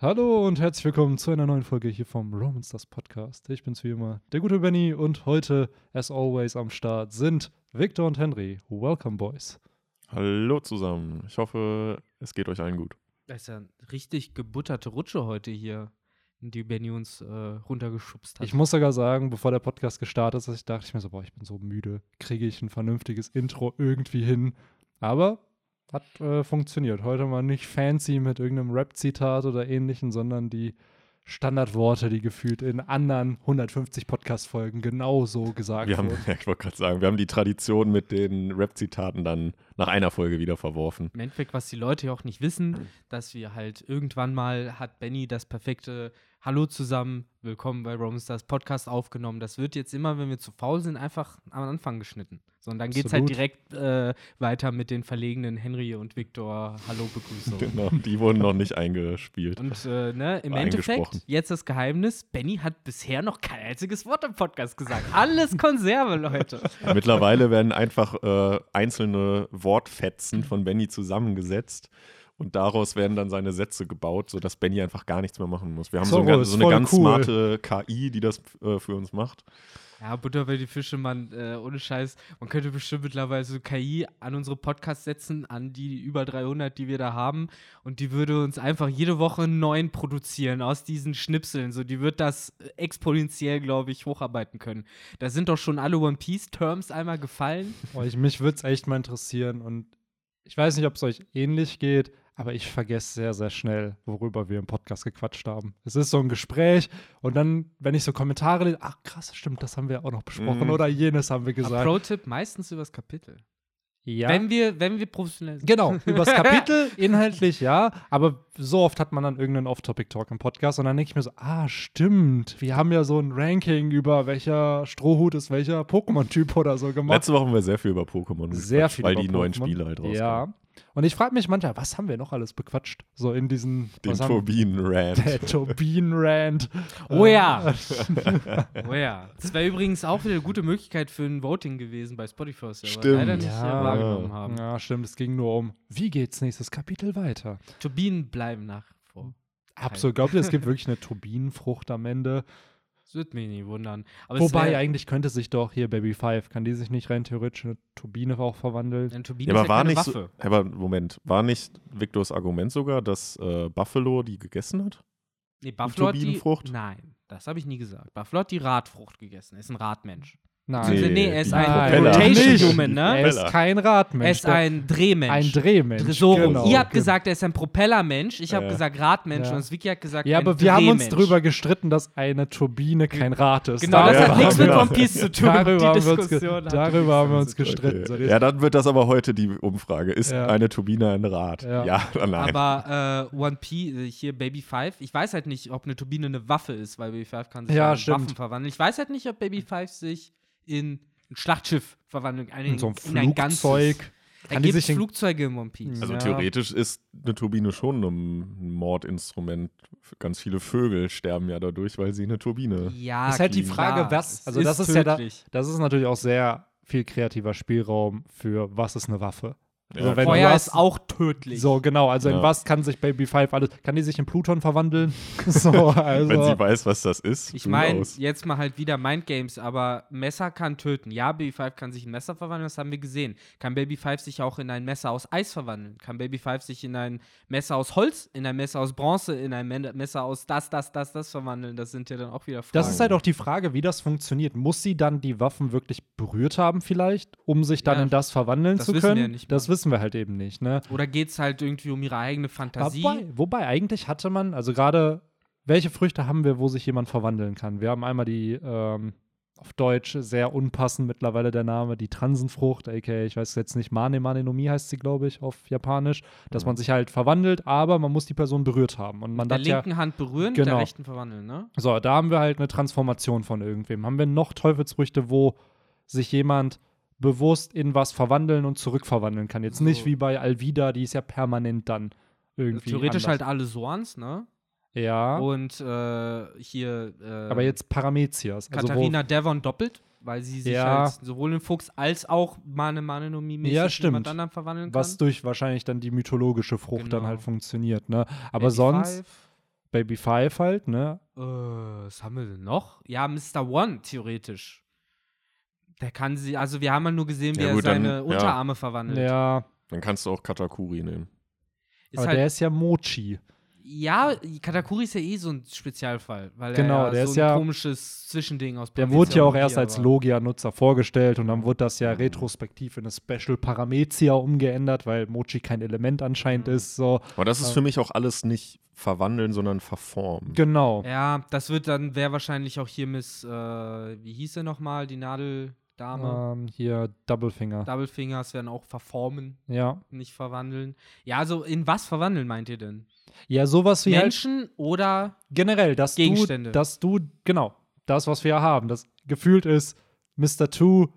Hallo und herzlich willkommen zu einer neuen Folge hier vom Roman Stars Podcast. Ich bin's wie immer, der gute Benny und heute, as always, am Start sind Victor und Henry. Welcome, Boys. Hallo zusammen. Ich hoffe, es geht euch allen gut. Das ist ja eine richtig gebutterte Rutsche heute hier, in die Benny uns äh, runtergeschubst hat. Ich muss sogar sagen, bevor der Podcast gestartet ist, ich dachte ich mir so, boah, ich bin so müde. Kriege ich ein vernünftiges Intro irgendwie hin? Aber hat äh, funktioniert. Heute mal nicht fancy mit irgendeinem Rap-Zitat oder ähnlichen, sondern die Standardworte, die gefühlt in anderen 150 Podcast-Folgen genauso gesagt Wir haben, wurden. ja, ich wollte gerade sagen, wir haben die Tradition mit den Rap-Zitaten dann nach einer Folge wieder verworfen. Im Endeffekt, was die Leute ja auch nicht wissen, dass wir halt irgendwann mal hat Benny das perfekte Hallo zusammen, willkommen bei Roman Stars Podcast aufgenommen. Das wird jetzt immer, wenn wir zu faul sind, einfach am Anfang geschnitten. So, und dann geht es halt direkt äh, weiter mit den verlegenen Henry und Victor Hallo-Begrüßungen. Genau, die wurden noch nicht eingespielt. Und äh, ne, im War Endeffekt, jetzt das Geheimnis, Benny hat bisher noch kein einziges Wort im Podcast gesagt. Alles Konserve, Leute. Mittlerweile werden einfach äh, einzelne Wortfetzen von Benny zusammengesetzt und daraus werden dann seine Sätze gebaut, sodass Benny einfach gar nichts mehr machen muss. Wir haben so, So, ein, so eine ganz cool. smarte KI, die das äh, für uns macht. Ja, Butter bei die Fische, man, äh, ohne Scheiß. Man könnte bestimmt mittlerweile so KI an unsere Podcasts setzen, an die über 300, die wir da haben. Und die würde uns einfach jede Woche einen neuen produzieren aus diesen Schnipseln. So, die wird das äh, exponentiell, glaube ich, hocharbeiten können. Da sind doch schon alle One Piece-Terms einmal gefallen. Boah, ich, mich würde es echt mal interessieren und ich weiß nicht, ob es euch ähnlich geht, aber ich vergesse sehr, sehr schnell, worüber wir im Podcast gequatscht haben. Es ist so ein Gespräch und dann, wenn ich so Kommentare lese, ach krass, stimmt, das haben wir auch noch besprochen Mhm. oder jenes haben wir gesagt. Pro-Tipp meistens übers Kapitel. ja. Wenn, wir, wenn wir professionell sind. Genau, übers Kapitel, inhaltlich ja, aber so oft hat man dann irgendeinen Off-Topic-Talk im Podcast und dann denke ich mir so, ah, stimmt, wir haben ja so ein Ranking über welcher Strohhut ist welcher Pokémon-Typ oder so gemacht. Letzte Woche haben wir sehr viel über Pokémon Sehr gequatscht, viel weil über die neuen Pokémon. Spiele halt rauskommen. Ja. Und ich frage mich manchmal, was haben wir noch alles bequatscht? So in diesen Den Turbinen-Rant. Der Turbinen-Rant. Oh ja. oh ja. Das wäre übrigens auch wieder eine gute Möglichkeit für ein Voting gewesen bei Spotify, was wir aber Stimmt. leider nicht äh, Ja. wahrgenommen haben. Ja, stimmt. Es ging nur um, wie geht's nächstes Kapitel weiter? Turbinen bleiben nach wie vor. Absolut. Glaubt ihr, es gibt wirklich eine Turbinenfrucht am Ende? Das würde mich nicht wundern. Aber Wobei, wär- eigentlich könnte sich doch hier Baby Five, kann die sich nicht rein theoretisch eine Turbine auch verwandeln? Eine Turbine Ja, ist aber ja war keine nicht Waffe. so, aber Moment, war nicht Victors Argument sogar, dass äh, Buffalo die gegessen hat? Nee, Buffalo hat die, Turbinenfrucht? Nein, das habe ich nie gesagt. Buffalo hat die Radfrucht gegessen. Ist ein Radmensch. Nein. Nee, nee, er ist ein Propeller. Rotation Nicht. Human, ne? Er ist kein Radmensch. Er ist ein Drehmensch. ein Drehmensch. So, genau. ihr habt gesagt, er ist ein Propellermensch. Ich habe Ja. gesagt Radmensch Ja. und das Vicky hat gesagt, Ja, ein aber wir haben uns drüber gestritten, dass eine Turbine kein Rad ist. Genau, das Ja, hat nichts mit. One Piece zu tun. Darüber die haben wir uns, ge Diskussion hatte darüber haben wir uns gestritten. Okay. Ja, dann wird das aber heute die Umfrage. Ist Ja. eine Turbine ein Rad? Ja. Ja, oder nein? Aber äh, One Piece, äh, hier Baby Five, ich weiß halt nicht, ob eine Turbine eine Waffe ist, weil Baby Five kann sich Ja, ja in stimmt. Waffen verwandeln. Ich weiß halt nicht, ob Baby Five sich in ein Schlachtschiff verwandelt. Ein, in so ein in ein ganzes. Flugzeug. Da Kann gibt sich in- Flugzeuge in One Piece. also Ja. theoretisch ist eine Turbine schon ein Mordinstrument. Ganz viele Vögel sterben ja dadurch, weil sie eine Turbine. Ja, ist halt die Frage, was. es Also, das ist ja da, tödlich. das ist natürlich auch sehr viel kreativer Spielraum für was ist eine Waffe. Also, Ja, wenn du Feuer hast- ist auch tödlich. So, genau. Also, in Ja. was kann sich Baby Five alles. Kann die sich in Pluton verwandeln? so, also. Wenn sie weiß, was das ist. Ich meine, jetzt mal halt wieder Mindgames, aber Messer kann töten. Ja, Baby Five kann sich in Messer verwandeln, das haben wir gesehen. Kann Baby Five sich auch in ein Messer aus Eis verwandeln? Kann Baby Five sich in ein Messer aus Holz, in ein Messer aus Bronze, in ein Messer aus das, das, das, das verwandeln? Das sind ja dann auch wieder Fragen. Das ist halt auch die Frage, wie das funktioniert. Muss sie dann die Waffen wirklich berührt haben, vielleicht, um sich dann Ja, in das verwandeln das zu wissen wir können? ja nicht das mal. Wissen wir halt eben nicht, ne? Oder geht es halt irgendwie um ihre eigene Fantasie? Wobei, wobei, eigentlich hatte man, also gerade, welche Früchte haben wir, wo sich jemand verwandeln kann? Wir haben einmal die, ähm, auf Deutsch sehr unpassend mittlerweile der Name, die Transenfrucht, aka, ich weiß jetzt nicht, Mane Mane no Mi heißt sie, glaube ich, auf Japanisch, dass man sich halt verwandelt, aber man muss die Person berührt haben. Und man Mit der hat ja, linken Hand berühren, mit Genau. der rechten verwandeln, ne? so, da haben wir halt eine Transformation von irgendwem. Haben wir noch Teufelsfrüchte, wo sich jemand bewusst in was verwandeln und zurückverwandeln kann. Jetzt nicht So. wie bei Alvida, die ist ja permanent dann irgendwie. Theoretisch anders. halt alle Sorans, ne? Ja. Und äh, hier äh, aber jetzt Paramezias. Also wo- Katharina Devon doppelt, weil sie sich Ja. halt sowohl in Fuchs als auch Mane Mane no Mi mäßig Ja, jemand anderem verwandeln kann. was durch wahrscheinlich dann die mythologische Frucht dann Genau. halt funktioniert, ne? Aber Baby sonst, Five. Baby Five halt, ne? Äh, was haben wir denn noch? Ja, Mr. One, theoretisch. Der kann sie, also wir haben ja nur gesehen, wie Ja, er gut, dann- seine ja. Unterarme verwandelt. Ja, Dann kannst du auch Katakuri nehmen. Ist aber halt, der ist ja Mochi. ja, Katakuri ist ja eh so ein Spezialfall, weil Genau, er ja der so ist ein ja- komisches Zwischending aus Der wurde ja auch erst als. Logia-Nutzer vorgestellt und dann wurde das ja retrospektiv in eine Special Paramezia umgeändert, weil Mochi kein Element anscheinend Mhm. ist. So. Aber das ist Ja. für mich auch alles nicht verwandeln, sondern verformen. Genau. Ja, das wird dann, wäre wahrscheinlich auch hier Miss, äh, wie hieß sie nochmal, die Nadeldame? Ähm, hier Doublefinger. Double Fingers werden auch verformen, ja. nicht verwandeln. Ja, also in was verwandeln meint ihr denn? Ja, sowas wie halt Menschen oder generell, dass Gegenstände. du, dass du, genau, das, was wir haben, das gefühlt ist Mr. Two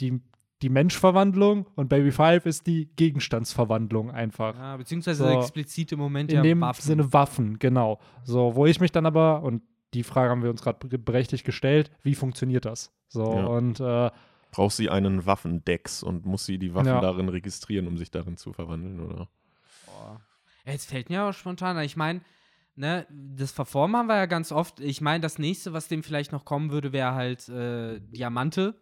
die, die Menschverwandlung und Baby Five ist die Gegenstandsverwandlung einfach. ja, beziehungsweise So. explizit im Moment In dem Waffen. Sinne Waffen, genau. So, wo ich mich dann aber, und die Frage haben wir uns gerade berechtigt gestellt, wie funktioniert das? So, Ja. und äh, Braucht sie einen Waffendex und muss sie die Waffen Ja. darin registrieren, um sich darin zu verwandeln, oder? Boah. Jetzt fällt mir aber spontan, ich meine, ne, das Verformen haben wir ja ganz oft. Ich meine, das nächste, was dem vielleicht noch kommen würde, wäre halt äh, Diamante,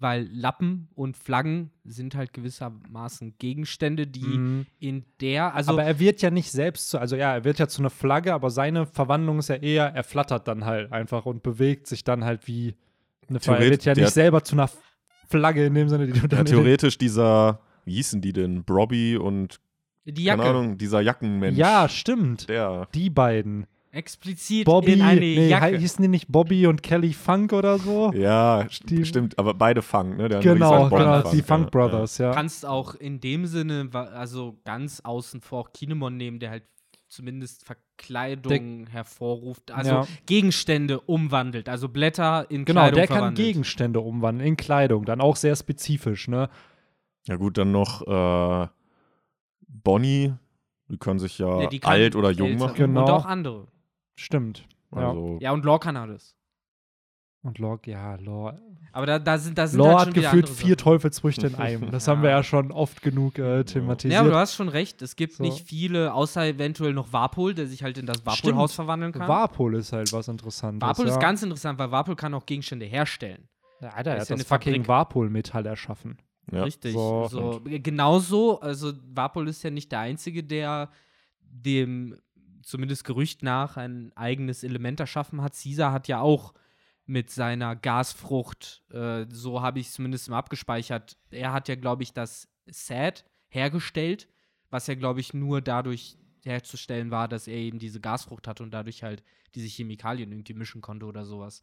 weil Lappen und Flaggen sind halt gewissermaßen Gegenstände, die mh. in der, also aber er wird ja nicht selbst zu, also ja, er wird ja zu einer Flagge, aber seine Verwandlung ist ja eher, er flattert dann halt einfach und bewegt sich dann halt wie eine Flagge. Er wird ja nicht selber zu einer Flagge in dem Sinne, die du Ja, dann den- theoretisch dieser, wie hießen die denn? Brobby und, die Jacke keine Ahnung, dieser Jackenmensch. Ja, stimmt. Der. Die beiden. Explizit Bobby, in eine nee, Jacke. hießen die nicht Bobby und Kelly Funk oder so? Ja, Die- stimmt, aber beide Funk, ne? Der Genau, genau, Funk, die ja, Funk Brothers, ja. kannst auch in dem Sinne, also ganz außen vor auch Kinemon nehmen, der halt zumindest Verkleidung hervorruft, also Ja. Gegenstände umwandelt, also Blätter in Genau, Kleidung der kann verwandelt. Gegenstände umwandeln in Kleidung, dann auch sehr spezifisch, ne? Ja, gut, dann noch äh, Bonnie. Die kann sich ja, Ja, die kann alt oder jung älter- machen. Genau. Und auch andere. Stimmt. Ja. Also, Ja, und Lore kann alles. Und Lore, ja, Lore. Aber da, da sind, da sind Lore halt hat gefühlt vier. Teufelsfrüchte in einem. Das haben wir Ja. ja schon oft genug äh, thematisiert. Ja, aber du hast schon recht. Es gibt So. nicht viele, außer eventuell noch Warpol, der sich halt in das. Warpol-Haus verwandeln kann. Warpol ist halt was Interessantes. Warpol ja. ist ganz interessant, weil Warpol kann auch Gegenstände herstellen. Ja, Alter, er ist hat ja das eine fucking Fabrik. Warpol-Metall erschaffen. ja. Richtig. So. So, genauso, also Warpol ist ja nicht der Einzige, der dem, zumindest Gerücht nach, ein eigenes Element erschaffen hat. Caesar hat ja auch mit seiner Gasfrucht, äh, so habe ich es zumindest mal abgespeichert, er hat ja, glaube ich, das Sad hergestellt, was ja, glaube ich, nur dadurch herzustellen war, dass er eben diese Gasfrucht hatte und dadurch halt diese Chemikalien irgendwie mischen konnte oder sowas.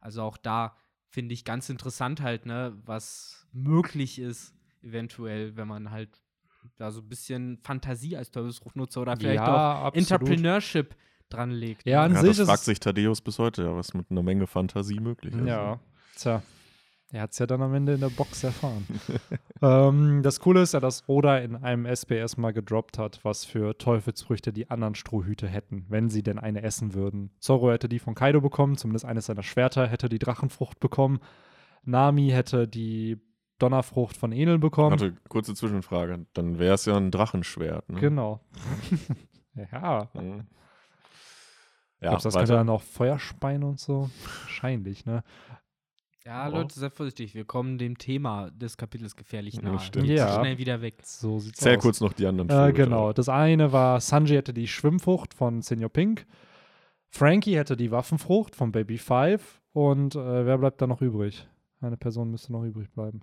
Also auch da finde ich ganz interessant halt, ne, was möglich ist, eventuell, wenn man halt da so ein bisschen Fantasie als Teufelsrufnutzer oder vielleicht auch ja, absolut. Entrepreneurship dran legt. Ja, an ja, sich das ist fragt sich Thaddeus bis heute, ja, was mit einer Menge Fantasie möglich ist. Ja, tja. Er hat es ja dann am Ende in der Box erfahren. ähm, das Coole ist ja, dass Oda in einem SBS mal gedroppt hat, was für Teufelsfrüchte die anderen Strohhüte hätten, wenn sie denn eine essen würden. Zoro hätte die von Kaido bekommen, zumindest eines seiner Schwerter hätte die Drachenfrucht bekommen. Nami hätte die Donnerfrucht von Enel bekommen. Warte, kurze Zwischenfrage. Dann wäre es ja ein Drachenschwert. Ne? Genau. ja. Mhm. Ja, Ja, Glaubst das weiter. könnte dann auch Feuerspeien und so? Wahrscheinlich, ne? Ja, Ja. Leute, seid vorsichtig. Wir kommen dem Thema des Kapitels gefährlich Ja, nahe. stimmt. Geht Ja. Schnell wieder weg. So sieht's Zähl aus. kurz noch die anderen Äh, genau. Das eine war, Sanji hätte die Schwimmfrucht von Senior Pink. Frankie hätte die Waffenfrucht von Baby Five. Und äh, wer bleibt da noch übrig? Eine Person müsste noch übrig bleiben.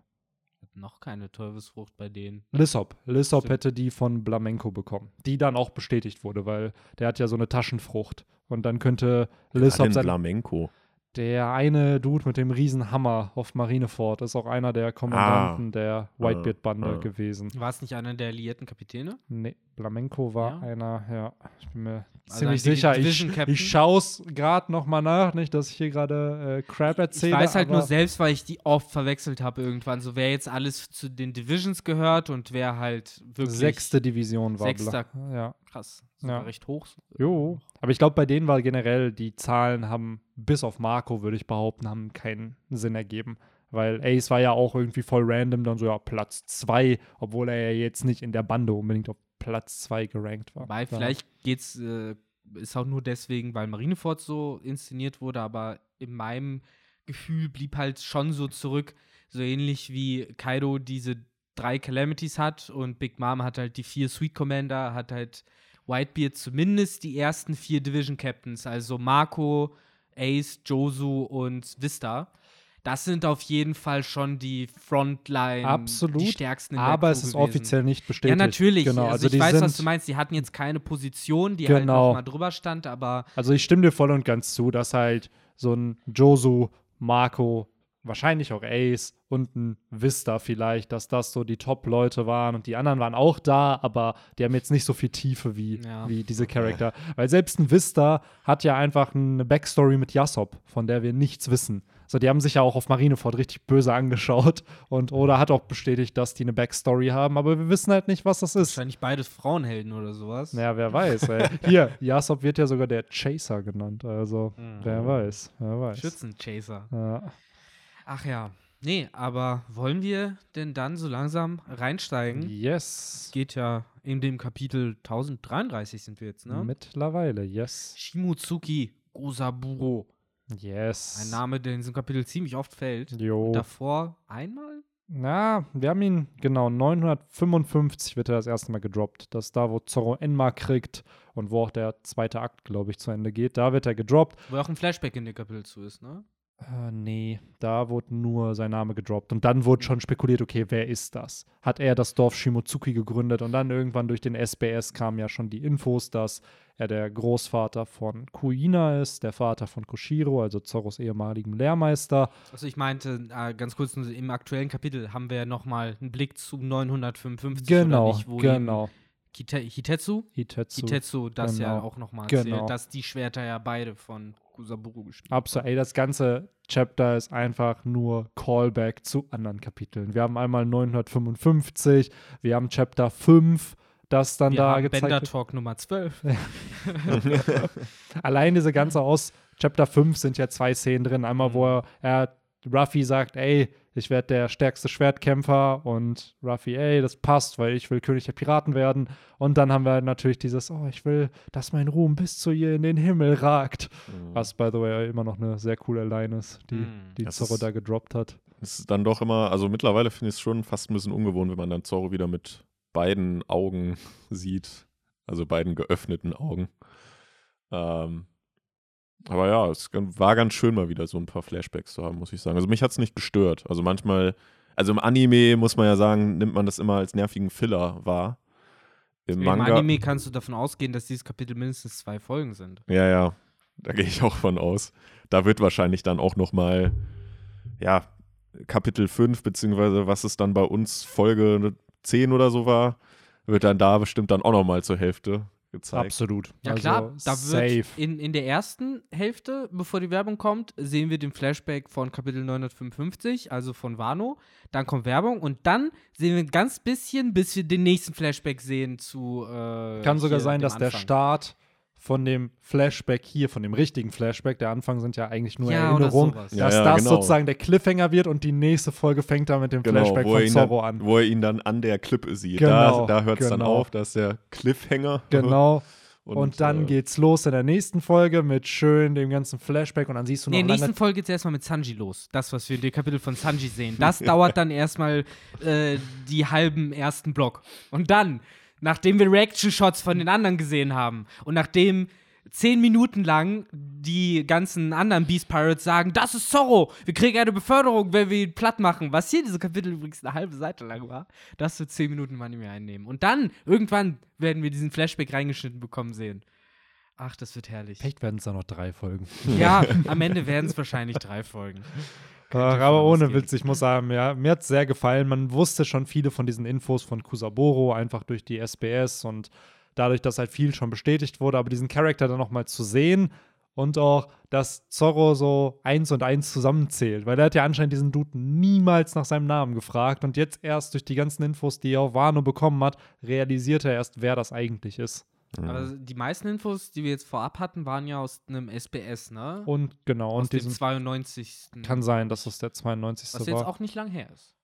Noch keine Teufelsfrucht bei denen. Lissop. Lissop Stimmt. hätte die von Blamenko bekommen. Die dann auch bestätigt wurde, weil der hat ja so eine Taschenfrucht. Und dann könnte Lissop sein. Flamenco. Der eine Dude mit dem Riesenhammer auf Marineford ist auch einer der Kommandanten der Whitebeard-Bande ah. gewesen. War es nicht einer der alliierten Kapitäne? Nee, Blamenko war Ja? einer, ja. Ich bin mir Also ziemlich sicher. Ich, ich schaue es gerade nochmal nach, nicht, dass ich hier gerade äh, Crap Ich erzähle. weiß halt nur selbst, weil ich die oft verwechselt habe irgendwann. So, wer jetzt alles zu den Divisions gehört und wer halt wirklich. Sechste Division war Sechster. Ja. Krass. Sogar Ja. recht hoch. Jo. Aber ich glaube, bei denen war generell, die Zahlen haben, bis auf Marco, würde ich behaupten, haben keinen Sinn ergeben. Weil Ace war ja auch irgendwie voll random, dann so, ja, Platz 2, obwohl er ja jetzt nicht in der Bande unbedingt auf Platz 2 gerankt war. Ja. vielleicht geht's, äh, ist auch nur deswegen, weil Marineford so inszeniert wurde, aber in meinem Gefühl blieb halt schon so zurück, so ähnlich wie Kaido diese drei Calamities hat und Big Mom hat halt die vier Sweet Commander, hat halt Whitebeard zumindest die ersten vier Division Captains, also Marco, Ace, Josu und Vista. Das sind auf jeden Fall schon die Frontline, Absolut, die stärksten in der Aber Crew es ist gewesen. offiziell nicht bestätigt. Ja, natürlich. Genau, also, also, ich weiß, was du meinst. Die hatten jetzt keine Position, die halt Genau. noch mal drüber stand, aber Also ich stimme dir voll und ganz zu, dass halt so ein Josu, Marco, wahrscheinlich auch Ace und ein Vista vielleicht, dass das so die Top-Leute waren und die anderen waren auch da, aber die haben jetzt nicht so viel Tiefe wie, Ja. wie diese Charakter. Weil selbst ein Vista hat ja einfach eine Backstory mit Yasop, von der wir nichts wissen. Also die haben sich ja auch auf Marineford richtig böse angeschaut und Oda hat auch bestätigt, dass die eine Backstory haben, aber wir wissen halt nicht, was das ist. wahrscheinlich beides Frauenhelden oder sowas. Ja, wer weiß. Ey. Hier, Yasop wird ja sogar der Chaser genannt. Also, wer weiß, wer weiß. Schützenchaser. Ja. Ach ja. Nee, aber wollen wir denn dann so langsam reinsteigen? Yes. Geht ja in dem Kapitel 1033 sind wir jetzt, ne? Mittlerweile, yes. Shimotsuki Gosaburo. Yes. Ein Name, der in diesem Kapitel ziemlich oft fällt. Jo. Davor einmal? Na, wir haben ihn, genau, 955 wird er das erste Mal gedroppt. Das ist da, wo Zorro Enma kriegt und wo auch der zweite Akt, glaube ich, zu Ende geht. Da wird er gedroppt. Wo auch ein Flashback in dem Kapitel zu ist, ne? Äh, nee, da wurde nur sein Name gedroppt. Und dann wurde schon spekuliert, okay, wer ist das? Hat er das Dorf Shimotsuki gegründet? Und dann irgendwann durch den SBS kamen ja schon die Infos, dass er der Großvater von Kuina ist, der Vater von Koshiro, also Zorros ehemaligem Lehrmeister. Also ich meinte, äh, ganz kurz, im aktuellen Kapitel haben wir noch mal einen Blick zu 955 Genau, nicht, genau. Hitetsu, Hitetsu. Hitetsu das ja Genau. auch noch mal Genau. erzählt, dass die Schwerter ja beide von Kusaburo gespielt Absolut. Ey, das ganze Chapter ist einfach nur Callback zu anderen Kapiteln. Wir haben einmal 955, wir haben Chapter 5, das dann Wir da haben gezeigt Bender wird. Talk Nummer 12. Allein diese ganze aus Chapter 5 sind ja zwei Szenen drin. Einmal, wo er, er Ruffy sagt, ey, ich werde der stärkste Schwertkämpfer und Ruffy, ey, das passt, weil ich will König der Piraten werden. Und dann haben wir natürlich dieses, oh, ich will, dass mein Ruhm bis zu ihr in den Himmel ragt. Was, by the way, immer noch eine sehr coole Line ist, die, Mhm. die Das Zorro ist- da gedroppt hat. Es ist dann doch immer, also mittlerweile finde ich es schon fast ein bisschen ungewohnt, wenn man dann Zorro wieder mit beiden Augen sieht. Also beiden geöffneten Augen. Ähm, aber ja, es war ganz schön mal wieder so ein paar Flashbacks zu haben, muss ich sagen. Also mich hat es nicht gestört. Also manchmal, also im Anime muss man ja sagen, nimmt man das immer als nervigen Filler wahr. Im Im Manga. Anime kannst du davon ausgehen, dass dieses Kapitel mindestens zwei Folgen sind. Ja, ja, da gehe ich auch von aus. Da wird wahrscheinlich dann auch noch mal, ja, Kapitel 5, beziehungsweise was es dann bei uns Folge 10 oder so war, wird dann da bestimmt dann auch noch mal zur Hälfte gezeigt. Absolut. Ja also, klar, da wird safe. in, in der ersten Hälfte, bevor die Werbung kommt, sehen wir den Flashback von Kapitel 955, also von Wano. Dann kommt Werbung und dann sehen wir ein ganz bisschen, bis wir den nächsten Flashback sehen zu äh, Kann sogar sein, dass der Anfang. Start von dem Flashback hier, von dem richtigen Flashback, der Anfang sind ja eigentlich nur Ja, Erinnerungen, sowas. Ja, dass ja, das genau. sozusagen der Cliffhanger wird und die nächste Folge fängt dann mit dem Genau, Flashback von Zorro dann, an. wo er ihn dann an der Klippe sieht. Genau, da da hört es dann genau. auf, da ist der Cliffhanger. Genau. Und, dann äh, geht's los in der nächsten Folge mit schön dem ganzen Flashback und dann siehst du noch Nee, in der lange nächsten Folge geht es erstmal mit Sanji los. Das, was wir in dem Kapitel von Sanji sehen. Das dauert dann erstmal äh, die halben ersten Block. Und dann, nachdem wir Reaction-Shots von den anderen gesehen haben und nachdem zehn Minuten lang die ganzen anderen Beast Pirates sagen, das ist Zorro, wir kriegen eine Beförderung, wenn wir ihn platt machen. Was hier in diesem Kapitel übrigens eine halbe Seite lang war, das wird zehn Minuten mal nicht mehr einnehmen. Und dann, irgendwann, werden wir diesen Flashback reingeschnitten bekommen sehen. Ach, das wird herrlich. Vielleicht werden es da noch drei Folgen. Ja, am Ende werden es wahrscheinlich drei Folgen. Davon aber ohne. Witz, ich muss sagen, ja, mir hat es sehr gefallen. Man wusste schon viele von diesen Infos von Kusaboro, einfach durch die SBS und dadurch, dass halt viel schon bestätigt wurde, aber diesen Charakter dann nochmal zu sehen und auch, dass Zorro so eins und eins zusammenzählt, weil er hat ja anscheinend diesen Dude niemals nach seinem Namen gefragt und jetzt erst durch die ganzen Infos, die er auf Wano bekommen hat, realisiert er erst, wer das eigentlich ist. Aber die meisten Infos, die wir jetzt vorab hatten, waren ja aus einem SBS, ne? Und genau, aus und dem diesen 92. kann sein, dass es der 92. was jetzt war. auch nicht lang her ist.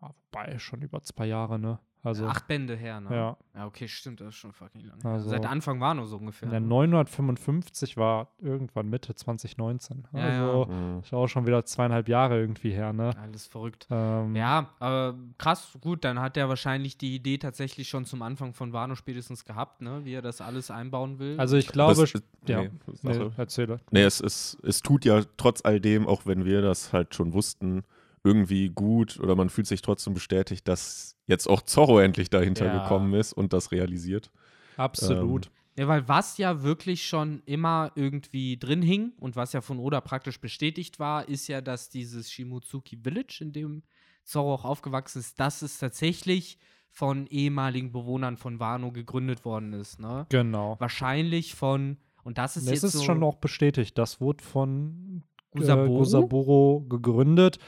Ah, Wobei, schon über zwei Jahre, ne? Also, Acht Bände her, ne? ja. Ja, okay, stimmt, das ist schon fucking lang. Also- Seit Anfang war nur so ungefähr. Der ne? 955 war irgendwann Mitte 2019. Ja, Also, Mhm. ist auch schon wieder zweieinhalb Jahre irgendwie her, ne? Alles verrückt. Ähm, Ja, aber krass, gut, dann hat er wahrscheinlich die Idee tatsächlich schon zum Anfang von Wano spätestens gehabt, ne? Wie er das alles einbauen will. Also, ich glaube, es- ja. nee, nee, erzähle. Nee, es, es, es tut ja trotz all dem, auch wenn wir das halt schon wussten, irgendwie gut oder man fühlt sich trotzdem bestätigt, dass jetzt auch Zorro endlich dahinter Ja. gekommen ist und das realisiert. Absolut. Ja, weil was ja wirklich schon immer irgendwie drin hing und was ja von Oda praktisch bestätigt war, ist ja, dass dieses Shimotsuki Village, in dem Zorro auch aufgewachsen ist, dass es tatsächlich von ehemaligen Bewohnern von Wano gegründet worden ist. Ne? Genau. Wahrscheinlich von, und das ist Es jetzt ist so, schon auch bestätigt. Das wurde von Gusaboro? äh, Gusaboro gegründet.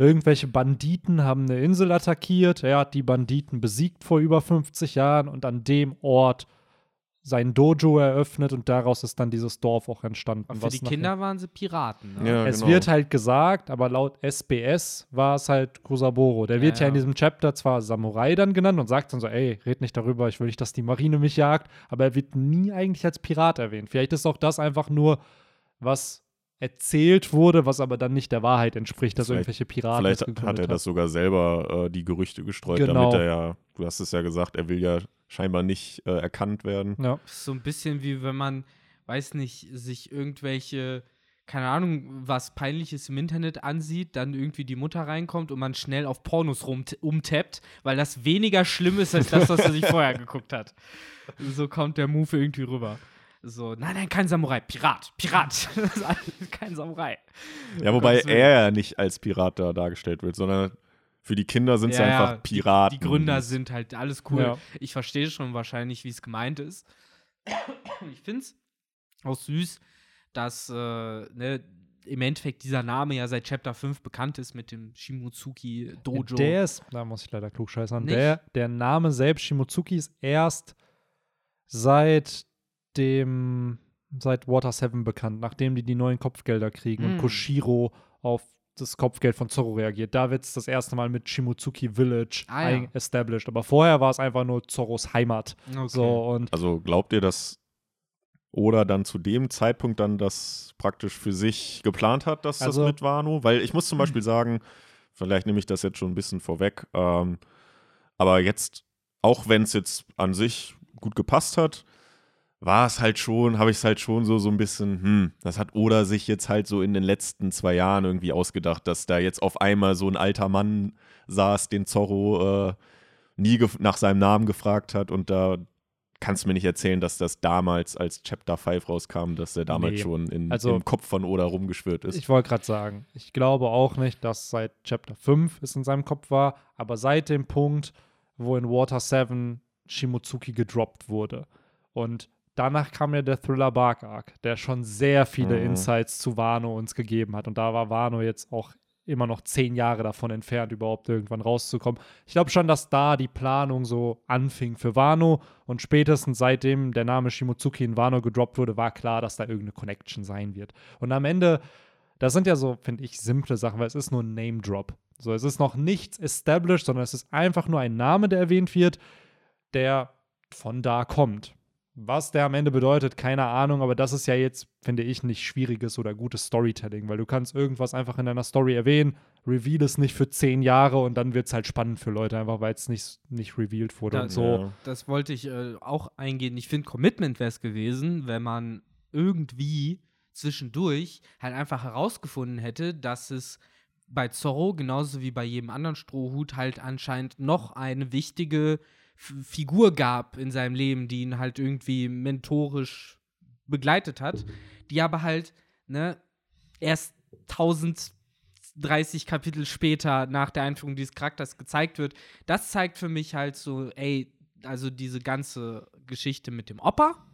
Irgendwelche Banditen haben eine Insel attackiert. Er hat die Banditen besiegt vor über 50 Jahren und an dem Ort sein Dojo eröffnet und daraus ist dann dieses Dorf auch entstanden. aber für was die Kinder waren sie Piraten. Ne? Ja, Es genau. wird halt gesagt, aber laut SBS war es halt Kusaboro. Der Ja, wird ja, in ja. diesem Chapter zwar Samurai dann genannt und sagt dann so, ey, red nicht darüber, ich will nicht, dass die Marine mich jagt, aber er wird nie eigentlich als Pirat erwähnt. Vielleicht ist auch das einfach nur, was erzählt wurde, was aber dann nicht der Wahrheit entspricht, dass Vielleicht- irgendwelche Piraten Vielleicht hat er das sogar selber äh, die Gerüchte gestreut, Genau. damit er ja, du hast es ja gesagt, er will ja scheinbar nicht äh, erkannt werden. Ja. So ein bisschen wie wenn man, weiß nicht, sich irgendwelche, keine Ahnung, was Peinliches im Internet ansieht, dann irgendwie die Mutter reinkommt und man schnell auf Pornos rum umtappt, weil das weniger schlimm ist als das, was er sich vorher geguckt hat. So kommt der Move irgendwie rüber. So, nein, nein, kein Samurai, Pirat, Pirat. Kein Samurai. Ja, wobei er ja nicht als Pirat da dargestellt wird, sondern für die Kinder sind es Ja, einfach Piraten. Die, die Gründer sind halt alles cool. Ja. Ich verstehe schon wahrscheinlich, wie es gemeint ist. Ich finde es auch süß, dass äh, ne, im Endeffekt dieser Name ja seit Chapter 5 bekannt ist mit dem Shimotsuki Dojo. Der ist, da muss ich leider klugscheißern, der, der Name selbst, Shimotsuki, ist erst seit dem, seit Water 7 bekannt, nachdem die die neuen Kopfgelder kriegen und Mm. Koshiro auf das Kopfgeld von Zorro reagiert. Da wird es das erste Mal mit Shimotsuki Village Ah, ja. established. Aber vorher war es einfach nur Zorros Heimat. Okay. So, und Also glaubt ihr, dass Oda dann zu dem Zeitpunkt dann das praktisch für sich geplant hat, dass Also- das mit Wano? Weil ich muss zum Beispiel sagen, vielleicht nehme ich das jetzt schon ein bisschen vorweg, ähm, aber jetzt, auch wenn es jetzt an sich gut gepasst hat, war es halt schon, habe ich es halt schon so, so ein bisschen, hm, das hat Oda sich jetzt halt so in den letzten zwei Jahren irgendwie ausgedacht, dass da jetzt auf einmal so ein alter Mann saß, den Zorro äh, nie nach seinem Namen gefragt hat und da kannst du mir nicht erzählen, dass das damals, als Chapter 5 rauskam, dass der damals Nee. schon in, Also- im Kopf von Oda rumgeschwirrt ist. Ich wollte gerade sagen, ich glaube auch nicht, dass seit Chapter 5 es in seinem Kopf war, aber seit dem Punkt, wo in Water 7 Shimotsuki gedroppt wurde. Und danach kam ja der Thriller Bark Arc, der schon sehr viele Mhm. Insights zu Wano uns gegeben hat. Und da war Wano jetzt auch immer noch zehn Jahre davon entfernt, überhaupt irgendwann rauszukommen. Ich glaube schon, dass da die Planung so anfing für Wano und spätestens seitdem der Name Shimotsuki in Wano gedroppt wurde, war klar, dass da irgendeine Connection sein wird. Und am Ende, das sind ja so, finde ich, simple Sachen, weil es ist nur ein Name-Drop. So, es ist noch nichts established, sondern es ist einfach nur ein Name, der erwähnt wird, der von da kommt. Was der am Ende bedeutet, keine Ahnung, aber das ist ja jetzt, finde ich, nicht schwieriges oder gutes Storytelling, weil du kannst irgendwas einfach in deiner Story erwähnen, reveal es nicht für zehn Jahre und dann wird es halt spannend für Leute, einfach weil es nicht, nicht revealed wurde Da- und so. Ja. Das wollte ich äh, auch eingehen. Ich finde, Commitment wäre es gewesen, wenn man irgendwie zwischendurch halt einfach herausgefunden hätte, dass es bei Zorro genauso wie bei jedem anderen Strohhut halt anscheinend noch eine wichtige Figur gab in seinem Leben, die ihn halt irgendwie mentorisch begleitet hat, die aber halt ne, erst 1030 Kapitel später nach der Einführung dieses Charakters gezeigt wird. Das zeigt für mich halt so, ey, also diese ganze Geschichte mit dem Opa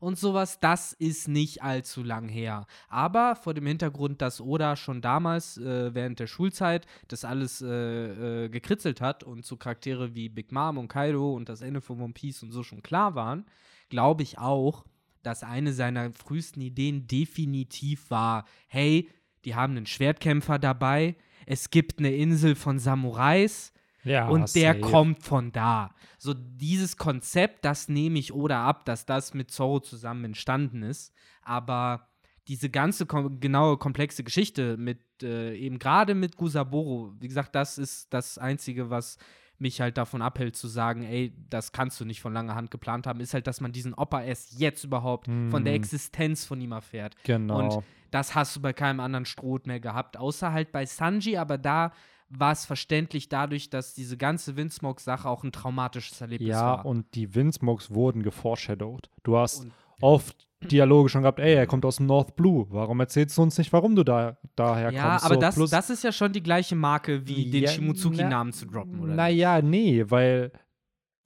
und sowas, das ist nicht allzu lang her. Aber vor dem Hintergrund, dass Oda schon damals äh, während der Schulzeit das alles äh, äh, gekritzelt hat und so Charaktere wie Big Mom und Kaido und das Ende von One Piece und so schon klar waren, glaube ich auch, dass eine seiner frühesten Ideen definitiv war, hey, die haben einen Schwertkämpfer dabei, es gibt eine Insel von Samurais, Ja, und der safe. kommt von da. So dieses Konzept, das nehme ich oder ab, dass das mit Zorro zusammen entstanden ist. Aber diese ganze kom genaue komplexe Geschichte mit äh, eben gerade mit Gusaboro, wie gesagt, das ist das Einzige, was mich halt davon abhält zu sagen, ey, das kannst du nicht von langer Hand geplant haben, ist halt, dass man diesen Opa erst jetzt überhaupt von der Hm. Existenz von ihm erfährt. Genau. Und das hast du bei keinem anderen Stroh mehr gehabt, außer halt bei Sanji, aber da war es verständlich dadurch, dass diese ganze Windsmoke-Sache auch ein traumatisches Erlebnis ja, war. und die Windsmokes wurden geforeshadowed. Du hast Und- oft Dialoge schon gehabt, ey, er kommt aus dem North Blue. Warum erzählst du uns nicht, warum du da daher ja, kommst? aber So, das, plus- das ist ja schon die gleiche Marke, wie den Ja, Shimotsuki-Namen zu droppen, oder? Naja, nee, weil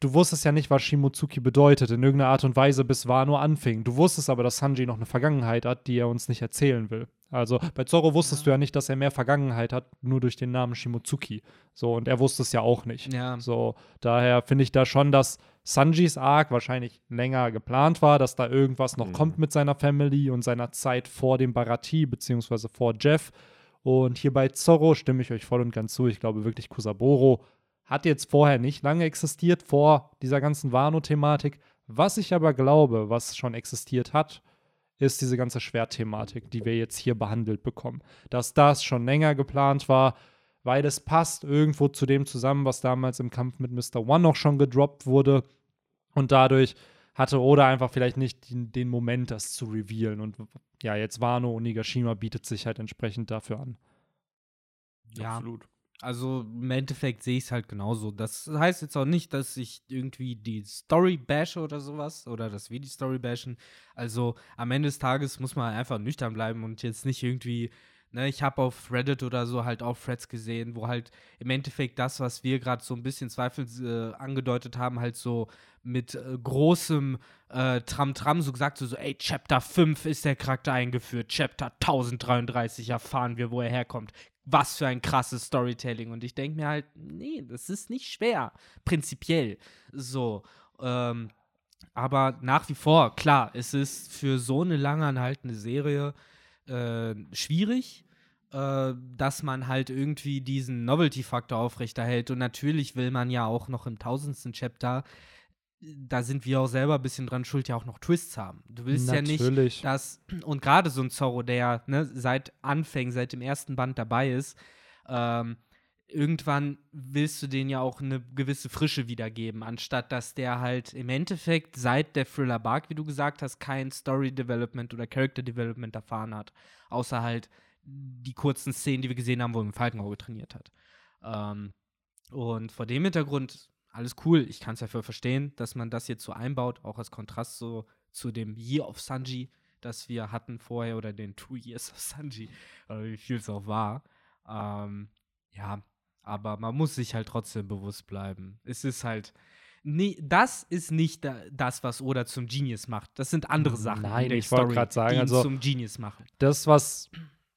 du wusstest ja nicht, was Shimotsuki bedeutet, in irgendeiner Art und Weise, bis Wano anfing. Du wusstest aber, dass Sanji noch eine Vergangenheit hat, die er uns nicht erzählen will. Also bei Zorro wusstest du ja nicht, dass er mehr Vergangenheit hat, nur durch den Namen Shimotsuki. So, und er wusste es ja auch nicht. Ja. So, daher finde ich da schon, dass Sanjis Arc wahrscheinlich länger geplant war, dass da irgendwas noch Mhm. kommt mit seiner Family und seiner Zeit vor dem Barati, beziehungsweise vor Jeff. Und hier bei Zorro stimme ich euch voll und ganz zu. Ich glaube wirklich, Kusaboro hat jetzt vorher nicht lange existiert, vor dieser ganzen Wano-Thematik. Was ich aber glaube, was schon existiert hat, ist diese ganze Schwertthematik, die wir jetzt hier behandelt bekommen. Dass das schon länger geplant war, weil es passt irgendwo zu dem zusammen, was damals im Kampf mit Mr. One noch schon gedroppt wurde. Und dadurch hatte Oda einfach vielleicht nicht den, den Moment, das zu revealen. Und ja, jetzt Wano und Nigashima bietet sich halt entsprechend dafür an. Ja. Absolut. Also im Endeffekt sehe ich es halt genauso. Das heißt jetzt auch nicht, dass ich irgendwie die Story bashe oder sowas oder dass wir die Story bashen. Also am Ende des Tages muss man einfach nüchtern bleiben und jetzt nicht irgendwie, ne, ich habe auf Reddit oder so halt auch Threads gesehen, wo halt im Endeffekt das, was wir gerade so ein bisschen zweifels äh, angedeutet haben, halt so mit äh, großem äh, Tram-Tram so gesagt, so, so, ey, Chapter 5 ist der Charakter eingeführt, Chapter 1033 erfahren wir, wo er herkommt. Was für ein krasses Storytelling. Und ich denke mir halt, nee, das ist nicht schwer, prinzipiell. So, ähm, aber nach wie vor, klar, es ist für so eine lange anhaltende Serie äh, schwierig, äh, dass man halt irgendwie diesen Novelty-Faktor aufrechterhält. Und natürlich will man ja auch noch im tausendsten Chapter, da sind wir auch selber ein bisschen dran schuld, ja auch noch Twists haben. Du willst ja nicht, Natürlich. dass, und gerade so ein Zorro, der ne, seit Anfängen, seit dem ersten Band dabei ist, ähm, irgendwann willst du den ja auch eine gewisse Frische wiedergeben, anstatt dass der halt im Endeffekt seit der Thriller Bark, wie du gesagt hast, kein Story Development oder Character Development erfahren hat. Außer halt die kurzen Szenen, die wir gesehen haben, wo er im Falkenauge trainiert hat. Ähm, und vor dem Hintergrund, alles cool, ich kann es ja voll verstehen, dass man das jetzt so einbaut, auch als Kontrast so zu dem Year of Sanji, das wir hatten vorher, oder den Two Years of Sanji, oder wie viel es auch war. Ähm, ja, aber man muss sich halt trotzdem bewusst bleiben. Es ist halt. Nee, das ist nicht da, das, was Oda zum Genius macht. Das sind andere Sachen. Nein, ich wollte grad sagen, also- zum Genius machen. das, was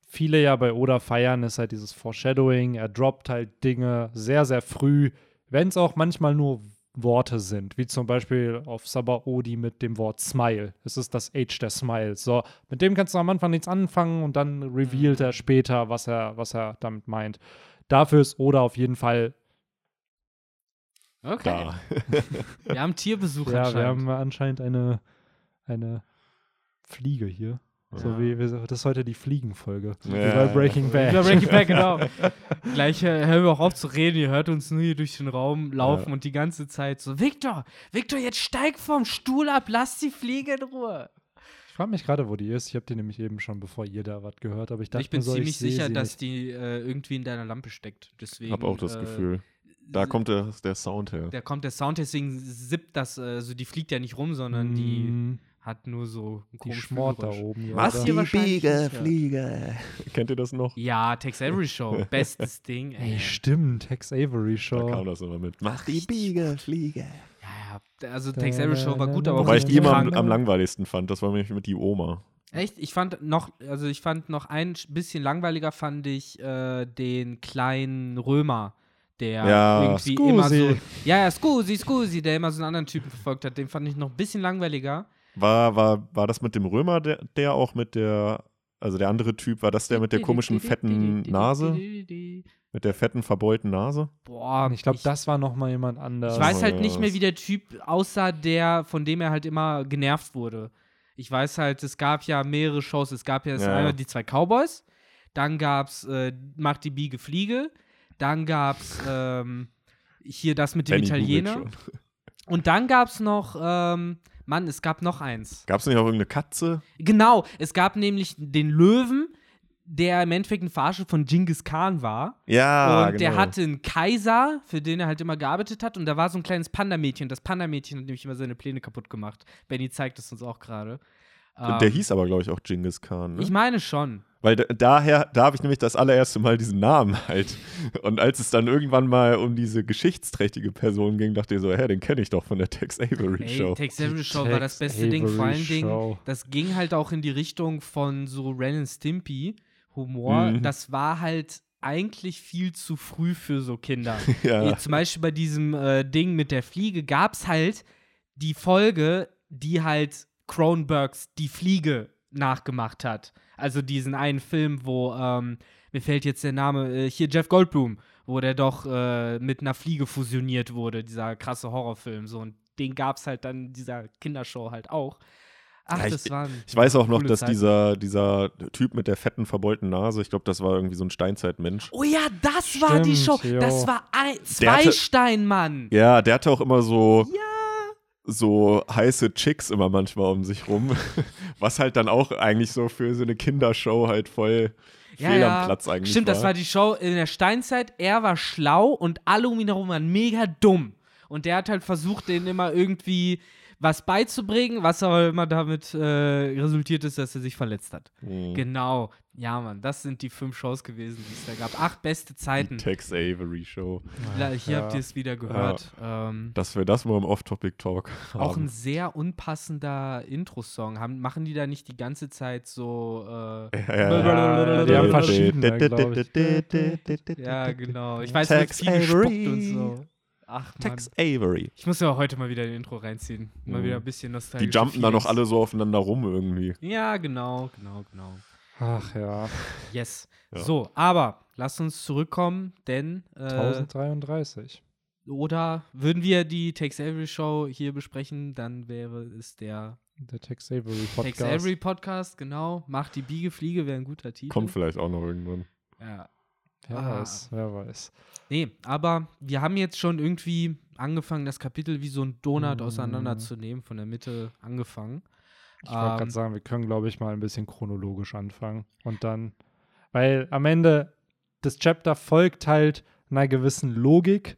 viele ja bei Oda feiern, ist halt dieses Foreshadowing. Er droppt halt Dinge sehr, sehr früh, wenn es auch manchmal nur Worte sind, wie zum Beispiel auf Sabaody mit dem Wort Smile. Es ist das Age der Smiles. So, mit dem kannst du am Anfang nichts anfangen und dann revealt er später, was er, was er damit meint. Dafür ist Oda auf jeden Fall, Okay. Da. Wir haben Tierbesuch ja, wir anscheinend. haben anscheinend eine, eine Fliege hier. So Ja. wie, wir- das ist heute die Fliegenfolge. Wie Ja. bei Breaking Bad. Über Breaking Bad, genau. Gleich äh, hören wir auch auf zu reden. Ihr hört uns nur hier durch den Raum laufen Ja. und die ganze Zeit so: Victor, Victor, jetzt steig vom Stuhl ab, lass die Fliege in Ruhe. Ich frage mich gerade, wo die ist. Ich habe die nämlich eben schon, bevor ihr da was gehört, aber ich dachte ich bin mir so, ziemlich ich sicher, dass nicht. die äh, irgendwie in deiner Lampe steckt. Deswegen. Hab auch das äh, Gefühl. Da kommt der, der Sound her. Da kommt der Sound, deswegen sippt das, also die fliegt ja nicht rum, sondern die Mm, hat nur so ein die schmort da oben. Was ihr wahrscheinlich nicht hört. Fliege. Kennt ihr das noch? Ja, Tex Avery Show, bestes Ding. Ey, Ey. stimmt, Tex Avery Da Show. kam das immer mit. Mach die Biege, Fliege. Ja, ja, also Tex Avery Show war gut, aber Wobei ich die immer am, am langweiligsten fand. Das war nämlich mit die Oma. Echt? Ich fand noch, also ich fand noch ein bisschen langweiliger fand ich äh, den kleinen Römer, der Ja, irgendwie immer so. Scusi. Ja, ja, Scusi, Scusi, der immer so einen anderen Typen verfolgt hat. Den fand ich noch ein bisschen langweiliger. War, war, war das mit dem Römer, der, der auch mit der Also der andere Typ, war das der mit der komischen fetten Nase? Mit der fetten, verbeulten Nase? Boah, ich glaube, das war noch mal jemand anders. Ich weiß Oh, halt ja, nicht mehr, wie der Typ aussah, der, von dem er halt immer genervt wurde. Ich weiß halt, es gab ja mehrere Shows. Es gab ja, Ja. einmal die zwei Cowboys, dann gab's äh, Macht die Biege Fliege, dann gab's ähm, hier das mit dem Italiener und dann gab's noch, ähm, Mann, es gab noch eins. Gab es nicht auch irgendeine Katze? Genau, es gab nämlich den Löwen, der im Endeffekt ein Verarsche von Genghis Khan war. Ja, und der genau. hatte einen Kaiser, für den er halt immer gearbeitet hat. Und da war so ein kleines Panda-Mädchen. Das Panda-Mädchen hat nämlich immer seine Pläne kaputt gemacht. Benny zeigt es uns auch gerade. Und der Ähm, hieß aber, glaube ich, auch Genghis Khan. Ne? Ich meine schon. Weil da, daher, da habe ich nämlich das allererste Mal diesen Namen halt. Und als es dann irgendwann mal um diese geschichtsträchtige Person ging, dachte ich so, hä, den kenne ich doch von der Tex Avery Ey, Show. Tex Avery Show war das beste Ding. Vor allen Dingen, das ging halt auch in die Richtung von so Ren and Stimpy Humor. Mhm. Das war halt eigentlich viel zu früh für so Kinder. ja. Äh, Zum Beispiel bei diesem äh, Ding mit der Fliege gab es halt die Folge, die halt Cronenbergs Die Fliege nachgemacht hat. Also diesen einen Film, wo, ähm, mir fällt jetzt der Name, äh, hier Jeff Goldblum, wo der doch äh, mit einer Fliege fusioniert wurde, dieser krasse Horrorfilm. So, und den gab es halt dann in dieser Kindershow halt auch. Ach, Ja, ich- das waren. Ich weiß auch noch, dass dieser, dieser Typ mit der fetten, verbeulten Nase, ich glaube, das war irgendwie so ein Steinzeitmensch. Oh ja, das war die Show. Stimmt, jo. Das war ein Der hatte- Zweisteinmann. Ja, der hatte auch immer so, Ja. so heiße Chicks immer manchmal um sich rum. Was halt dann auch eigentlich so für so eine Kindershow halt voll Ja, fehl am Platz eigentlich Stimmt, war. das war die Show in der Steinzeit. Er war schlau und alle um ihn herum waren mega dumm. Und der hat halt versucht, denen immer irgendwie was beizubringen, was aber immer damit äh, resultiert ist, dass er sich verletzt hat. Mhm. Genau. Ja, Mann, das sind die fünf Shows gewesen, die es da gab. Acht beste Zeiten. Die Tex Avery Show. La- Hier Ja. habt ihr es wieder gehört. Ähm, Dass wir das mal im Off-Topic-Talk haben. auch ein sehr unpassender Intro-Song. Haben, machen die da nicht die ganze Zeit so. Äh, Ja, die haben verschiedene, ja, genau. Ich weiß, Tex viel gespuckt Avery. und so. Ach, Mann. Tex Avery. Ich muss ja heute mal wieder ein Intro reinziehen. Mal Mhm. wieder ein bisschen Die nostalgisch. jumpen da noch alle so aufeinander rum irgendwie. Ja, genau, genau, genau. Ach ja, Yes. Ja. So, aber lass uns zurückkommen, denn. Äh, 1033. oder würden wir die Tex Avery Show hier besprechen, dann wäre es der Der Tex Avery Tex Podcast. Avery Podcast, genau. Macht die Biege Fliege wäre ein guter Titel. Kommt vielleicht auch noch irgendwann. Ja. Wer Ah. weiß, wer weiß. Nee, aber wir haben jetzt schon irgendwie angefangen, das Kapitel wie so ein Donut Mhm. auseinanderzunehmen, von der Mitte angefangen. Ich wollte Ähm, gerade sagen, wir können, glaube ich, mal ein bisschen chronologisch anfangen. Und dann, weil am Ende das Chapter folgt halt einer gewissen Logik.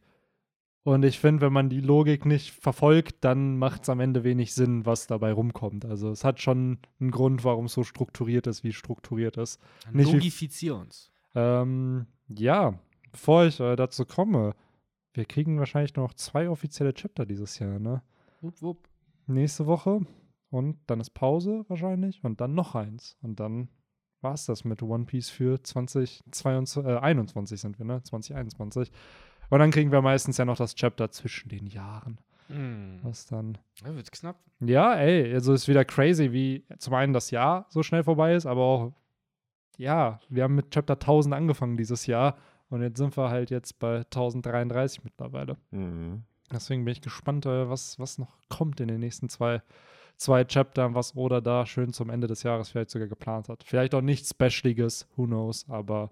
Und ich finde, wenn man die Logik nicht verfolgt, dann macht es am Ende wenig Sinn, was dabei rumkommt. Also es hat schon einen Grund, warum es so strukturiert ist, wie es strukturiert ist. Nicht logifizier uns. Ähm, ja, bevor ich äh, dazu komme, wir kriegen wahrscheinlich noch zwei offizielle Chapter dieses Jahr, ne? Wupp, wupp. nächste Woche und dann ist Pause wahrscheinlich und dann noch eins. Und dann war es das mit One Piece für 2021 äh, 21 sind wir, ne? 2021. Und dann kriegen wir meistens ja noch das Chapter zwischen den Jahren. Hm. Was dann. Ja, wird knapp. Ja, ey, also ist wieder crazy, wie zum einen das Jahr so schnell vorbei ist, aber auch, ja, wir haben mit Chapter 1000 angefangen dieses Jahr und jetzt sind wir halt jetzt bei 1033 mittlerweile. Mhm. Deswegen bin ich gespannt, äh, was, was noch kommt in den nächsten zwei, zwei Chaptern, was Oda da schön zum Ende des Jahres vielleicht sogar geplant hat. Vielleicht auch nichts Specialiges, who knows, aber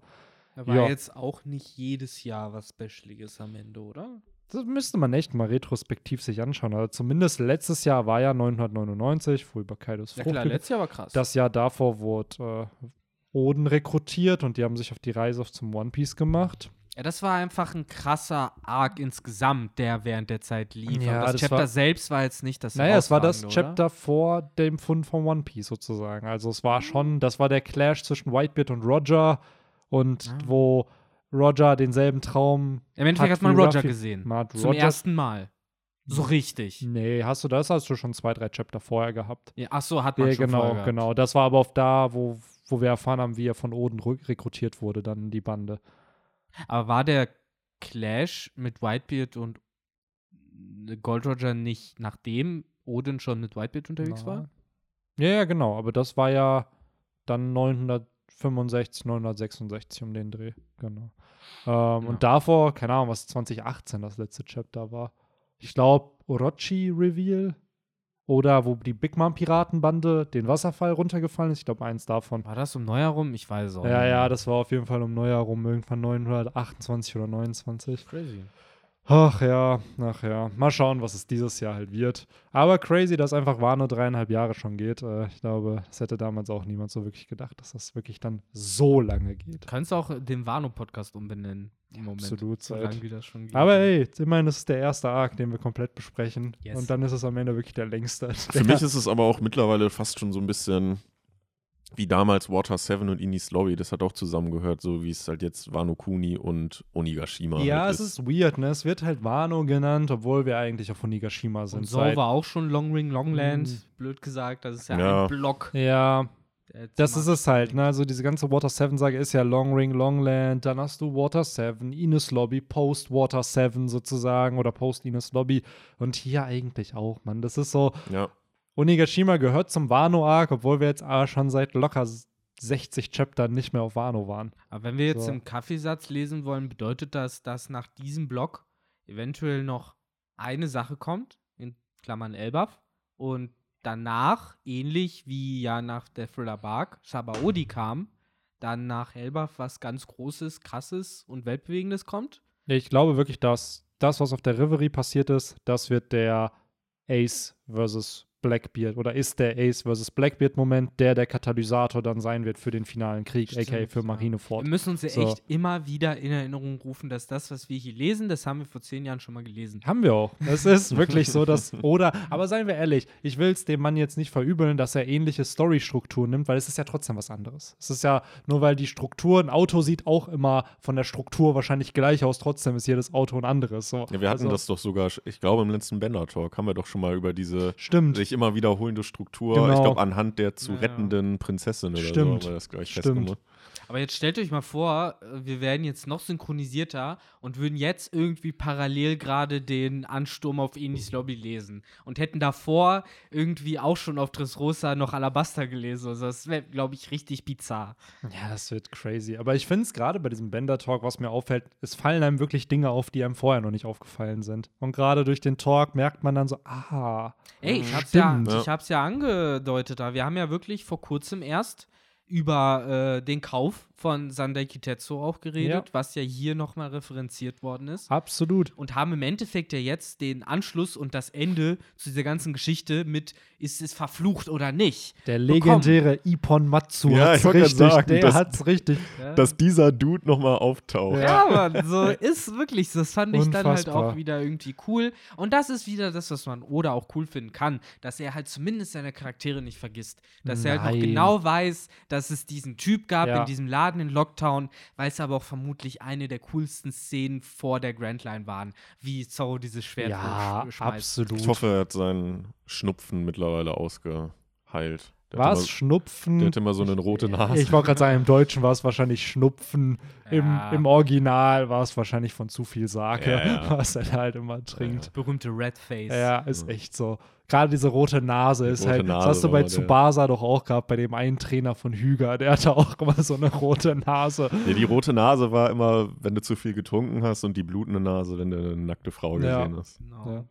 war Ja. jetzt auch nicht jedes Jahr was Specialiges am Ende, oder? das müsste man echt mal retrospektiv sich anschauen. Also zumindest letztes Jahr war ja 999, wo über Kaidos Ja klar, letztes Jahr war krass. Das Jahr davor wurde äh, Oden rekrutiert und die haben sich auf die Reise zum One Piece gemacht. Ja, das war einfach ein krasser Arc insgesamt, der während der Zeit lief. Ja, das, das Chapter war- selbst war jetzt nicht das Naja, es war das Herausragende, Chapter vor dem Fund von One Piece sozusagen. Also es war schon, das war der Clash zwischen Whitebeard und Roger und Ah. wo Roger denselben Traum. Im Endeffekt hat man wie Roger Ruffy- gesehen. Man hat Zum Roger- ersten Mal. So richtig. Nee, hast du das? Hast du schon zwei, drei Chapter vorher gehabt? Ja, ach so, hat man Ja, schon genau, vorher genau. Das war aber auch da, wo, wo wir erfahren haben, wie er von Oden rekrutiert wurde, dann in die Bande. Aber war der Clash mit Whitebeard und Gold Roger nicht nachdem Odin schon mit Whitebeard unterwegs war? Ja, ja, genau. Aber das war ja dann 965, 966 um den Dreh, genau. Ähm, Ja. Und davor, keine Ahnung, was 2018 das letzte Chapter war. Ich glaube, Orochi Reveal oder wo die Big Mom Piratenbande den Wasserfall runtergefallen ist. Ich glaube, eins davon. War das um Neujahr rum? Ich weiß es auch Ja, nicht ja, das war auf jeden Fall um Neujahr rum, irgendwann 928 oder 29. crazy. Ach ja, ach ja. Mal schauen, was es dieses Jahr halt wird. Aber crazy, dass einfach Wano dreieinhalb Jahre schon geht. Äh, ich glaube, das hätte damals auch niemand so wirklich gedacht, dass das wirklich dann so lange geht. Du kannst auch den Wano-Podcast umbenennen im Moment. absolut So lange wie das schon geht. Aber ey, immerhin ist es der erste Arc, den wir komplett besprechen. Yes. Und dann ist es am Ende wirklich der längste. Für mich ist es aber auch mittlerweile fast schon so ein bisschen wie damals Water 7 und Inis Lobby. Das hat auch zusammengehört, so wie es halt jetzt Wano Kuni und Onigashima Ja, halt es ist weird, ne? Es wird halt Wano genannt, obwohl wir eigentlich auf Onigashima sind. Und so war auch schon Long Ring Longland, Mm. blöd gesagt. Das ist ja, Ja. ein Block. ja, Das ist es halt, ne? Also diese ganze Water 7-Sage ist ja Long Ring, Longland, dann hast du Water 7, Ines Lobby, Post Water 7 sozusagen oder Post Ines Lobby und hier eigentlich auch, Mann. Das ist so, Ja, Onigashima gehört zum Wano-Arc, obwohl wir jetzt aber schon seit locker 60 Chaptern nicht mehr auf Wano waren. Aber wenn wir jetzt So. im Kaffeesatz lesen wollen, bedeutet das, dass nach diesem Block eventuell noch eine Sache kommt, in Klammern Elbaf, und danach, ähnlich wie ja nach der Thriller Bark, Sabaody kam, dann nach Elbaf was ganz Großes, Krasses und Weltbewegendes kommt. Ich glaube wirklich, dass das, was auf der Reverie passiert ist, das wird der Ace versus Blackbeard oder ist der Ace versus Blackbeard Moment, der der Katalysator dann sein wird für den finalen Krieg, aka Stimmt, für ja. Marineford. Wir müssen uns ja So. echt immer wieder in Erinnerung rufen, dass das, was wir hier lesen, das haben wir vor zehn Jahren schon mal gelesen. Haben wir auch. Es ist wirklich so, dass, oder, aber seien wir ehrlich, ich will es dem Mann jetzt nicht verübeln, dass er ähnliche Storystrukturen nimmt, weil es ist ja trotzdem was anderes. Es ist ja nur, weil die Struktur, ein Auto sieht auch immer von der Struktur wahrscheinlich gleich aus, trotzdem ist jedes Auto ein anderes. So. ja wir hatten Also, das doch sogar, ich glaube im letzten Bender-Talk haben wir doch schon mal über diese Stimmt. Sich immer wiederholende Struktur, Genau. ich glaube anhand der zu rettenden Prinzessin oder Stimmt. so haben wir das gleich Stimmt. festgemacht. Aber jetzt stellt euch mal vor, äh, wir werden jetzt noch synchronisierter und würden jetzt irgendwie parallel gerade den Ansturm auf Enis Lobby lesen und hätten davor irgendwie auch schon auf Dressrosa noch Alabaster gelesen. Also das wäre, glaube ich, richtig bizarr. Ja, das wird crazy. Aber ich finde es gerade bei diesem Bender-Talk, was mir auffällt, es fallen einem wirklich Dinge auf, die einem vorher noch nicht aufgefallen sind. Und gerade durch den Talk merkt man dann so, ah. Ey, ich hab's, ja, Stimmt. ich hab's ja angedeutet da. Wir haben ja wirklich vor kurzem erst über äh, den Kauf von Sandai Kitetsu auch geredet, Ja. was ja hier nochmal referenziert worden ist. Absolut. und haben im Endeffekt ja jetzt den Anschluss und das Ende zu dieser ganzen Geschichte mit, ist es verflucht oder nicht? Der bekommen. legendäre Ippon Matsu Ja, hat's richtig, sagen, der das- hat's richtig. Ja, Dass dieser Dude nochmal auftaucht. ja Mann, so ist wirklich, so. das fand ich dann halt Unfassbar. auch wieder irgendwie cool. Und das ist wieder das, was man oder auch cool finden kann, dass er halt zumindest seine Charaktere nicht vergisst. Dass er halt noch Nein. genau weiß, dass es diesen Typ gab Ja. in diesem Laden in Locktown, weil es aber auch vermutlich eine der coolsten Szenen vor der Grand Line waren, wie Zorro dieses Schwert Ja, sch- schmeißt. absolut. Ich hoffe, er hat seinen Schnupfen mittlerweile ausgeheilt. War es Schnupfen? der hat immer so eine rote Nase. Ich wollte gerade sagen, im Deutschen war es wahrscheinlich Schnupfen. Im, Ja. Im Original war es wahrscheinlich von zu viel Sake, Ja, ja. was er halt immer trinkt. berühmte Red Face. Ja, ist echt so. Gerade diese rote Nase Die ist rote halt, das Nase hast du bei Tsubasa doch auch gehabt, bei dem einen Trainer von Hyga, der hatte auch immer so eine rote Nase. Ja, die rote Nase war immer, wenn du zu viel getrunken hast und die blutende Nase, wenn du eine nackte Frau Ja. gesehen hast. Genau. Ja.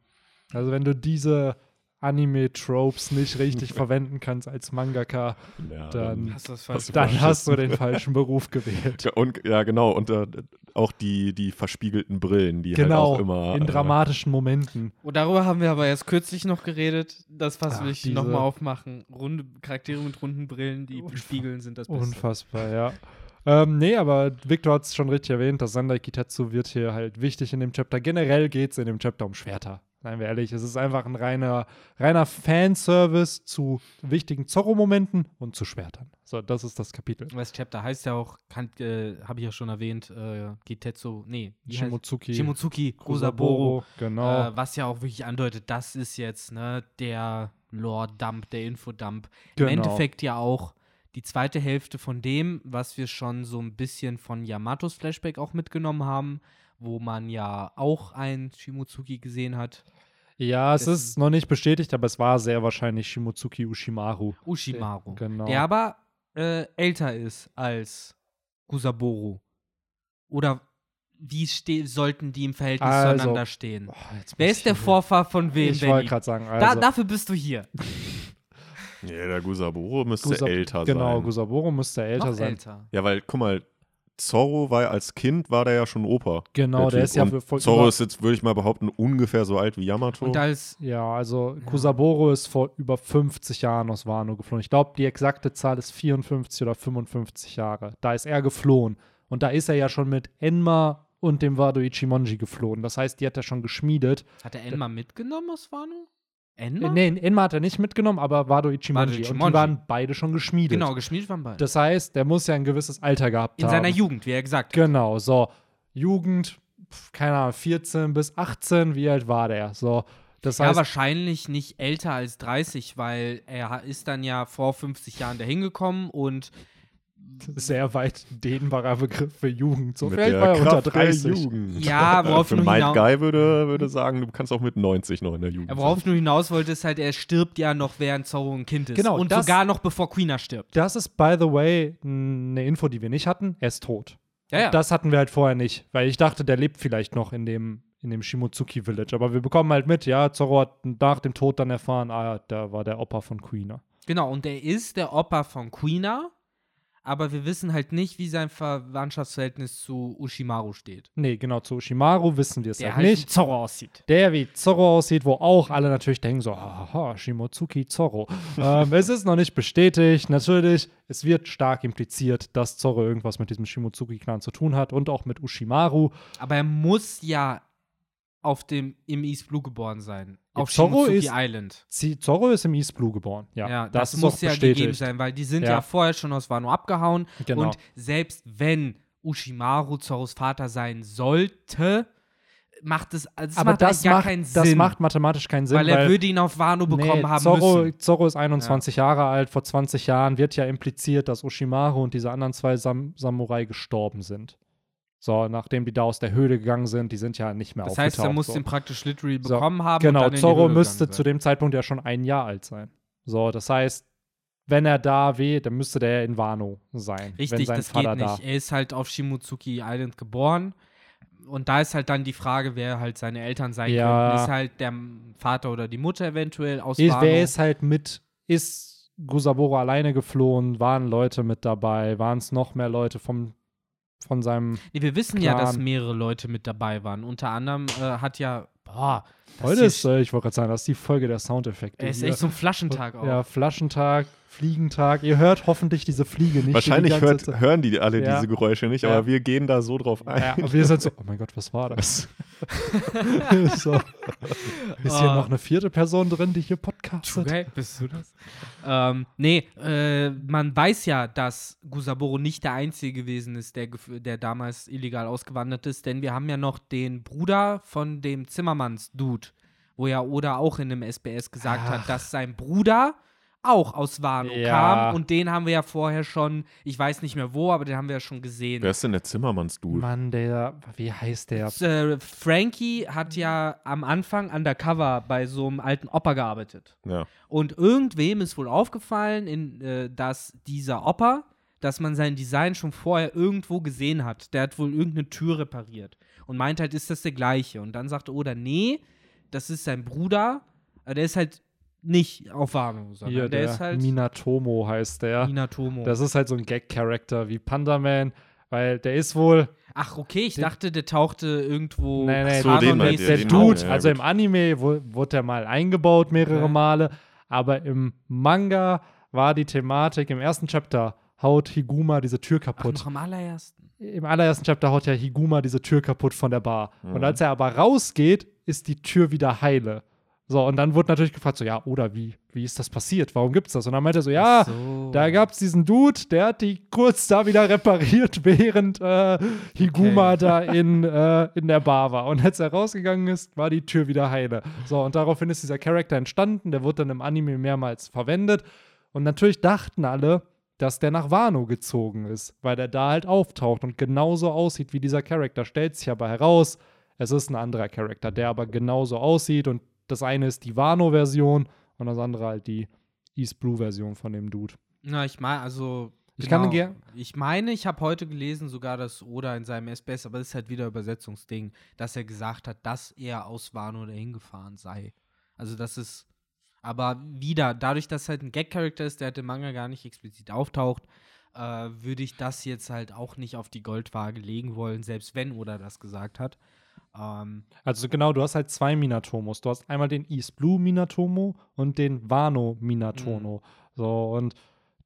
Also wenn du diese Anime-Tropes nicht richtig verwenden kannst als Mangaka, Ja, Dann- Hast Hast dann hast du den falschen Beruf gewählt. Ja, Und, ja, genau. Und äh, auch die, die verspiegelten Brillen, die Genau, halt auch immer. in äh, dramatischen Momenten. Und darüber haben wir aber erst kürzlich noch geredet. Das Fass will ich nochmal aufmachen. Runde Charaktere mit runden Brillen, die spiegeln, sind das Beste. Unfassbar, ja. Ähm, nee, aber Victor hat es schon richtig erwähnt, das Sandai Kitetsu wird hier halt wichtig in dem Chapter. Generell geht es in dem Chapter um Schwerter. Seien wir ehrlich, es ist einfach ein reiner, reiner Fanservice zu wichtigen Zorro-Momenten und zu Schwertern. So, das ist das Kapitel. Das Chapter heißt ja auch, äh, habe ich ja schon erwähnt, äh, Gitetsu, nee, Shimotsuki. Shimotsuki Kusaboro. Genau. Äh, was ja auch wirklich andeutet, das ist jetzt ne, der Lore-Dump, der Infodump. Genau. Im Endeffekt ja auch die zweite Hälfte von dem, was wir schon so ein bisschen von Yamatos Flashback auch mitgenommen haben, wo man ja auch ein Shimotsuki gesehen hat. ja, es dessen- ist noch nicht bestätigt, aber es war sehr wahrscheinlich Shimotsuki Ushimaru. Ushimaru. Genau. Der aber äh, älter ist als Gusaboro? Oder wie ste sollten die im Verhältnis Also, zueinander stehen? Boah, jetzt Wer ist der Vorfahr von wem, Ich wollte gerade sagen, Da, also, dafür bist du hier. Ja, der Gusaburo müsste Gusa- älter Genau, sein. Gusaboro müsste älter Noch sein. älter. Ja, weil, guck mal, Zorro war als Kind, war der ja schon Opa. Genau, der Typ. ist ja vor Zorro über- ist jetzt, würde ich mal behaupten, ungefähr so alt wie Yamato. Und als Ja, also Kusaboro ist vor über 50 Jahren aus Wano geflohen. Ich glaube, die exakte Zahl ist 54 oder 55 Jahre. Da ist er geflohen. Und da ist er ja schon mit Enma und dem Wado Ichimonji geflohen. Das heißt, die hat er schon geschmiedet. hat er Enma mitgenommen aus Wano? Enma? Äh, nee, Enma hat er nicht mitgenommen, aber Wado Ichimonji. Und Ichimonji. die waren beide schon geschmiedet. Genau, geschmiedet waren beide. Das heißt, der muss ja ein gewisses Alter gehabt In haben. seiner Jugend, wie er gesagt hat. Genau, so. Jugend, keine Ahnung, 14 bis 18, wie alt war der? So. Das Ja, heißt, wahrscheinlich nicht älter als 30, weil er ist dann ja vor 50 Jahren dahin gekommen und sehr weit dehnbarer Begriff für Jugend. So mit vielleicht der war er unter Kraft der 30. Jugend. Ja, worauf Für nur hinaus- Guy würde, würde sagen, du kannst auch mit 90 noch in der Jugend Ja, worauf ich nur hinaus wollte, ist halt, er stirbt ja noch, während Zorro ein Kind ist. Genau, Und das- sogar noch bevor Quina stirbt. Das ist, by the way, eine Info, die wir nicht hatten. Er ist tot. Ja, ja. Das hatten wir halt vorher nicht, weil ich dachte, der lebt vielleicht noch in dem, in dem Shimotsuki Village. Aber wir bekommen halt mit, ja, Zorro hat nach dem Tod dann erfahren, ah, ja, da war der Opa von Quina. Genau, und er ist der Opa von Quina, aber wir wissen halt nicht, wie sein Verwandtschaftsverhältnis zu Ushimaru steht. Nee, genau, zu Ushimaru wissen wir es Der halt halt wie nicht. Zorro aussieht. Der wie Zorro aussieht, wo auch alle natürlich denken so, haha, Shimotsuki Zorro. ähm, es ist noch nicht bestätigt. Natürlich, es wird stark impliziert, dass Zorro irgendwas mit diesem Shimotsuki-Clan zu tun hat und auch mit Ushimaru. Aber er muss ja auf dem, im East Blue geboren sein. Ja, Auf Zorro Shimotsuki ist- Island. Zorro ist im East Blue geboren. Ja, Ja, das, das, muss ja bestätigt. gegeben sein, weil die sind Ja. ja, vorher schon aus Wano abgehauen. Genau. Und selbst wenn Ushimaru Zorros Vater sein sollte, macht es es Aber macht das gar macht, keinen das Sinn. macht mathematisch keinen Sinn, weil er würde ihn auf Wano bekommen nee, haben Zorro, müssen. Zorro ist 21 Jahre alt. Vor 20 Jahren wird ja impliziert, dass Ushimaru und diese anderen zwei Sam Samurai gestorben sind. So, nachdem die da aus der Höhle gegangen sind, die sind ja nicht mehr Das heißt, er muss so. den praktisch literally So, bekommen haben. und Genau, Zorro müsste zu dem Zeitpunkt ja schon ein Jahr alt sein. So, das heißt, wenn er da weh, dann müsste der in Wano sein. Richtig, das Vater geht nicht. da. Er ist halt auf Shimotsuki Island geboren. Und da ist halt dann die Frage, wer halt seine Eltern sein Ja. könnten. Ist halt der Vater oder die Mutter eventuell aus Ist, Wano. wer ist halt mit, ist Gusaboro alleine geflohen? Waren Leute mit dabei? Waren es noch mehr Leute vom, von seinem. Nee, wir wissen ja, dass Plan. mehrere Leute mit dabei waren. Unter anderem äh, hat ja, boah, Heute ist, äh, ich wollte gerade sagen, das ist die Folge der Soundeffekte. Es ist echt so ein Flaschentag auch. Ja, Flaschentag, Fliegentag. Ihr hört hoffentlich diese Fliege nicht. Wahrscheinlich die hört, hören die alle Ja. diese Geräusche nicht, Ja. aber wir gehen da so drauf ein. Ja, aber wir sind so, oh mein Gott, was war das? so. Ist hier Ah. noch eine vierte Person drin, die hier podcastet? Okay, bist du das? ähm, nee, äh, man weiß ja, dass Gusaboro nicht der Einzige gewesen ist, der, der damals illegal ausgewandert ist, denn wir haben ja noch den Bruder von dem Zimmermanns-Dude, wo ja Oda auch in dem SBS gesagt Ach. hat, dass sein Bruder auch aus Wano Ja. kam und den haben wir ja vorher schon, ich weiß nicht mehr wo, aber den haben wir ja schon gesehen. Wer ist denn der Zimmermannsdude? Mann, der, wie heißt der? Äh, Frankie hat ja am Anfang undercover bei so einem alten Opa gearbeitet. Ja. Und irgendwem ist wohl aufgefallen, in, äh, dass dieser Opa, dass man sein Design schon vorher irgendwo gesehen hat. Der hat wohl irgendeine Tür repariert und meint halt, ist das der gleiche? Und dann sagte Oda, nee, das ist sein Bruder, aber der ist halt nicht auf Wano, sondern Hier, der, der, ist halt Minatomo heißt der. Minatomo. Das ist halt so ein Gag-Charakter wie Pandaman, weil der ist wohl, Ach, okay, ich dachte, der tauchte irgendwo nee, nee, Ach so, der, den meint der. Dude, ja, also im Anime wurde der mal eingebaut mehrere Ja. Male, aber im Manga war die Thematik, im ersten Chapter haut Higuma diese Tür Ach, kaputt. noch am allerersten. Im allerersten Chapter haut ja Higuma diese Tür kaputt von der Bar. Und Mhm. als er aber rausgeht, ist die Tür wieder heile. So, und dann wurde natürlich gefragt, so, ja, oder wie, wie ist das passiert? Warum gibt's das? Und dann meinte er so, ja, so. da gab's diesen Dude, der hat die kurz da wieder repariert, während äh, Higuma Okay. da in, äh, in der Bar war. Und als er rausgegangen ist, war die Tür wieder heile. So, und daraufhin ist dieser Charakter entstanden, der wurde dann im Anime mehrmals verwendet. Und natürlich dachten alle, dass der nach Wano gezogen ist, weil der da halt auftaucht und genauso aussieht wie dieser Charakter. Stellt sich aber heraus, es ist ein anderer Charakter, der aber genauso aussieht und das eine ist die Wano-Version und das andere halt die East Blue-Version von dem Dude. Na, ich meine, also Ich kann Genau. gern. Ich meine, ich habe heute gelesen, sogar das Oda in seinem SBS, aber das ist halt wieder Übersetzungsding, dass er gesagt hat, dass er aus Wano dahin gefahren sei. Also das ist, aber wieder, dadurch, dass halt ein Gag-Charakter ist, der halt im Manga gar nicht explizit auftaucht, äh, würde ich das jetzt halt auch nicht auf die Goldwaage legen wollen, selbst wenn Oda das gesagt hat. Ähm, Also genau, du hast halt zwei Minatomos. Du hast einmal den East Blue Minatomo und den Wano Minatomo. So, und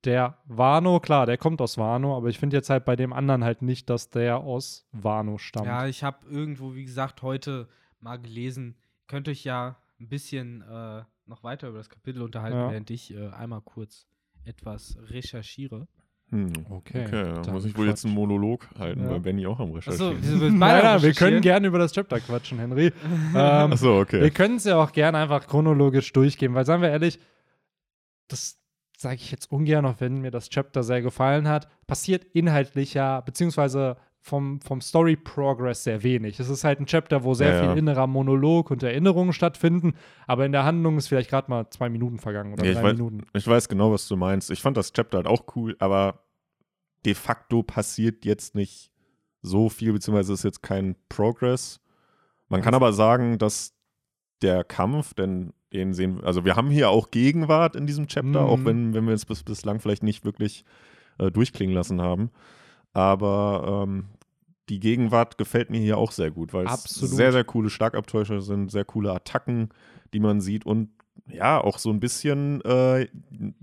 der Wano, klar, der kommt aus Wano, aber ich finde jetzt halt bei dem anderen halt nicht, dass der aus Wano stammt. Ja, ich habe irgendwo, wie gesagt, heute mal gelesen. Könnt euch ja ein bisschen äh, noch weiter über das Kapitel unterhalten, Ja. während ich äh, einmal kurz etwas recherchiere. Hm. Okay, Okay, da dann muss ich wohl jetzt einen Quatsch. Monolog halten, Ja. weil Benny auch am Recherchieren. willst du Nein, nein, wir können gerne über das Chapter quatschen, Henry. ähm, Achso, okay. Wir können es ja auch gerne einfach chronologisch durchgehen, weil, sagen wir ehrlich, das sage ich jetzt ungern, auch wenn mir das Chapter sehr gefallen hat, passiert inhaltlich ja, beziehungsweise vom, vom Story-Progress sehr wenig. Es ist halt ein Chapter, wo sehr Ja, viel ja. innerer Monolog und Erinnerungen stattfinden, aber in der Handlung ist vielleicht gerade mal zwei Minuten vergangen oder Ja, ich drei weiß- Minuten. Ich weiß genau, was du meinst. Ich fand das Chapter halt auch cool, aber de facto passiert jetzt nicht so viel, beziehungsweise ist jetzt kein Progress. Man kann aber sagen, dass der Kampf, denn den sehen wir, also wir haben hier auch Gegenwart in diesem Chapter, Mhm. auch wenn, wenn wir es bis, bislang vielleicht nicht wirklich äh, durchklingen lassen haben. Aber ähm, die Gegenwart gefällt mir hier auch sehr gut, weil es sehr, sehr coole Schlagabtäusche sind, sehr coole Attacken, die man sieht und ja, auch so ein bisschen äh,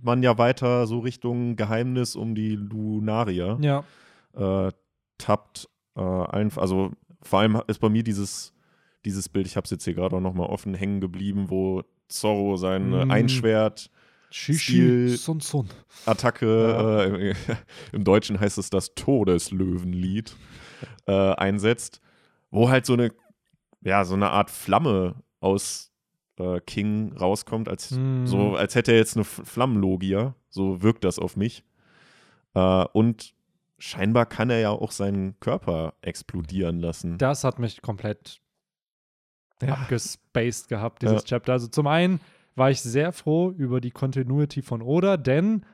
man ja weiter so Richtung Geheimnis um die Lunaria Ja, äh, tappt. Äh, also vor allem ist bei mir dieses, dieses Bild, ich habe es jetzt hier gerade auch nochmal offen hängen geblieben, wo Zorro sein Mm. Einschwert Stil- Sun Sun. Attacke, Ja. äh, im, Deutschen heißt es das Todeslöwenlied, äh, einsetzt, wo halt so eine, ja, so eine Art Flamme aus äh, King rauskommt, als, Mm. so, als hätte er jetzt eine Flammenlogia. So wirkt das auf mich. Äh, und scheinbar kann er ja auch seinen Körper explodieren lassen. Das hat mich komplett Ja. abgespaced gehabt, dieses Ja. Chapter. Also zum einen war ich sehr froh über die Continuity von Oda, denn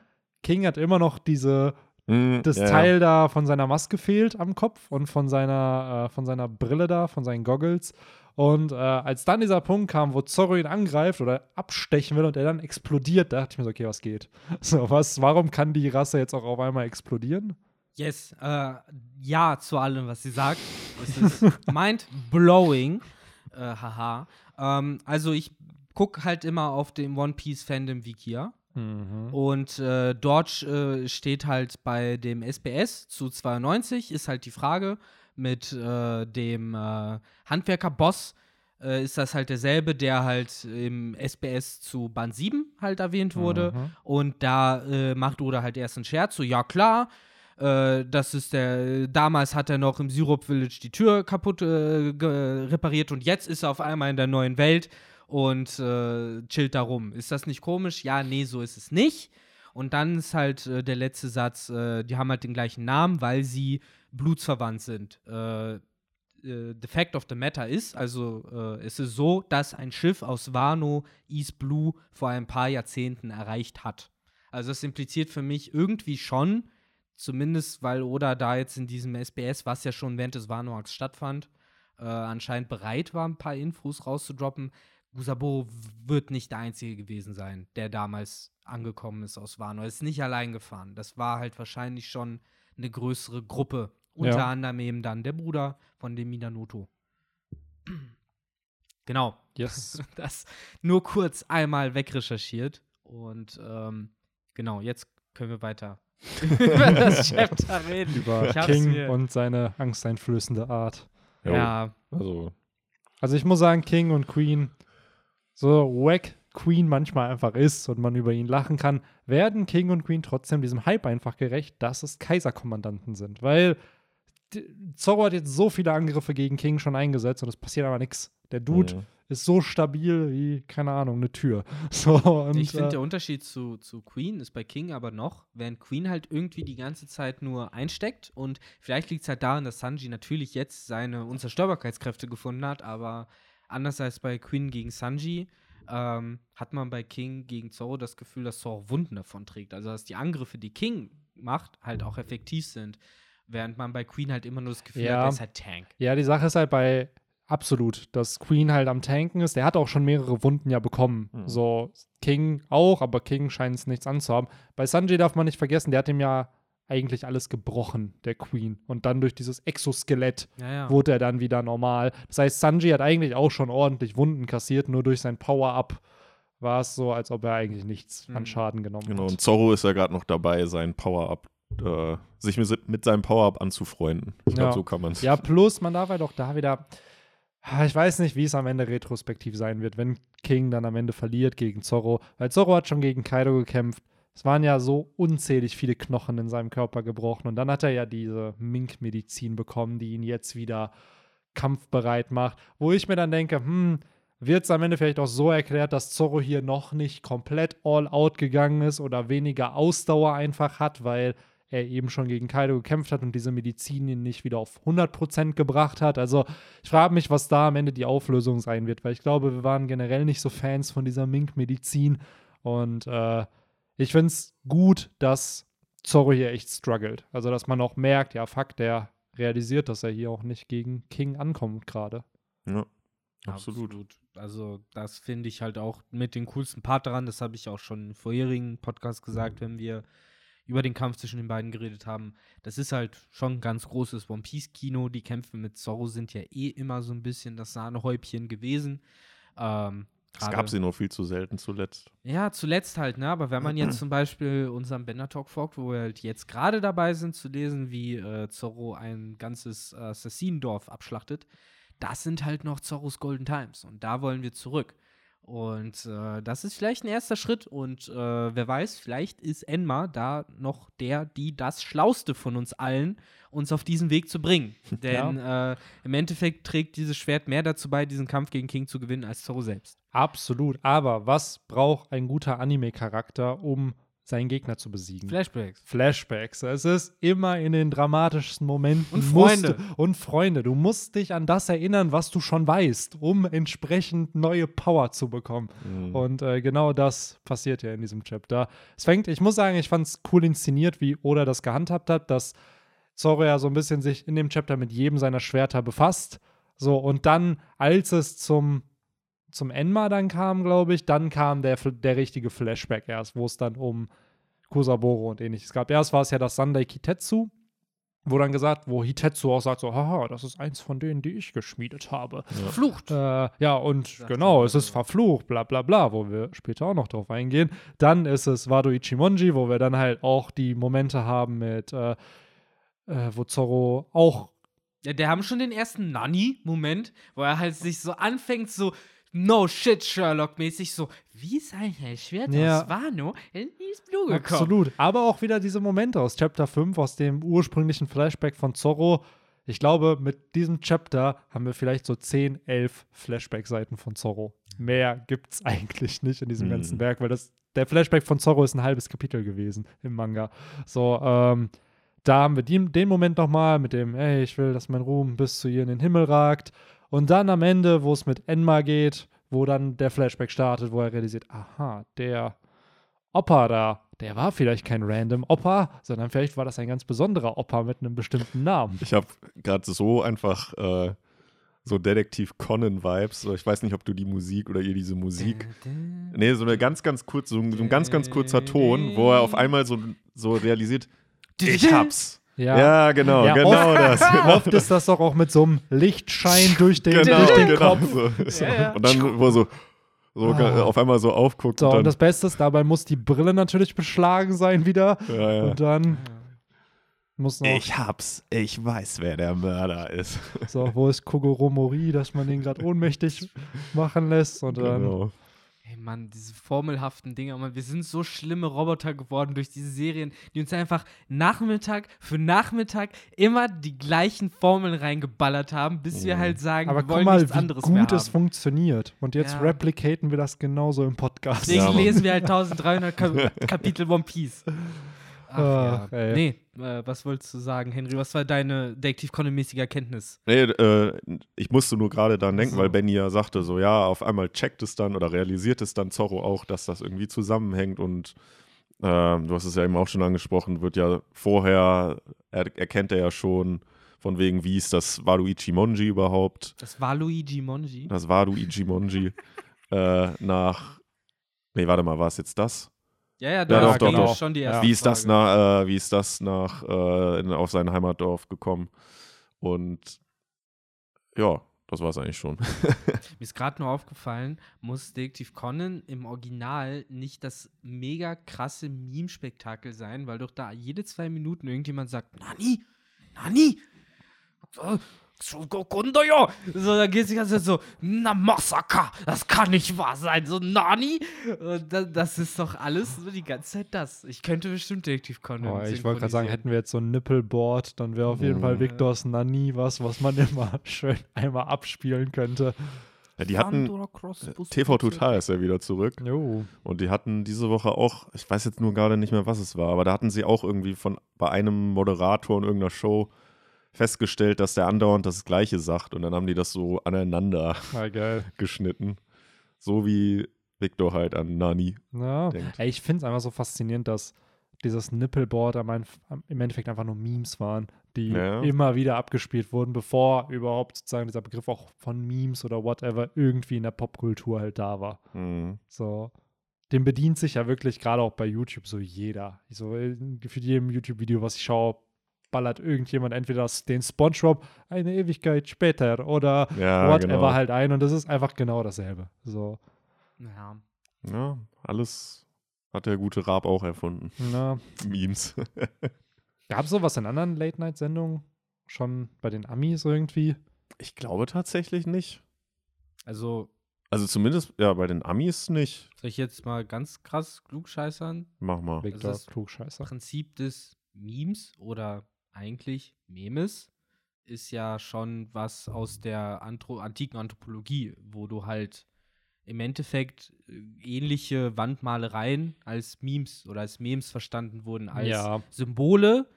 King hat immer noch diese, Mm, das ja, ja. Teil da von seiner Maske fehlt am Kopf und von seiner, äh, von seiner Brille da, von seinen Goggles. Und äh, als dann dieser Punkt kam, wo Zorro ihn angreift oder abstechen will und er dann explodiert, da dachte ich mir so, okay, was geht? So, was, warum kann die Rasse jetzt auch auf einmal explodieren? Yes, äh, ja zu allem, was sie sagt. Es ist mind-blowing. Äh, haha. Ähm, also ich gucke halt immer auf dem One Piece Fandom Wikia. Mhm. Und äh, dort äh, steht halt bei dem SBS zu 92 ist halt die Frage mit äh, dem äh, Handwerker-Boss äh, ist das halt derselbe, der halt im SBS zu Band 7 halt erwähnt wurde. Mhm. Und da äh, macht Oda halt erst einen Scherz, so ja klar, das ist der, damals hat er noch im Syrup Village die Tür kaputt repariert und jetzt ist er auf einmal in der neuen Welt und äh, chillt da rum. Ist das nicht komisch? Ja, nee, so ist es nicht. Und dann ist halt äh, der letzte Satz, äh, die haben halt den gleichen Namen, weil sie blutsverwandt sind. Äh, äh, the fact of the matter ist, also äh, es ist so, dass ein Schiff aus Wano East Blue vor ein paar Jahrzehnten erreicht hat. Also das impliziert für mich irgendwie schon, zumindest weil Oda da jetzt in diesem SBS, was ja schon während des Wano-Arcs stattfand, anscheinend bereit war, ein paar Infos rauszudroppen. Gusabo wird nicht der Einzige gewesen sein, der damals angekommen ist aus Wano. Er ist nicht allein gefahren. Das war halt wahrscheinlich schon eine größere Gruppe. Unter Ja. anderem eben dann der Bruder von dem Minamoto. Genau. Yes. Das nur kurz einmal wegrecherchiert. Und ähm, genau, jetzt können wir weiter über das Chapter reden. Über King mir- und seine angsteinflößende Art. Jo. Ja, Also, Also ich muss sagen, King und Queen, so wack Queen manchmal einfach ist und man über ihn lachen kann, werden King und Queen trotzdem diesem Hype einfach gerecht, dass es Kaiserkommandanten sind. Weil Zorro hat jetzt so viele Angriffe gegen King schon eingesetzt und es passiert aber nichts. Der Dude mhm. ist so stabil wie, keine Ahnung, eine Tür. So, und, ich finde, äh, der Unterschied zu, zu Queen ist bei King aber noch, während Queen halt irgendwie die ganze Zeit nur einsteckt und vielleicht liegt es halt daran, dass Sanji natürlich jetzt seine Unzerstörbarkeitskräfte gefunden hat, aber anders als bei Queen gegen Sanji ähm, hat man bei King gegen Zorro das Gefühl, dass Zorro Wunden davon trägt. Also dass die Angriffe, die King macht, halt auch effektiv sind. Während man bei Queen halt immer nur das Gefühl Ja. hat, er ist halt Tank. Ja, die Sache ist halt bei absolut, dass Queen halt am Tanken ist. Der hat auch schon mehrere Wunden ja bekommen. Mhm. So King auch, aber King scheint es nichts anzuhaben. Bei Sanjay darf man nicht vergessen, der hat ihm ja eigentlich alles gebrochen, der Queen. Und dann durch dieses Exoskelett Ja, ja. wurde er dann wieder normal. Das heißt, Sanji hat eigentlich auch schon ordentlich Wunden kassiert, nur durch sein Power-Up war es so, als ob er eigentlich nichts an Mhm. Schaden genommen Genau, hat. und Zorro ist ja gerade noch dabei, sein Power-Up, äh, sich mit, mit seinem Power-Up anzufreunden. Ich glaube, Ja. so kann man es. Ja, plus man darf halt auch da wieder. Ah, Ich weiß nicht, wie es am Ende retrospektiv sein wird, wenn King dann am Ende verliert gegen Zorro. Weil Zorro hat schon gegen Kaido gekämpft. Es waren ja so unzählig viele Knochen in seinem Körper gebrochen. Und dann hat er ja diese Mink-Medizin bekommen, die ihn jetzt wieder kampfbereit macht. Wo ich mir dann denke, hm, wird es am Ende vielleicht auch so erklärt, dass Zorro hier noch nicht komplett all out gegangen ist oder weniger Ausdauer einfach hat, weil er eben schon gegen Kaido gekämpft hat und diese Medizin ihn nicht wieder auf 100% gebracht hat. Also ich frage mich, was da am Ende die Auflösung sein wird, weil ich glaube, wir waren generell nicht so Fans von dieser Mink-Medizin und äh, ich finde es gut, dass Zorro hier echt struggelt. Also dass man auch merkt, ja fuck, der realisiert, dass er hier auch nicht gegen King ankommt gerade. Ja, absolut. Also, das finde ich halt auch mit dem coolsten Part daran. Das habe ich auch schon im vorherigen Podcast gesagt, wenn wir über den Kampf zwischen den beiden geredet haben. Das ist halt schon ein ganz großes One Piece-Kino. Die Kämpfe mit Zorro sind ja eh immer so ein bisschen das Sahnehäubchen gewesen. Ähm, Es gab sie nur viel zu selten zuletzt. Ja, zuletzt halt, ne? Aber wenn man jetzt zum Beispiel unseren Bender Talk folgt, wo wir halt jetzt gerade dabei sind zu lesen, wie äh, Zorro ein ganzes äh, Assassinendorf abschlachtet, das sind halt noch Zorros Golden Times. Und da wollen wir zurück. Und äh, das ist vielleicht ein erster Schritt. Und äh, wer weiß, vielleicht ist Enma da noch der, die das Schlauste von uns allen, uns auf diesen Weg zu bringen. Denn äh, im Endeffekt trägt dieses Schwert mehr dazu bei, diesen Kampf gegen King zu gewinnen, als Zorro selbst. Absolut. Aber was braucht ein guter Anime-Charakter, um seinen Gegner zu besiegen? Flashbacks. Flashbacks. Es ist immer in den dramatischsten Momenten. Und musst Freunde. Du, und Freunde. Du musst dich an das erinnern, was du schon weißt, um entsprechend neue Power zu bekommen. Mhm. Und äh, genau das passiert ja in diesem Chapter. Es fängt, ich muss sagen, ich fand es cool inszeniert, wie Oda das gehandhabt hat, dass Zoro ja so ein bisschen sich in dem Chapter mit jedem seiner Schwerter befasst. So, und dann, als es zum, zum Enma dann kam, glaube ich, dann kam der, der richtige Flashback erst, wo es dann um Kusaboro und ähnliches gab. Erst war es ja das Sunday Kitetsu, wo dann gesagt, wo Hitetsu auch sagt so, haha, das ist eins von denen, die ich geschmiedet habe. Verflucht. Äh, ja, und Sagt genau, es ist ja. verflucht, bla bla bla, wo wir später auch noch drauf eingehen. Dann ist es Wado Ichimonji, wo wir dann halt auch die Momente haben mit, äh, äh, wo Zorro auch Ja, der haben schon den ersten Nani-Moment, wo er halt sich so anfängt, so No shit, Sherlock-mäßig, so, wie ist eigentlich ein Schwert Ja. aus Wano in dieses Blue gekommen? Absolut. Aber auch wieder diese Momente aus Chapter 5, aus dem ursprünglichen Flashback von Zorro. Ich glaube, mit diesem Chapter haben wir vielleicht so 10, 11 Flashback-Seiten von Zorro. Mehr gibt's eigentlich nicht in diesem Mhm. ganzen Werk, weil das, der Flashback von Zorro ist ein halbes Kapitel gewesen im Manga. So, ähm, da haben wir die, den Moment nochmal mit dem, ey, ich will, dass mein Ruhm bis zu ihr in den Himmel ragt. Und dann am Ende, wo es mit Enma geht, wo dann der Flashback startet, wo er realisiert, aha, der Opa da, der war vielleicht kein random Opa, sondern vielleicht war das ein ganz besonderer Opa mit einem bestimmten Namen. Ich habe gerade so einfach äh, so Detektiv Conan-Vibes. Ich weiß nicht, ob du die Musik oder ihr diese Musik. Nee, so eine ganz, ganz kurz, so ein, so ein ganz, ganz kurzer Ton, wo er auf einmal so, so realisiert, ich hab's. Ja, genau, Ja, genau das. Oft ist das doch auch mit so einem Lichtschein durch den, genau, durch den genau. Kopf. So. So. Ja, ja. Und dann, wo er so, so Ah. auf einmal so aufguckt. So, und und das Beste ist, dabei muss die Brille natürlich beschlagen sein wieder. ja, ja. Und dann muss noch, Ich hab's, ich weiß, wer der Mörder ist. so, wo ist Kogoro Mori, dass man den gerade ohnmächtig machen lässt. Und dann, Genau. Ey Mann, diese formelhaften Dinger, Mann, wir sind so schlimme Roboter geworden durch diese Serien, die uns einfach Nachmittag für Nachmittag immer die gleichen Formeln reingeballert haben, bis wir Mhm. halt sagen, aber wir guck wollen mal, nichts wie anderes mehr gut haben. es funktioniert. Und jetzt Ja. replicaten wir das genauso im Podcast. Deswegen Ja, lesen wir halt 1300 Ka Kapitel One Piece. Ach, Ach, ja. ey. Nee, äh, was wolltest du sagen, Henry? Was war deine Detektiv Conan-mäßige Erkenntnis? Nee, äh, ich musste nur gerade daran denken, So. weil Benny ja sagte, so ja, auf einmal checkt es dann oder realisiert es dann Zorro auch, dass das irgendwie zusammenhängt und Ähm, du hast es ja eben auch schon angesprochen, wird ja vorher, er, erkennt er ja schon, von wegen, wie ist das Waluigi Monji überhaupt? Das war Luigi Monji. Das Waluigi Monji äh, nach, nee, warte mal, war es jetzt das? Ja, ja, Ja, da doch, doch, doch. schon die Ja. erste Wie ist das nach, äh, wie ist das nach äh, in, auf sein Heimatdorf gekommen? Und ja, das war es eigentlich schon. Mir ist gerade nur aufgefallen, muss Detektiv Conan im Original nicht das mega krasse Meme-Spektakel sein, weil doch da jede zwei Minuten irgendjemand sagt, Nani, Nani, äh, ja. So, dann geht die ganze Zeit so, na Massaker, das kann nicht wahr sein, so Nani. Und da, das ist doch alles so die ganze Zeit das. Ich könnte bestimmt Detektiv Conan Oh, ich wollte gerade sagen, hätten wir jetzt so ein Nippelboard, dann wäre auf jeden Fall Mhm. Victors Nani was, was man immer schön einmal abspielen könnte. Ja, die hatten, Bus- TV Total ist ja wieder zurück. Jo. Und die hatten diese Woche auch, ich weiß jetzt nur gerade nicht mehr, was es war, aber da hatten sie auch irgendwie von bei einem Moderator in irgendeiner Show festgestellt, dass der andauernd das Gleiche sagt. Und dann haben die das so aneinander Ah, geschnitten. So wie Victor halt an Nani Ja. Ey, ich finde es einfach so faszinierend, dass dieses Nippelboard am- im Endeffekt einfach nur Memes waren, die Ja. immer wieder abgespielt wurden, bevor überhaupt sozusagen dieser Begriff auch von Memes oder whatever irgendwie in der Popkultur halt da war. Mhm. So. Dem bedient sich ja wirklich gerade auch bei YouTube so jeder. So gefühlt jedem YouTube-Video, was ich schaue, ballert irgendjemand entweder das- den SpongeBob eine Ewigkeit später oder Ja, whatever genau. halt ein und das ist einfach genau dasselbe. So, Ja. Ja, alles hat der gute Raab auch erfunden. na, Memes. Gab es sowas in anderen Late-Night-Sendungen? Schon bei den Amis irgendwie? Ich glaube tatsächlich nicht. Also, Also zumindest, ja, bei den Amis nicht. soll ich jetzt mal ganz krass klugscheißern? Mach mal. Victor ist- Klugscheißer. Prinzip des Memes oder eigentlich Memes ist ja schon was aus der Anthro antiken Anthropologie, wo du halt im Endeffekt äh, ähnliche Wandmalereien als Memes oder als Memes verstanden wurden, als Ja. Symbole,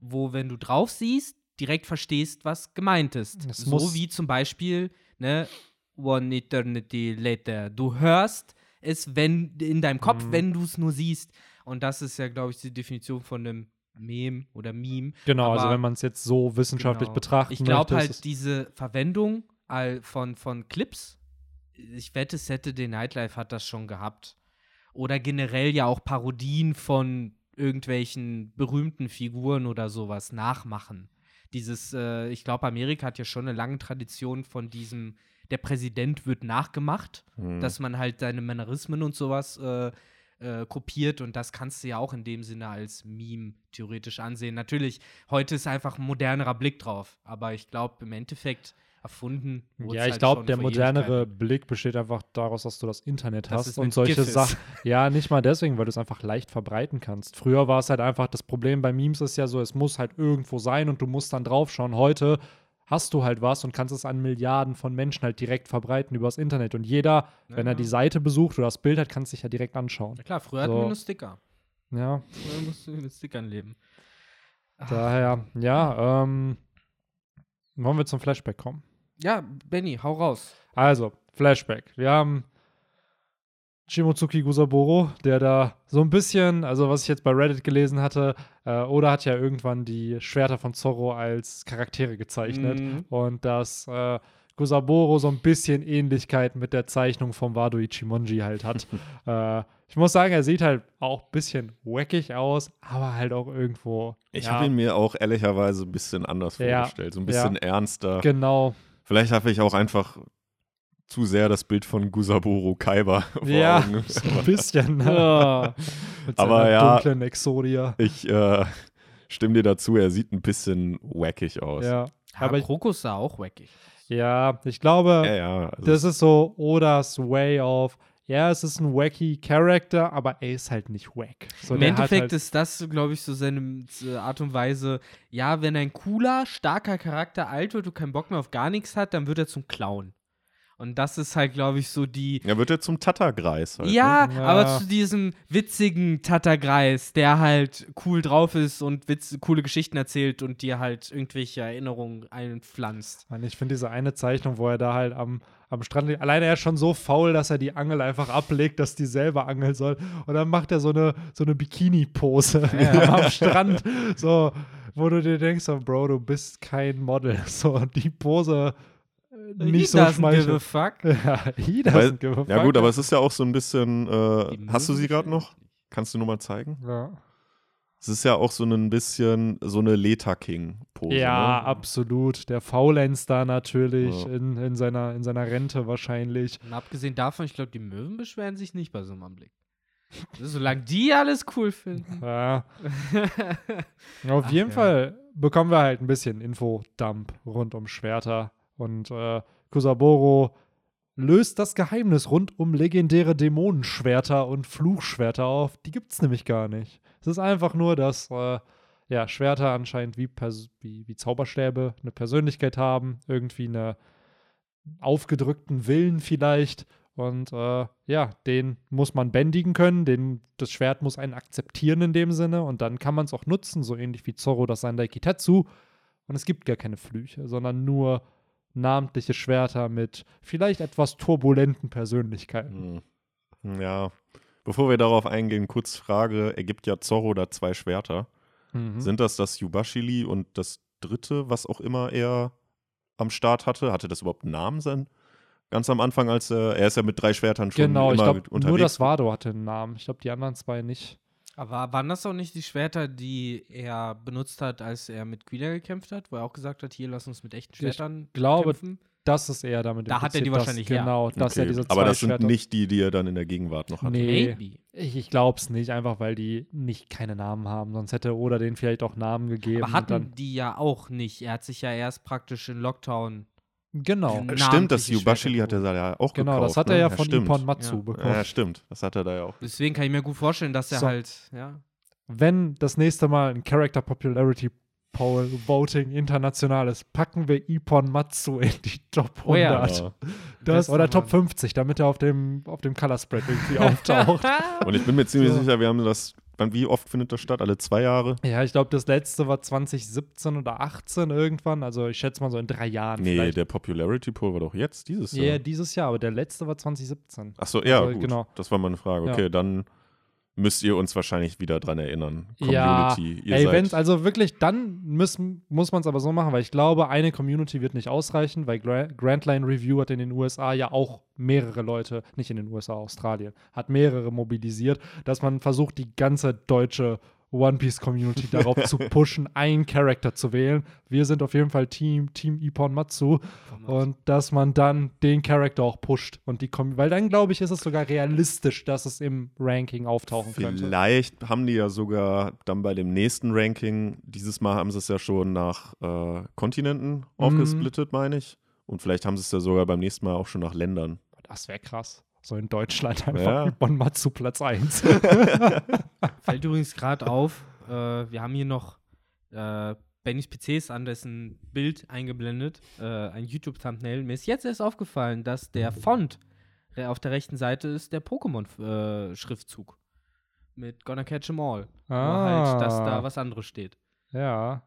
wo, wenn du drauf siehst, direkt verstehst, was gemeint ist. Es so wie zum Beispiel, ne, One Eternity Later. Du hörst es, wenn in deinem Kopf, Mhm. wenn du es nur siehst. Und das ist ja, glaube ich, die Definition von einem Meme oder Meme. Genau, also Aber- wenn man es jetzt so wissenschaftlich Genau. betrachten Ich glaube halt, diese Verwendung all von, von Clips, ich wette, Saturday Night Live hat das schon gehabt. Oder generell ja auch Parodien von irgendwelchen berühmten Figuren oder sowas nachmachen. Dieses, äh, ich glaube, Amerika hat ja schon eine lange Tradition von diesem, der Präsident wird nachgemacht Mhm. dass man halt seine Mannerismen und sowas äh, äh, kopiert und das kannst du ja auch in dem Sinne als Meme theoretisch ansehen. Natürlich, heute ist einfach ein modernerer Blick drauf, aber ich glaube, im Endeffekt erfunden wurde Ja, ich halt glaube, der modernere. Blick besteht einfach daraus, dass du das Internet Dass hast und solche. Sachen. Ja, nicht mal deswegen, weil du es einfach leicht verbreiten kannst. Früher war es halt einfach, das Problem bei Memes ist ja so, es muss halt irgendwo sein und du musst dann draufschauen. Heute hast du halt was und kannst es an Milliarden von Menschen halt direkt verbreiten übers Internet. Und jeder, wenn er Ja. die Seite besucht oder das Bild hat, kann es sich ja direkt anschauen. Ja klar, früher hatten So. wir nur Sticker. Ja, Früher mussten wir mit Stickern leben. Ach, daher, ja, ähm, wollen wir zum Flashback kommen. Ja, Benny, hau raus. Also, Flashback. Wir haben Shimotsuki Gusaburo, der da so ein bisschen, also was ich jetzt bei Reddit gelesen hatte, äh, Oda hat ja irgendwann die Schwerter von Zorro als Charaktere gezeichnet. Mhm. Und dass äh, Gusaburo so ein bisschen Ähnlichkeit mit der Zeichnung vom Wado Ichimonji halt hat. äh, ich muss sagen, er sieht halt auch ein bisschen wackig aus, aber halt auch irgendwo. Ich ja, habe ihn mir auch ehrlicherweise ein bisschen anders Ja, vorgestellt. So ein bisschen ernster. Genau. Vielleicht habe ich auch einfach zu sehr das Bild von Gusaburo Kaiba vor Ja, Augen. so ein bisschen. Ne? Ja. Mit Aber seiner ja. dunklen Exodia. Ich äh, stimme dir dazu, er sieht ein bisschen wackig aus. Ja. Aber ich, Krokus sah auch wackig. ja, ich glaube, ja. ja also das ist so Odas Way of, ja, es ist ein wacky Character, aber er ist halt nicht wack. So, Im Endeffekt halt, ist das, glaube ich, so seine äh, Art und Weise, ja, wenn ein cooler, starker Charakter alt wird und keinen Bock mehr auf gar nichts hat, dann wird er zum Clown. Und das ist halt, glaube ich, so die. Er wird ja zum Tattergreis. Halt, Ja, Ne? Ja. aber zu diesem witzigen Tattergreis, der halt cool drauf ist und witz coole Geschichten erzählt und dir halt irgendwelche Erinnerungen einpflanzt. Ich finde diese eine Zeichnung, wo er da halt am, am Strand liegt. Alleine er ist schon so faul, dass er die Angel einfach ablegt, dass die selber angeln soll. Und dann macht er so eine, so eine Bikini-Pose am Strand. So, wo du dir denkst, so, Bro, du bist kein Model. So, die Pose nicht so He doesn't give a schmeichelt. fuck. Ja, he Weil- give a Ja fuck. gut, aber es ist ja auch so ein bisschen, äh, hast du sie gerade noch? Kannst du nur mal zeigen? Ja, Es ist ja auch so ein bisschen so eine Leta King-Pose. ja ne? absolut. Der Faulenz da natürlich Ja. in, in, seiner, in seiner Rente wahrscheinlich. Und abgesehen davon, ich glaube, die Möwen beschweren sich nicht bei so einem Anblick. Solange die alles cool finden. Ja, Auf Ach, jeden ja. Fall bekommen wir halt ein bisschen Infodump rund um Schwerter. Und äh, Kusaboro löst das Geheimnis rund um legendäre Dämonenschwerter und Fluchschwerter auf. Die gibt es nämlich gar nicht. Es ist einfach nur, dass äh, ja, Schwerter anscheinend wie, wie, wie Zauberstäbe eine Persönlichkeit haben, irgendwie eine aufgedrückten Willen vielleicht. Und äh, ja, den muss man bändigen können, den, das Schwert muss einen akzeptieren in dem Sinne und dann kann man es auch nutzen, so ähnlich wie Zorro das Sandai Kitetsu. Und es gibt gar keine Flüche, sondern nur namentliche Schwerter mit vielleicht etwas turbulenten Persönlichkeiten. Hm. Ja. Bevor wir darauf eingehen, kurz Frage: Ergibt ja Zorro da zwei Schwerter? Mhm. Sind das das Yubashili und das dritte, was auch immer er am Start hatte? Hatte das überhaupt einen Namen sein? Ganz am Anfang, als er, er ist ja mit drei Schwertern schon genau, ich immer glaube, unterwegs. nur das Vado hatte einen Namen. Ich glaube, die anderen zwei nicht. Aber waren das auch nicht die Schwerter, die er benutzt hat, als er mit Guida gekämpft hat? Wo er auch gesagt hat, hier, lass uns mit echten Schwertern glaube, kämpfen? Das ist eher damit Da hat er die dass- wahrscheinlich her. Genau, dass er Okay, diese zwei Aber das sind Schwerter nicht die, die er dann in der Gegenwart noch hat. Nee. Maybe. Ich, ich glaube es nicht, einfach weil die nicht keine Namen haben. Sonst hätte Oda denen vielleicht auch Namen gegeben. Aber und hatten dann, die ja auch nicht. Er hat sich ja erst praktisch in Lockdown. Genau, Genau. Stimmt, das Yubashili hat er ja auch genau, gekauft. das hat er ne? ja von stimmt. Ippon Matsu Ja. bekommen. Ja, stimmt. Das hat er da ja auch. Deswegen kann ich mir gut vorstellen, dass er So. halt, ja. Wenn das nächste Mal ein Character Popularity Poll Voting international ist, packen wir Ippon Matsu in die Top 100. Oh ja. Das, oder Top Mann. 50, damit er auf dem, auf dem Color Spread irgendwie auftaucht. Und ich bin mir ziemlich So. sicher, wir haben das. Wie oft findet das statt? Alle zwei Jahre? Ja, ich glaube, das letzte war 2017 oder 18 irgendwann. Also ich schätze mal so in drei Jahren. Nee, vielleicht. der Popularity Poll war doch jetzt, dieses Ja, Jahr. dieses Jahr, aber der letzte war 2017. Achso, ja, Also, gut. genau. Das war meine Frage. Ja. Okay, dann müsst ihr uns wahrscheinlich wieder dran erinnern. Ja, Community. ihr ey, wenn's also wirklich, dann müssen, muss man es aber so machen, weil ich glaube, eine Community wird nicht ausreichen, weil Gra Grand Line Review hat in den USA ja auch mehrere Leute, nicht in den USA, Australien, hat mehrere mobilisiert, dass man versucht, die ganze deutsche One Piece Community darauf zu pushen, einen Charakter zu wählen. Wir sind auf jeden Fall Team, Team Ippon Matsu. Und dass man dann den Charakter auch pusht. Und die Com weil dann, glaube ich, ist es sogar realistisch, dass es im Ranking auftauchen könnte. Vielleicht haben die ja sogar dann bei dem nächsten Ranking, dieses Mal haben sie es ja schon nach äh, Kontinenten Mhm. aufgesplittet, meine ich. Und vielleicht haben sie es ja sogar beim nächsten Mal auch schon nach Ländern. Das wäre krass. So in Deutschland einfach Ja. Ippon Matsu Platz 1. Fällt übrigens gerade auf, äh, wir haben hier noch äh, Bennys PCs an dessen Bild eingeblendet, äh, ein YouTube-Thumbnail. Mir ist jetzt erst aufgefallen, dass der Font auf der rechten Seite ist der Pokémon-Schriftzug. mit Gonna Catch 'em All. Nur halt, dass da Ah. was anderes steht. Ja,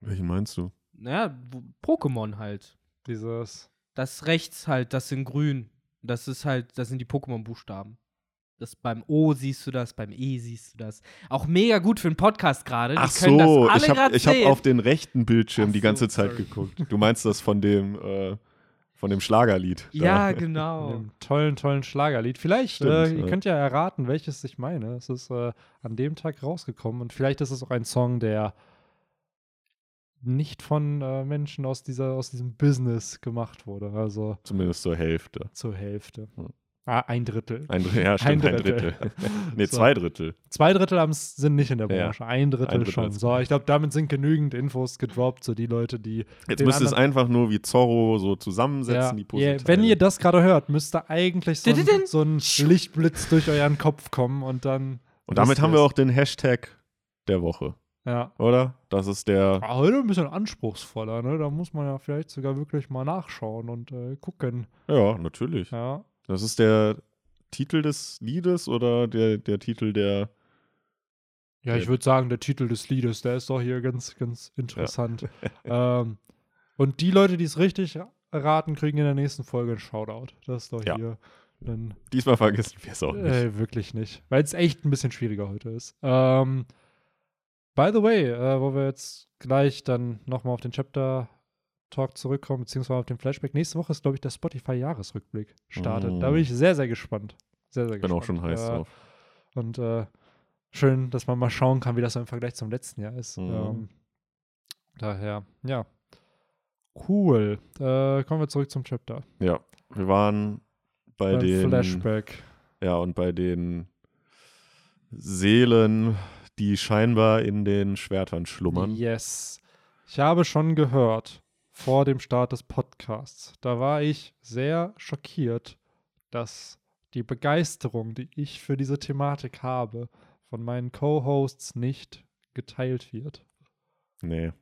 Welchen meinst du? Naja, Pokémon halt. dieses. Das rechts halt, das in grün. Das ist halt, das sind die Pokémon-Buchstaben. Das beim O siehst du das, beim E siehst du das. Auch mega gut für einen Podcast gerade. Ach so, das alle ich habe hab auf den rechten Bildschirm Ach die so, ganze Zeit sorry. geguckt. Du meinst das von dem, äh, von dem Schlagerlied. da. Ja, Mit genau. dem tollen, tollen Schlagerlied. Vielleicht, Stimmt, äh, ihr ja. könnt ja erraten, welches ich meine. Es ist äh, an dem Tag rausgekommen und vielleicht ist es auch ein Song, der nicht von äh, Menschen aus, dieser, aus diesem Business gemacht wurde. Also Zumindest zur Hälfte. zur Hälfte. Hm. Ah, ein Drittel. Ein, ja, stimmt, Ein ein Drittel. Drittel. nee, So. zwei Drittel. Zwei Drittel sind nicht in der Ja. Branche. Ein Drittel, Ein Drittel schon. So, ich glaube, damit sind genügend Infos gedroppt, so die Leute, die. Jetzt den müsst ihr es einfach nur wie Zorro so zusammensetzen, die Ja, Puzzleteile. wenn ihr das gerade hört, müsste eigentlich so ein, so ein Lichtblitz durch euren Kopf kommen und dann. Und damit haben wir auch den Hashtag der Woche. Ja. oder? Das ist der. Aber heute ein bisschen anspruchsvoller, ne? Da muss man ja vielleicht sogar wirklich mal nachschauen und äh, gucken. Ja, natürlich. Ja. Das ist der Titel des Liedes oder der, der Titel der. Ja, ich Ja. würde sagen, der Titel des Liedes, der ist doch hier ganz, ganz interessant. ähm, und die Leute, die es richtig raten, kriegen in der nächsten Folge einen Shoutout. Das ist doch Ja. hier ein Diesmal vergessen wir es auch nicht. Äh, wirklich nicht. Weil es echt ein bisschen schwieriger heute ist. Ähm, by the way, äh, wo wir jetzt gleich dann nochmal auf den Chapter Talk zurückkommen, beziehungsweise auf den Flashback. Nächste Woche ist, glaube ich, der Spotify-Jahresrückblick startet. Da bin Mm. ich sehr, sehr gespannt. Sehr, sehr bin gespannt. auch schon heiß äh, drauf. Und äh, schön, dass man mal schauen kann, wie das so im Vergleich zum letzten Jahr ist. Mhm. Ähm, daher, ja. Cool. Äh, kommen wir zurück zum Chapter. Ja, wir waren bei Beim den. Flashback. Ja, und bei den Seelen, die scheinbar in den Schwertern schlummern. Yes. Ich habe schon gehört vor dem Start des Podcasts. Da war ich sehr schockiert, dass die Begeisterung, die ich für diese Thematik habe, von meinen Co-Hosts nicht geteilt wird. Nee.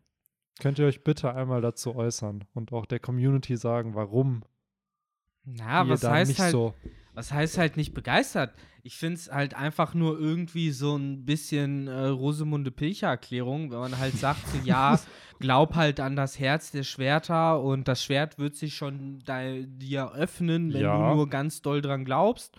Könnt ihr euch bitte einmal dazu äußern und auch der Community sagen, warum Na, ihr was da heißt nicht halt, so. Was heißt halt nicht begeistert? Ich finde es halt einfach nur irgendwie so ein bisschen äh, Rosemunde Pilcher-Erklärung, wenn man halt sagt, so, ja, glaub halt an das Herz der Schwerter und das Schwert wird sich schon dir öffnen, wenn Ja. du nur ganz doll dran glaubst.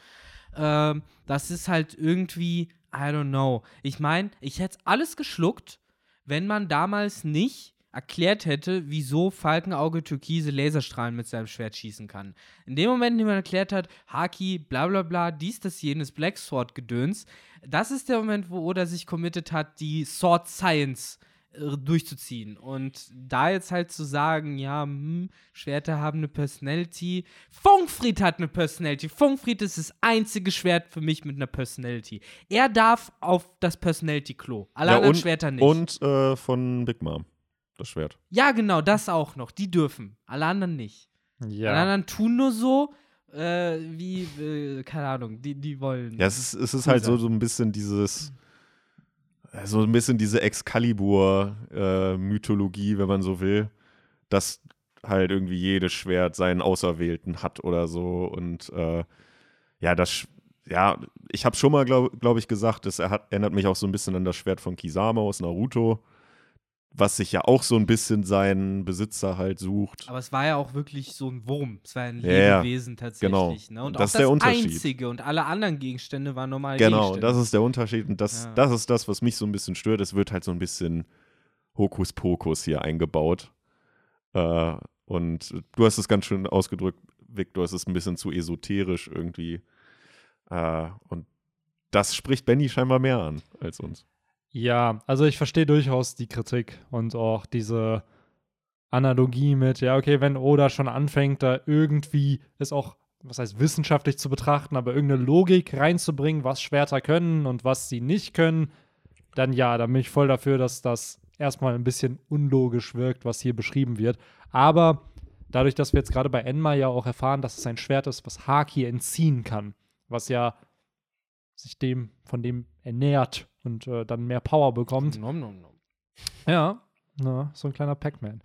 Ähm, das ist halt irgendwie, I don't know. Ich meine, ich hätte alles geschluckt, wenn man damals nicht erklärt hätte, wieso Falkenauge türkise Laserstrahlen mit seinem Schwert schießen kann. In dem Moment, in dem man erklärt hat, Haki, bla bla bla, dies, das, jenes, Black Sword Gedöns, das ist der Moment, wo Oda sich committed hat, die Sword Science äh, durchzuziehen. Und da jetzt halt zu sagen, ja, hm, Schwerter haben eine Personality. Funkfried hat eine Personality. Funkfried ist das einzige Schwert für mich mit einer Personality. Er darf auf das Personality-Klo. Alle Ja, anderen und- Schwerter nicht. Und äh, von Big Mom, das Schwert. ja, genau, das auch noch. Die dürfen. Alle anderen nicht. Alle Ja. anderen tun nur so, äh, wie, äh, keine Ahnung, die, die wollen. Ja, es ist, es ist halt so, so ein bisschen dieses, äh, so ein bisschen diese Excalibur-Mythologie, wenn man so will, dass halt irgendwie jedes Schwert seinen Auserwählten hat oder so. Und äh, ja, das, ja, ich habe schon mal, glaube glaub ich, gesagt, das er- erinnert mich auch so ein bisschen an das Schwert von Kisama aus Naruto, was sich ja auch so ein bisschen seinen Besitzer halt sucht. Aber es war ja auch wirklich so ein Wurm. Es war ein Ja, Lebewesen tatsächlich. genau. Ne? Und Das auch ist der das Unterschied. einzige. Und alle anderen Gegenstände waren normal Genau, das ist der Unterschied und das, Ja. das ist das, was mich so ein bisschen stört. Es wird halt so ein bisschen Hokuspokus hier eingebaut. Äh, und du hast es ganz schön ausgedrückt, Victor, es ist ein bisschen zu esoterisch irgendwie. Äh, und das spricht Benny scheinbar mehr an als uns. Ja, also ich verstehe durchaus die Kritik und auch diese Analogie mit, ja, okay, wenn Oda schon anfängt, da irgendwie es auch, was heißt wissenschaftlich zu betrachten, aber irgendeine Logik reinzubringen, was Schwerter können und was sie nicht können, dann ja, da bin ich voll dafür, dass das erstmal ein bisschen unlogisch wirkt, was hier beschrieben wird. Aber dadurch, dass wir jetzt gerade bei Enma ja auch erfahren, dass es ein Schwert ist, was Haki entziehen kann, was ja sich dem, von dem ernährt und äh, dann mehr Power bekommt. Nom, nom, nom. Ja, na, so ein kleiner Pac-Man.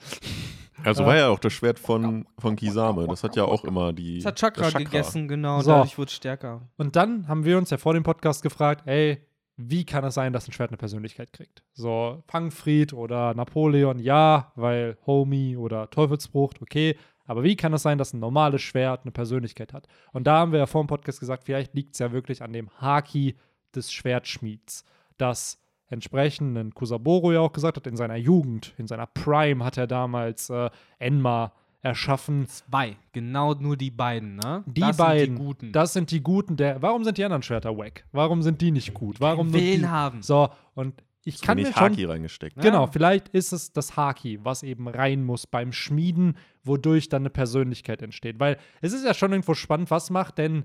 Also Äh, war ja auch das Schwert von, von Kisame. Das hat ja auch immer die. Es hat Chakra, das gegessen, genau. So. Dadurch wurde es stärker. Und dann haben wir uns ja vor dem Podcast gefragt, ey, wie kann es sein, dass ein Schwert eine Persönlichkeit kriegt? So, Fangfried oder Napoleon, ja, weil Homie oder Teufelsbrucht, okay. Aber wie kann es sein, dass ein normales Schwert eine Persönlichkeit hat? Und da haben wir ja vor dem Podcast gesagt, vielleicht liegt es ja wirklich an dem Haki des Schwertschmieds, das entsprechend ein Kusaboro ja auch gesagt hat, in seiner Jugend, in seiner Prime hat er damals äh, Enma erschaffen. Zwei. Genau nur die beiden, ne? Die das beiden, Sind die Guten. das sind die Guten der. Warum sind die anderen Schwerter wack? Warum sind die nicht gut? Warum nur Willen die? haben. So, und ich kann mir nicht schon. Haki reingesteckt. Genau, Ja. vielleicht ist es das Haki, was eben rein muss beim Schmieden, wodurch dann eine Persönlichkeit entsteht. Weil es ist ja schon irgendwo spannend, was macht denn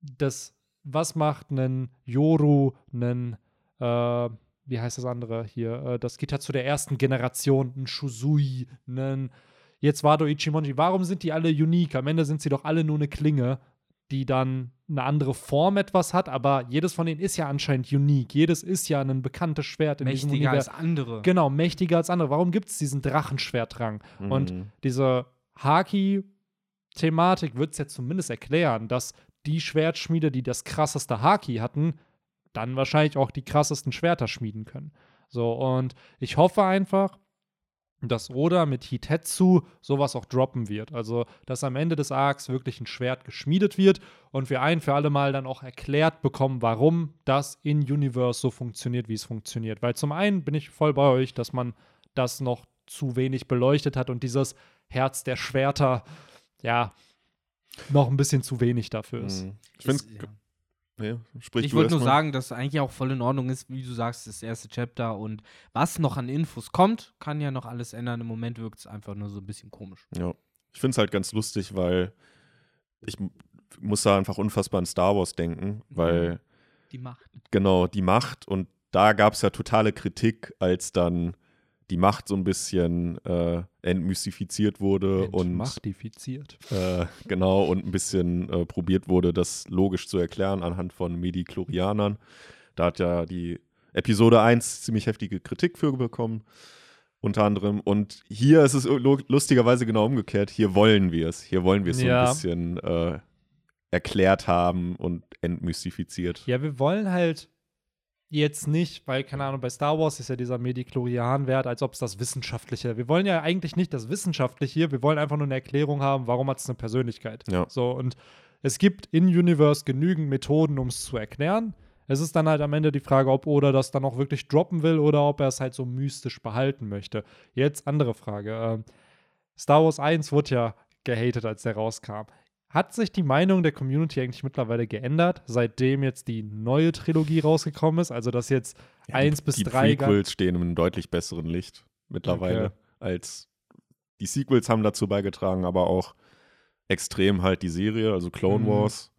das, was macht einen Yoru, einen, äh, wie heißt das andere hier? Äh, das geht ja zu der ersten Generation, ein Shuzui, einen, jetzt Wado Ichimonji. Warum sind die alle unique? Am Ende sind sie doch alle nur eine Klinge, die dann eine andere Form etwas hat, aber jedes von denen ist ja anscheinend unique. Jedes ist ja ein bekanntes Schwert in diesem Mächtiger als andere. Genau, mächtiger als andere. Warum gibt es diesen Drachenschwertrang? Und Mhm. diese Haki-Thematik wird es ja zumindest erklären, dass die Schwertschmiede, die das krasseste Haki hatten, dann wahrscheinlich auch die krassesten Schwerter schmieden können. So, und ich hoffe einfach, dass Oda mit Hitetsu sowas auch droppen wird. Also, dass am Ende des Arcs wirklich ein Schwert geschmiedet wird und wir ein für alle Mal dann auch erklärt bekommen, warum das in Universe so funktioniert, wie es funktioniert. Weil zum einen bin ich voll bei euch, dass man das noch zu wenig beleuchtet hat und dieses Herz der Schwerter, ja, noch ein bisschen zu wenig dafür ist. Mhm. Ich finde, Ist- ja. Nee, sprich Ich wollte nur mal. sagen, dass es eigentlich auch voll in Ordnung ist, wie du sagst, das erste Chapter und was noch an Infos kommt, kann ja noch alles ändern. Im Moment wirkt es einfach nur so ein bisschen komisch. Ja. Ich finde es halt ganz lustig, weil ich muss da einfach unfassbar an Star Wars denken, weil Die Macht. genau die Macht und da gab es ja totale Kritik, als dann die Macht so ein bisschen äh, entmystifiziert wurde und äh, genau und ein bisschen äh, probiert wurde, das logisch zu erklären anhand von Midi-Chlorianern. Da hat ja die Episode 1 ziemlich heftige Kritik für bekommen, unter anderem. Und hier ist es lu- lustigerweise genau umgekehrt. Hier wollen wir es. Hier wollen wir es so Ja. ein bisschen äh, erklärt haben und entmystifiziert. Ja, wir wollen halt jetzt nicht, weil, keine Ahnung, bei Star Wars ist ja dieser Mediklorian-Wert, als ob es das Wissenschaftliche. Wir wollen ja eigentlich nicht das Wissenschaftliche hier, wir wollen einfach nur eine Erklärung haben, warum hat es eine Persönlichkeit. Ja. So, und es gibt in Universe genügend Methoden, um es zu erklären. Es ist dann halt am Ende die Frage, ob Oda das dann auch wirklich droppen will oder ob er es halt so mystisch behalten möchte. Jetzt andere Frage. Ähm, Star Wars 1 wurde ja gehatet, als der rauskam. Hat sich die Meinung der Community eigentlich mittlerweile geändert, seitdem jetzt die neue Trilogie rausgekommen ist? Also, dass jetzt Ja, 1 die, bis die 3 gar- Prequels stehen in einem deutlich besseren Licht mittlerweile Okay. als die Sequels haben dazu beigetragen, aber auch extrem halt die Serie, also Clone Mhm. Wars,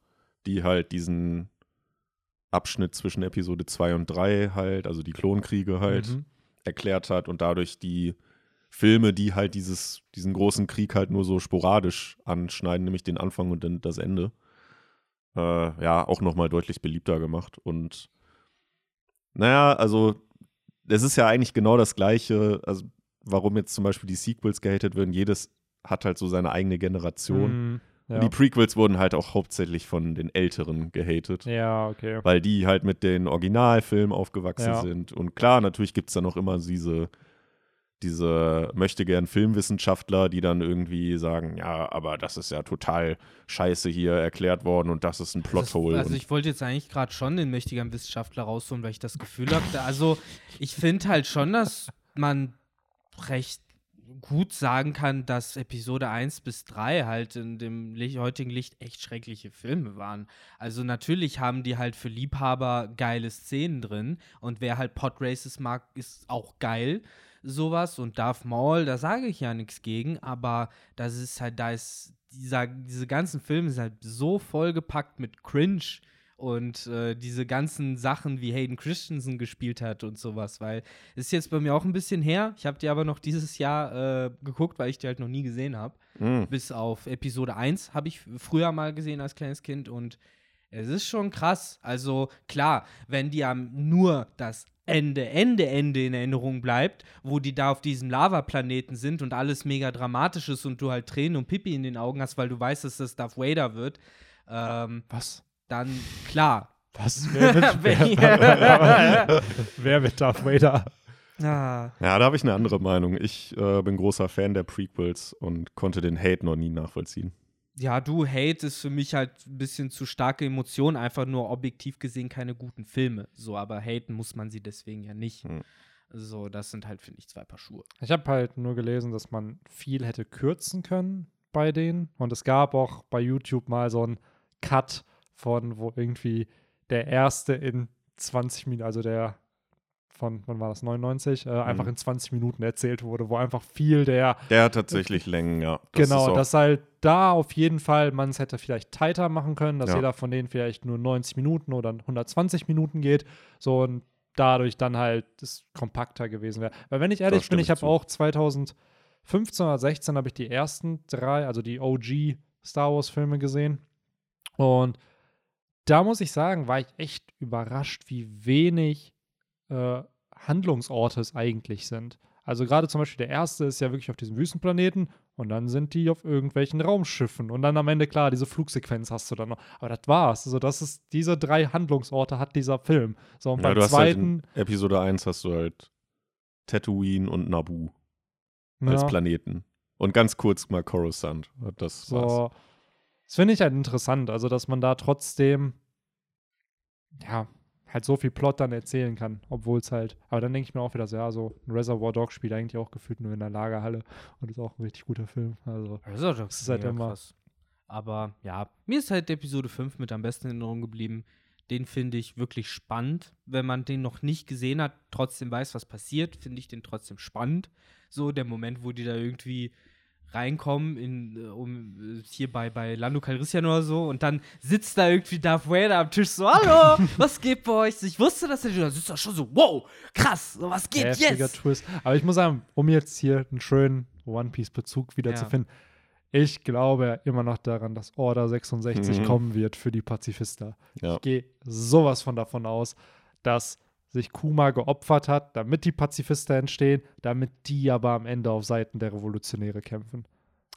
die halt diesen Abschnitt zwischen Episode 2 und 3 halt, also die Klonkriege halt Mhm. erklärt hat und dadurch die Filme, die halt dieses, diesen großen Krieg halt nur so sporadisch anschneiden, nämlich den Anfang und dann das Ende, äh, ja, auch nochmal deutlich beliebter gemacht. Und naja, also es ist ja eigentlich genau das Gleiche, also warum jetzt zum Beispiel die Sequels gehatet werden, jedes hat halt so seine eigene Generation. Mhm. Ja. Die Prequels wurden halt auch hauptsächlich von den Älteren gehatet ja, okay. weil die halt mit den Originalfilmen aufgewachsen Ja. sind. Und klar, natürlich gibt es dann auch immer diese, diese möchte gern Filmwissenschaftler, die dann irgendwie sagen, ja, aber das ist ja total scheiße hier erklärt worden und das ist ein Plothole. Also und ich wollte jetzt eigentlich gerade schon den mächtigen Wissenschaftler rausholen, weil ich das Gefühl habe, also ich finde halt schon, dass man recht gut sagen kann, dass Episode 1 bis 3 halt in dem heutigen Licht echt schreckliche Filme waren. Also natürlich haben die halt für Liebhaber geile Szenen drin und wer halt Podraces mag, ist auch geil sowas und Darth Maul, da sage ich ja nichts gegen, aber das ist halt, da ist dieser, diese ganzen Filme sind halt so vollgepackt mit Cringe und äh, diese ganzen Sachen, wie Hayden Christensen gespielt hat und sowas, weil es ist jetzt bei mir auch ein bisschen her. Ich habe die aber noch dieses Jahr äh, geguckt, weil ich die halt noch nie gesehen habe. Mm, Bis auf Episode 1 habe ich früher mal gesehen als kleines Kind und es ist schon krass. Also klar, wenn dir am nur das Ende, Ende, Ende in Erinnerung bleibt, wo die da auf diesem Lavaplaneten sind und alles mega dramatisch ist und du halt Tränen und Pipi in den Augen hast, weil du weißt, dass das Darth Vader wird, ähm, Was? dann klar. Was? Wer wird, wer, wer wird Darth Vader? Ah, ja, da habe ich eine andere Meinung. Ich äh, bin großer Fan der Prequels und konnte den Hate noch nie nachvollziehen. Ja, du, Hate ist für mich halt ein bisschen zu starke Emotion, einfach nur objektiv gesehen keine guten Filme. So, aber haten muss man sie deswegen ja nicht. Hm. So, das sind halt, finde ich, zwei Paar Schuhe. Ich habe halt nur gelesen, dass man viel hätte kürzen können bei denen. Und es gab auch bei YouTube mal so einen Cut von, wo irgendwie der erste in 20 Minuten, also der von, wann war das, 99, äh, einfach Mhm. in 20 Minuten erzählt wurde, wo einfach viel der, Der hat tatsächlich Längen, ja. Das genau, dass halt da auf jeden Fall man es hätte vielleicht tighter machen können, dass Ja. jeder von denen vielleicht nur 90 Minuten oder 120 Minuten geht. So und dadurch dann halt das kompakter gewesen wäre. Weil wenn ich ehrlich bin, ich habe auch 2015 oder 16 habe ich die ersten drei, also die OG Star Wars Filme gesehen. Und da muss ich sagen, war ich echt überrascht, wie wenig äh, Handlungsorte es eigentlich sind. Also gerade zum Beispiel der erste ist ja wirklich auf diesem Wüstenplaneten und dann sind die auf irgendwelchen Raumschiffen und dann am Ende, klar, diese Flugsequenz hast du dann noch. Aber das war's. Also das ist, diese drei Handlungsorte hat dieser Film. So, und Ja, beim du hast halt zweiten, in Episode 1 hast du halt Tatooine und Naboo als ja, Planeten. Und ganz kurz mal Coruscant. Das war's. so, das finde ich halt interessant, also dass man da trotzdem, ja, halt so viel Plot dann erzählen kann, obwohl es halt, aber dann denke ich mir auch wieder so, ja, so ein Reservoir Dog spielt eigentlich auch gefühlt nur in der Lagerhalle und ist auch ein richtig guter Film. Also, auch Das ist halt immer- krass. Aber ja, mir ist halt Episode 5 mit am besten in Erinnerung geblieben. Den finde ich wirklich spannend. Wenn man den noch nicht gesehen hat, trotzdem weiß, was passiert, finde ich den trotzdem spannend. So der Moment, wo die da irgendwie reinkommen in äh, um äh, hier bei bei Lando Calrissian oder so und dann sitzt da irgendwie Darth Vader am Tisch so hallo was geht bei euch ich wusste dass er da sitzt da schon so wow krass so was geht heftiger jetzt Twist. Aber ich muss sagen, um jetzt hier einen schönen One Piece Bezug wieder Ja. zu finden, ich glaube immer noch daran, dass Order 66 Mhm. kommen wird für die Pazifista. Ja. Ich gehe sowas von davon aus, dass sich Kuma geopfert hat, damit die Pazifista entstehen, damit die aber am Ende auf Seiten der Revolutionäre kämpfen.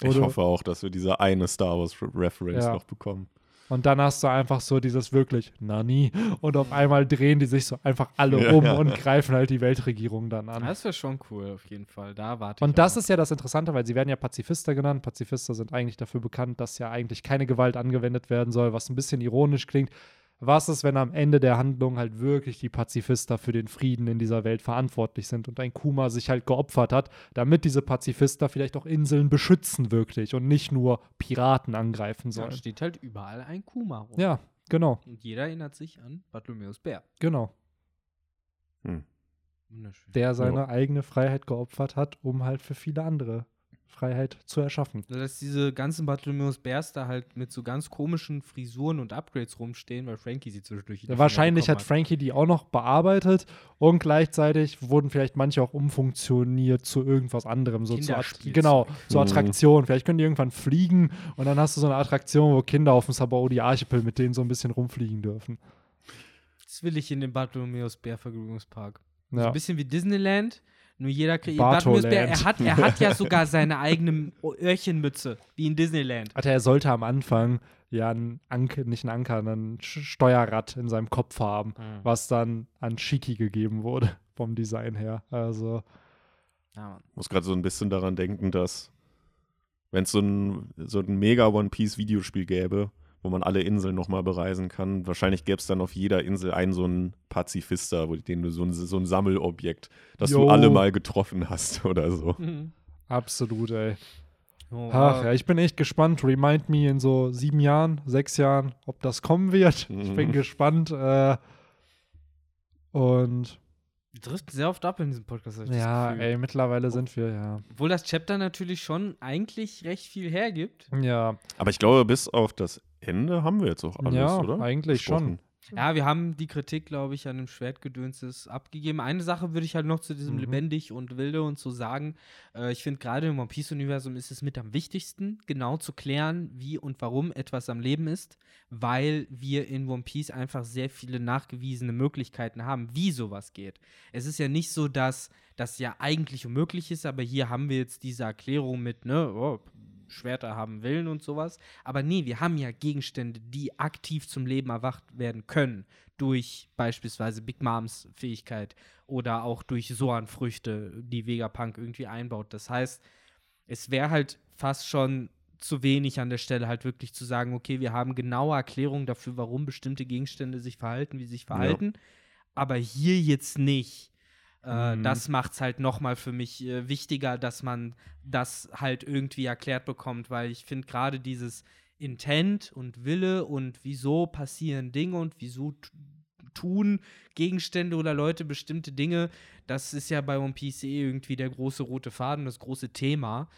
Ich Oder- hoffe auch, dass wir diese eine Star Wars Reference Ja. noch bekommen. Und dann hast du einfach so dieses wirklich Nani und auf einmal drehen die sich so einfach alle Ja. um und greifen halt die Weltregierung dann an. das wäre schon cool auf jeden Fall da warte ich Und das auch. ist ja das Interessante, weil sie werden ja Pazifister genannt. Pazifister sind eigentlich dafür bekannt, dass ja eigentlich keine Gewalt angewendet werden soll, was ein bisschen ironisch klingt. Was ist, wenn am Ende der Handlung halt wirklich die Pazifister für den Frieden in dieser Welt verantwortlich sind und ein Kuma sich halt geopfert hat, damit diese Pazifister vielleicht auch Inseln beschützen wirklich und nicht nur Piraten angreifen Da sollen. steht halt überall ein Kuma rum. Ja, genau, Und jeder erinnert sich an Bartholomäus Bär. genau. Hm. Wunderschön. Der seine eigene Freiheit geopfert hat, um halt für viele andere Freiheit zu erschaffen. Also, Dass diese ganzen Bartholomäus Bärs da halt mit so ganz komischen Frisuren und Upgrades rumstehen, weil Frankie sie zwischendurch Ja, wahrscheinlich hat Frankie die auch noch bearbeitet und gleichzeitig wurden vielleicht manche auch umfunktioniert zu irgendwas anderem. So zu Att- Kinderspielzeug. genau, zur Mhm. Attraktion. Vielleicht können die irgendwann fliegen und dann hast du so eine Attraktion, wo Kinder auf dem Sabaody Archipel mit denen so ein bisschen rumfliegen dürfen. Das will ich in den Bartholomäus Bär Vergnügungspark. So Ja. ein bisschen wie Disneyland, nur jeder kriegt. Er hat, er hat ja sogar seine eigene Öhrchenmütze, wie in Disneyland. Alter, er sollte am Anfang ja ein Anker, nicht ein Anker, ein Steuerrad in seinem Kopf haben, Mhm. was dann an Shiki gegeben wurde vom Design her. Also, Ja, muss gerade so ein bisschen daran denken, dass wenn es so ein, so ein mega One Piece Videospiel gäbe, wo man alle Inseln nochmal bereisen kann, wahrscheinlich gäbe es dann auf jeder Insel einen so einen Pazifista, wo, den du so ein, so ein Sammelobjekt, das Jo. du alle mal getroffen hast oder so. absolut, ey. Oh, Ach ja, ich bin echt gespannt. Remind me in so sieben Jahren, sechs Jahren, ob das kommen wird. Ich bin Mhm. gespannt. Äh, und Wir driften sehr oft ab in diesem Podcast. ja, ey, mittlerweile sind wir, ja. Obwohl das Chapter natürlich schon eigentlich recht viel hergibt. Ja, Aber ich glaube, bis auf das Ende haben wir jetzt auch alles, ja oder? eigentlich schon. Besprochen. Ja, wir haben die Kritik, glaube ich, an dem Schwertgedönses abgegeben. Eine Sache würde ich halt noch zu diesem Mhm. lebendig und wilde und so sagen. Äh, ich finde, gerade im One Piece-Universum ist es mit am wichtigsten, genau zu klären, wie und warum etwas am Leben ist, weil wir in One Piece einfach sehr viele nachgewiesene Möglichkeiten haben, wie sowas geht. Es ist ja nicht so, dass das ja eigentlich unmöglich ist, aber hier haben wir jetzt diese Erklärung mit, ne, oh, Schwerter haben Willen und sowas. Aber nee, wir haben ja Gegenstände, die aktiv zum Leben erwacht werden können. Durch beispielsweise Big Moms Fähigkeit oder auch durch Soan-Früchte, die Vegapunk irgendwie einbaut. Das heißt, es wäre halt fast schon zu wenig an der Stelle halt wirklich zu sagen, okay, wir haben genaue Erklärungen dafür, warum bestimmte Gegenstände sich verhalten, wie sie sich verhalten. Aber hier jetzt nicht. Äh, Mhm. Das macht es halt noch mal für mich äh, wichtiger, dass man das halt irgendwie erklärt bekommt, weil ich finde gerade dieses Intent und Wille und wieso passieren Dinge und wieso tun Gegenstände oder Leute bestimmte Dinge, das ist ja bei One Piece eh irgendwie der große rote Faden, das große Thema.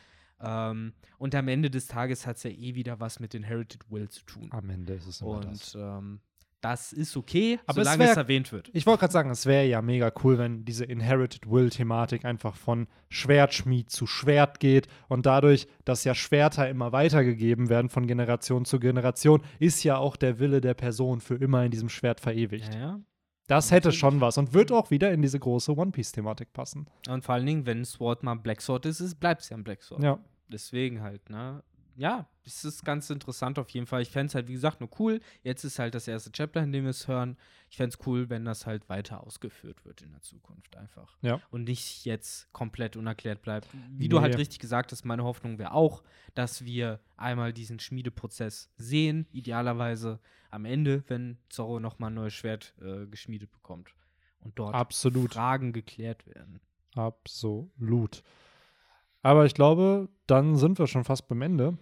Ähm, und am Ende des Tages hat es ja eh wieder was mit Inherited Will zu tun. Am Ende ist es immer das. Und ähm, Das ist okay, Aber es solange es, wär- erwähnt wird. Ich wollte gerade sagen, es wäre ja mega cool, wenn diese Inherited Will-Thematik einfach von Schwertschmied zu Schwert geht und dadurch, dass ja Schwerter immer weitergegeben werden von Generation zu Generation, ist ja auch der Wille der Person für immer in diesem Schwert verewigt. Ja, ja. Das hätte schon was und wird auch wieder in diese große One Piece-Thematik passen. Und vor allen Dingen, wenn Sword mal Black Sword ist, bleibt es ja ein Black Sword. Ja. Deswegen halt, ne? Ja, es ist ganz interessant auf jeden Fall. Ich fände es halt, wie gesagt, nur cool. Jetzt ist halt das erste Chapter, in dem wir es hören. Ich fände es cool, wenn das halt weiter ausgeführt wird in der Zukunft einfach. Ja. Und nicht jetzt komplett unerklärt bleibt. Wie du halt Nee. richtig gesagt hast, meine Hoffnung wäre auch, dass wir einmal diesen Schmiedeprozess sehen, idealerweise am Ende, wenn Zorro nochmal ein neues Schwert äh, geschmiedet bekommt. Und dort Absolut. Fragen geklärt werden. Absolut. Aber ich glaube, dann sind wir schon fast beim Ende.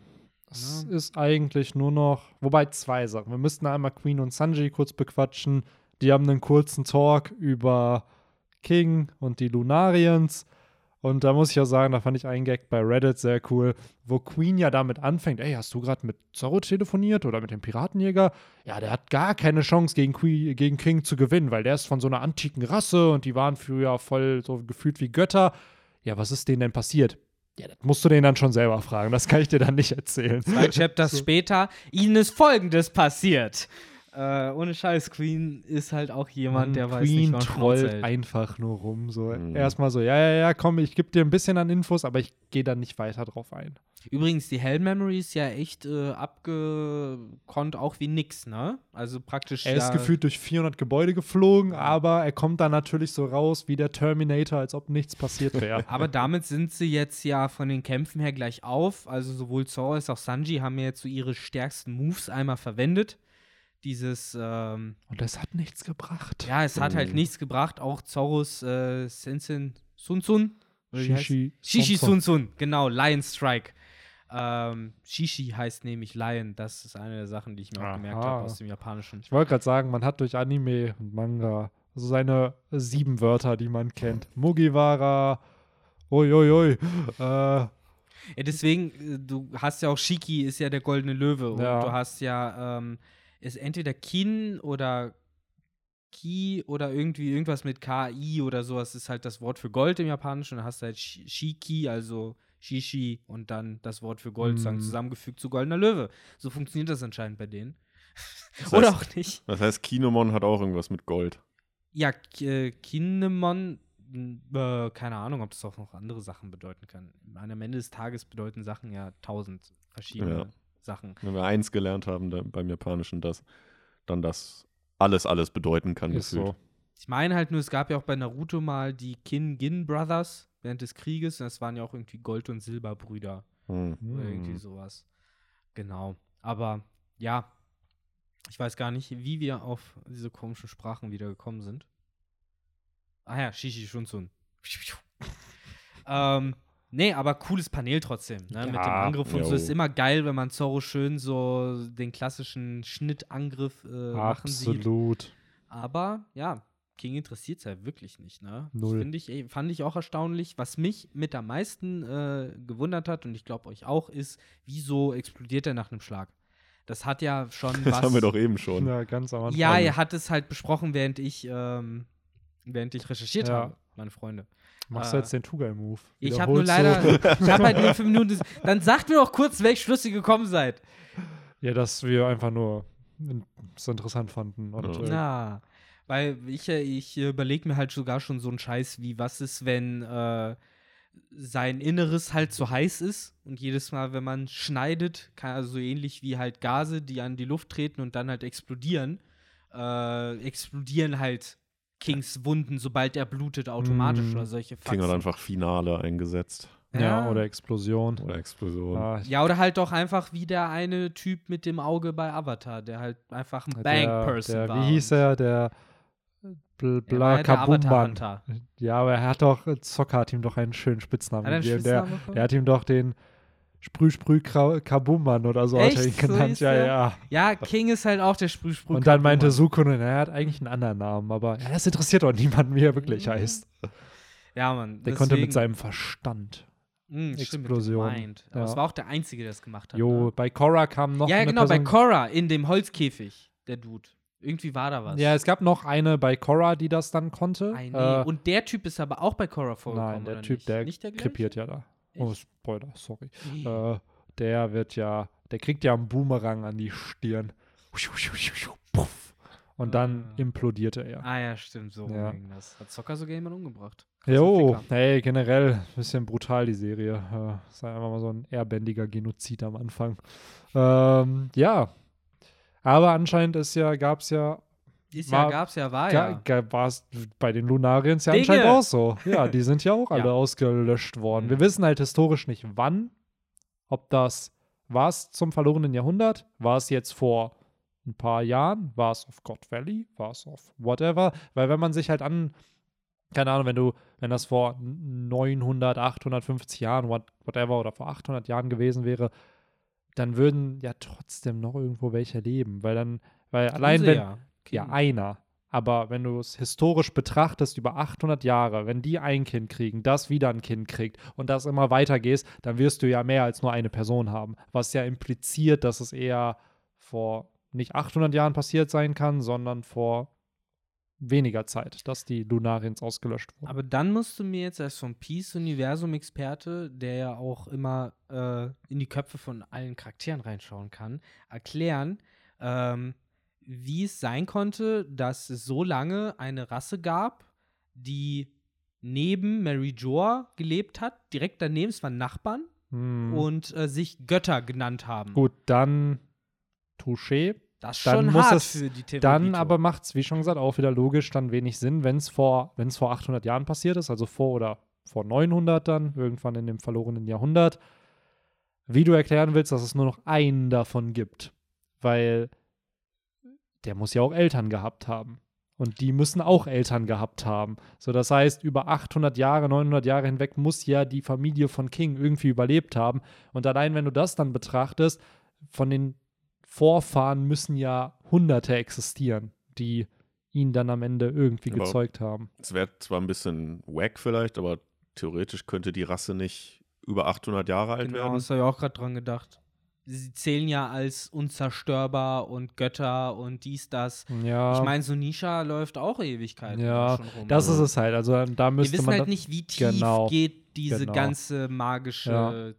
Es Ja. ist eigentlich nur noch, wobei zwei Sachen. Wir müssten einmal Queen und Sanji kurz bequatschen. Die haben einen kurzen Talk über King und die Lunarians. Und da muss ich ja sagen, da fand ich einen Gag bei Reddit sehr cool, wo Queen ja damit anfängt, ey, hast du gerade mit Zorro telefoniert oder mit dem Piratenjäger? Ja, der hat gar keine Chance gegen, Queen, gegen King zu gewinnen, weil der ist von so einer antiken Rasse und die waren früher voll so gefühlt wie Götter. Ja, was ist denen denn passiert? Ja, das musst du den dann schon selber fragen. Das kann ich dir dann nicht erzählen. Zwei Chapters später, ihnen ist folgendes passiert. Äh, ohne Scheiß, Queen ist halt auch jemand, der weiß nicht, Queen wann trollt einfach nur rum. So Mhm. erstmal so, ja, ja, ja, komm, ich gebe dir ein bisschen an Infos, aber ich gehe dann nicht weiter drauf ein. Übrigens, die Hell Memory ist ja echt äh, abgekonnt, auch wie nix, ne? Also praktisch. Er ja, ist gefühlt durch 400 Gebäude geflogen, aber er kommt dann natürlich so raus wie der Terminator, als ob nichts passiert wäre. Aber damit sind sie jetzt ja von den Kämpfen her gleich auf. Also sowohl Zoro als auch Sanji haben ja jetzt so ihre stärksten Moves einmal verwendet. Dieses, ähm, Und das hat nichts gebracht. ja, es hat halt Mhm. nichts gebracht. Auch Zoros äh, Sensen Sun Sun. Shishi. Shishi Sun Sun, genau, Lion Strike. Ähm, Shishi heißt nämlich Lion. Das ist eine der Sachen, die ich mir auch gemerkt Aha. habe aus dem Japanischen. Ich wollte gerade sagen, man hat durch Anime und Manga so seine sieben Wörter, die man kennt. Mugiwara, uiuiui, äh, Ja, deswegen, äh, du hast ja auch Shiki, ist ja der goldene Löwe. Und Ja. du hast ja, ähm, ist entweder Kin oder Ki oder irgendwie irgendwas mit KI oder sowas ist halt das Wort für Gold im Japanischen. Dann hast du halt Shi- Shiki, also Shishi und dann das Wort für Gold Mhm. zusammengefügt zu goldener Löwe. So funktioniert das anscheinend bei denen. Das oder heißt- auch nicht. Das heißt, Kinemon hat auch irgendwas mit Gold. Ja, äh, Kinemon, m, äh, keine Ahnung, ob das auch noch andere Sachen bedeuten kann. Am Ende des Tages bedeuten Sachen ja tausend verschiedene Ja. Sachen. Wenn wir eins gelernt haben da, beim Japanischen, dass dann das alles, alles bedeuten kann, ist gefühlt. so. Ich meine halt nur, es gab ja auch bei Naruto mal die Kin-Gin Brothers während des Krieges. Und das waren ja auch irgendwie Gold- und Silberbrüder Hm. oder irgendwie Hm. sowas. Genau. Aber ja, ich weiß gar nicht, wie wir auf diese komischen Sprachen wieder gekommen sind. Ah ja, Shishi Shunsun. ähm, nee, aber cooles Panel trotzdem, ne? Mit dem Ja, Angriff und so. jo. Ist immer geil, wenn man Zorro schön so den klassischen Schnittangriff äh, machen sieht. Absolut. Aber ja, King interessiert es ja wirklich nicht, ne? Das Null. Ich, ey, fand ich auch erstaunlich. Was mich mit am meisten äh, gewundert hat, und ich glaube euch auch, ist, wieso explodiert er nach einem Schlag? Das hat ja schon Das was. haben wir doch eben schon. Ja, ganz am Anfang. ja, er hat es halt besprochen, während ich, ähm, während ich recherchiert Ja. habe, meine Freunde. Machst du äh, jetzt den Tugai-Move? Ich habe nur du- leider, ich habe halt nur fünf Minuten. Dann sagt mir doch kurz, welch Schluss ihr gekommen seid. Ja, dass wir einfach nur es interessant fanden. Und, Ja. äh, Na, weil ich, äh, ich überlege mir halt sogar schon so einen Scheiß wie, was ist, wenn äh, sein Inneres halt so heiß ist und jedes Mal, wenn man schneidet, kann also so ähnlich wie halt Gase, die an die Luft treten und dann halt explodieren, äh, explodieren halt Kings Wunden, sobald er blutet, automatisch Mm. oder solche King hat Faxen. einfach Finale eingesetzt. ja. oder Explosion. Oder Explosion. Ah, Ja, oder halt doch einfach wie der eine Typ mit dem Auge bei Avatar, der halt einfach ein Bang-Person war. Wie hieß er? Der Bl Bla ja. Ja, aber er hat doch, Zocker hat ihm doch einen schönen Spitznamen er gegeben. Der, der hat ihm doch den Sprüh Sprüh Kabumban oder so hat er ihn Echt? So genannt. hieß ja, ja. Ja, King ist halt auch der Sprühsprüh. Und dann meinte Sukune, er hat eigentlich einen anderen Namen, aber ja, das interessiert doch niemanden, wie er wirklich Mhm. heißt. Ja, Mann. Der konnte mit deswegen- seinem Verstand. Stimmt, dem Explosion. Mind. Aber Ja. es war auch der Einzige, der es gemacht hat. Jo, ne? bei Korra kam noch Ja, genau, bei Person. Korra in dem Holzkäfig, der Dude. Irgendwie war da was. Ja, es gab noch eine bei Korra, die das dann konnte. Äh, Und der Typ ist aber auch bei Korra vorgekommen. nein, der oder Typ, nicht? der, nicht der krepiert ja da. Oh? Spoiler, sorry. Äh, der wird ja, der kriegt ja einen Boomerang an die Stirn. Und dann Ah. implodierte er. Ah ja, stimmt, so Ja. ging das. Hat Zocker sogar jemand umgebracht. Jo, hey, generell ein bisschen brutal die Serie. Äh, ist einfach mal so ein ehrbändiger Genozid am Anfang. Ähm, ja. Aber anscheinend ist ja, gab es ja, Ist War- ja, gab's ja, war ja. ga, war es bei den Lunariens ja Dinge. anscheinend auch so. Ja, die sind ja auch alle Ja. ausgelöscht worden. Wir Mhm. wissen halt historisch nicht wann, ob das, war es zum verlorenen Jahrhundert, war es jetzt vor ein paar Jahren, war es auf God Valley, war es auf whatever, weil wenn man sich halt an, keine Ahnung, wenn du, wenn das vor 900, 850 Jahren, what, whatever, oder vor 800 Jahren gewesen wäre, dann würden ja trotzdem noch irgendwo welche leben, weil dann, weil allein wenn, ja. Ja, Kind. einer. Aber wenn du es historisch betrachtest, über 800 Jahre, wenn die ein Kind kriegen, das wieder ein Kind kriegt und das immer weitergehst, dann wirst du ja mehr als nur eine Person haben. Was ja impliziert, dass es eher vor nicht 800 Jahren passiert sein kann, sondern vor weniger Zeit, dass die Lunariens ausgelöscht wurden. Aber dann musst du mir jetzt als vom Peace-Universum-Experte, der ja auch immer äh, in die Köpfe von allen Charakteren reinschauen kann, erklären, ähm, wie es sein konnte, dass es so lange eine Rasse gab, die neben Mary Joa gelebt hat, direkt daneben, es waren Nachbarn, Hm. und äh, sich Götter genannt haben. Gut, dann Touché. Das ist dann schon muss hart es- für die Theorie. Dann aber macht es, wie schon gesagt, auch wieder logisch dann wenig Sinn, wenn es vor, wenn's vor 800 Jahren passiert ist, also vor oder vor 900 dann, irgendwann in dem verlorenen Jahrhundert, wie du erklären willst, dass es nur noch einen davon gibt. Weil der muss ja auch Eltern gehabt haben. Und die müssen auch Eltern gehabt haben. So, das heißt, über 800 Jahre, 900 Jahre hinweg muss ja die Familie von King irgendwie überlebt haben. Und allein, wenn du das dann betrachtest, von den Vorfahren müssen ja Hunderte existieren, die ihn dann am Ende irgendwie Aber- gezeugt haben. Es wäre zwar ein bisschen wack vielleicht, aber theoretisch könnte die Rasse nicht über 800 Jahre alt Genau, werden. das habe ich auch gerade dran gedacht. Sie zählen ja als unzerstörbar und Götter und dies, das. Ja, Ich meine, so Nisha läuft auch Ewigkeiten Ja, da schon rum. das ist Also, es halt. Also da Wir müsste wissen man. halt da- nicht, wie tief Genau, geht diese genau. ganze magische Ja.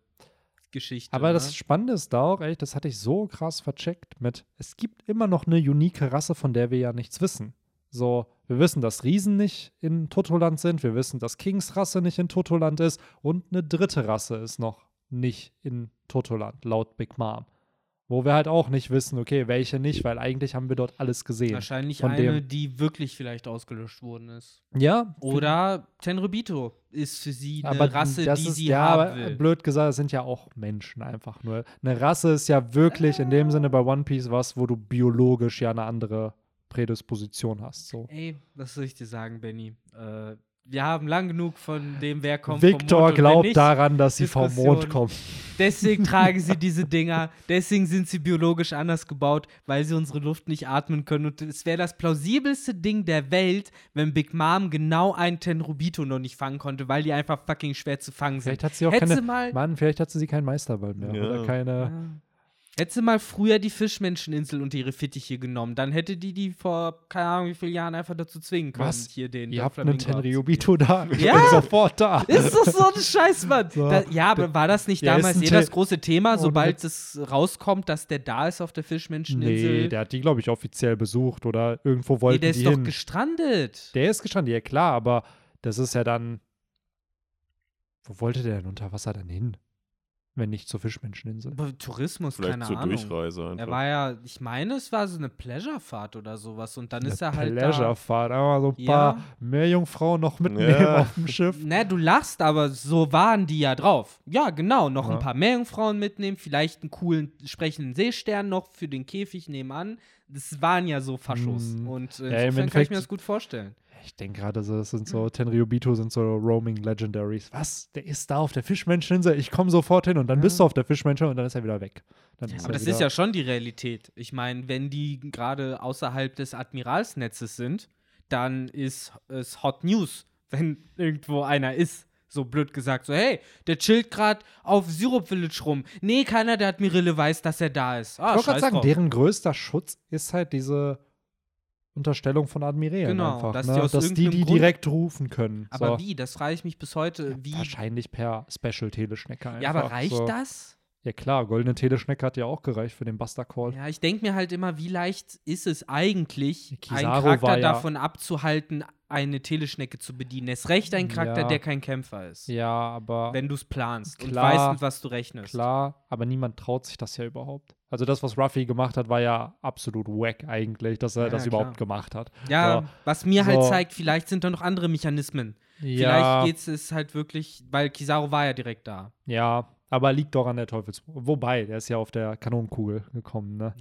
Geschichte. aber ne? das Spannende ist da auch, echt, das hatte ich so krass vercheckt mit, es gibt immer noch eine unique Rasse, von der wir ja nichts wissen. So, wir wissen, dass Riesen nicht in Totoland sind, wir wissen, dass Kings Rasse nicht in Totoland ist und eine dritte Rasse ist noch nicht in Totoland, laut Big Mom. Wo wir halt auch nicht wissen, okay, welche nicht, weil eigentlich haben wir dort alles gesehen. Wahrscheinlich von eine, dem- die wirklich vielleicht ausgelöscht worden ist. Ja, Oder Tenrybito ist für sie eine aber Rasse, das die ist, sie ja, haben aber will. blöd gesagt, das sind ja auch Menschen einfach nur. Eine Rasse ist ja wirklich in dem Sinne bei One Piece was, wo du biologisch ja eine andere Prädisposition hast. So. Ey, was soll ich dir sagen, Benny? Äh, wir haben lang genug von dem, wer kommt vom Victor glaubt nicht. daran, dass sie vom Mond kommen. Deswegen tragen sie diese Dinger. Deswegen sind sie biologisch anders gebaut, weil sie unsere Luft nicht atmen können. Und es wäre das plausibelste Ding der Welt, wenn Big Mom genau einen Tenrubito noch nicht fangen konnte, weil die einfach fucking schwer zu fangen sind. Vielleicht hat sie auch Hätte keine. sie mal. Mann, vielleicht hat sie keinen Meisterball mehr. Ja. Oder keine. Ja. Hätte sie mal früher die Fischmenscheninsel und ihre Fittiche genommen, dann hätte die die vor, keine Ahnung, wie vielen Jahren einfach dazu zwingen können, Was? hier den Ihr habt einen. Tenryubito da. Ich Ja. bin sofort da. Ist das so ein Scheiß, Mann? So. Da, ja, aber war das nicht Der damals eh das große Thema, Und sobald es rauskommt, dass der da ist auf der Fischmenscheninsel? Nee, der hat die, glaube ich, offiziell besucht oder irgendwo Nee, wollten der ist doch hin. gestrandet. Der ist gestanden, ja klar, aber das ist ja dann. Wo wollte der denn unter Wasser dann hin? Wenn nicht zur Fischmenscheninsel. Aber Tourismus, Vielleicht keine zur Ahnung. Durchreise einfach. Er war ja, ich meine, es war so eine Pleasurefahrt oder sowas und dann ist er Eine halt Pleasurefahrt, aber so ein Ja. paar Meerjungfrauen noch mitnehmen Ja. auf dem Schiff. Na, du lachst, aber so waren die ja drauf. Ja, genau, noch Ja. ein paar Meerjungfrauen mitnehmen, vielleicht einen coolen sprechenden Seestern noch für den Käfig nebenan. Das waren ja so Faschos Mm. und Ja, äh, insofern kann ich mir das gut vorstellen. Ich denke gerade, so, das sind so, Tenryubito sind so Roaming Legendaries. Was? Der ist da auf der Fischmenscheninsel? Ich komme sofort hin und dann Ja. bist du auf der Fischmenscheninsel und dann ist er wieder weg. Dann ist Aber er das ist ja schon die Realität. Ich meine, wenn die gerade außerhalb des Admiralsnetzes sind, dann ist es Hot News, wenn irgendwo einer ist. So blöd gesagt, so, hey, der chillt gerade auf Syrup Village rum. Nee, keiner der Admirale weiß, dass er da ist. Ah, Ich wollte gerade sagen, drauf. deren größter Schutz ist halt diese Unterstellung von Admirälen Genau, einfach. dass ne? die dass die die Grund- direkt rufen können. Aber so. wie? Das frage ich mich bis heute. Wie? Wahrscheinlich per Special-Teleschnecke einfach. Ja, aber reicht so. das? Ja klar, goldene Teleschnecke hat ja auch gereicht für den Buster Call. Ja, ich denke mir halt immer, wie leicht ist es eigentlich, einen Kizaru Charakter war ja- davon abzuhalten, eine Teleschnecke zu bedienen. Es recht ein Charakter, Ja. der kein Kämpfer ist. Ja, aber Wenn du es planst und Klar, weißt, mit was du rechnest. klar, aber niemand traut sich das ja überhaupt. Also das, was Ruffy gemacht hat, war ja absolut wack eigentlich, dass er Ja, das ja, überhaupt klar. gemacht hat. Ja, So. was mir halt So. zeigt, vielleicht sind da noch andere Mechanismen. Ja, Vielleicht geht es halt wirklich, weil Kizaru war ja direkt da. ja, aber liegt doch an der Teufels. Wobei, der ist ja auf der Kanonenkugel gekommen, ne?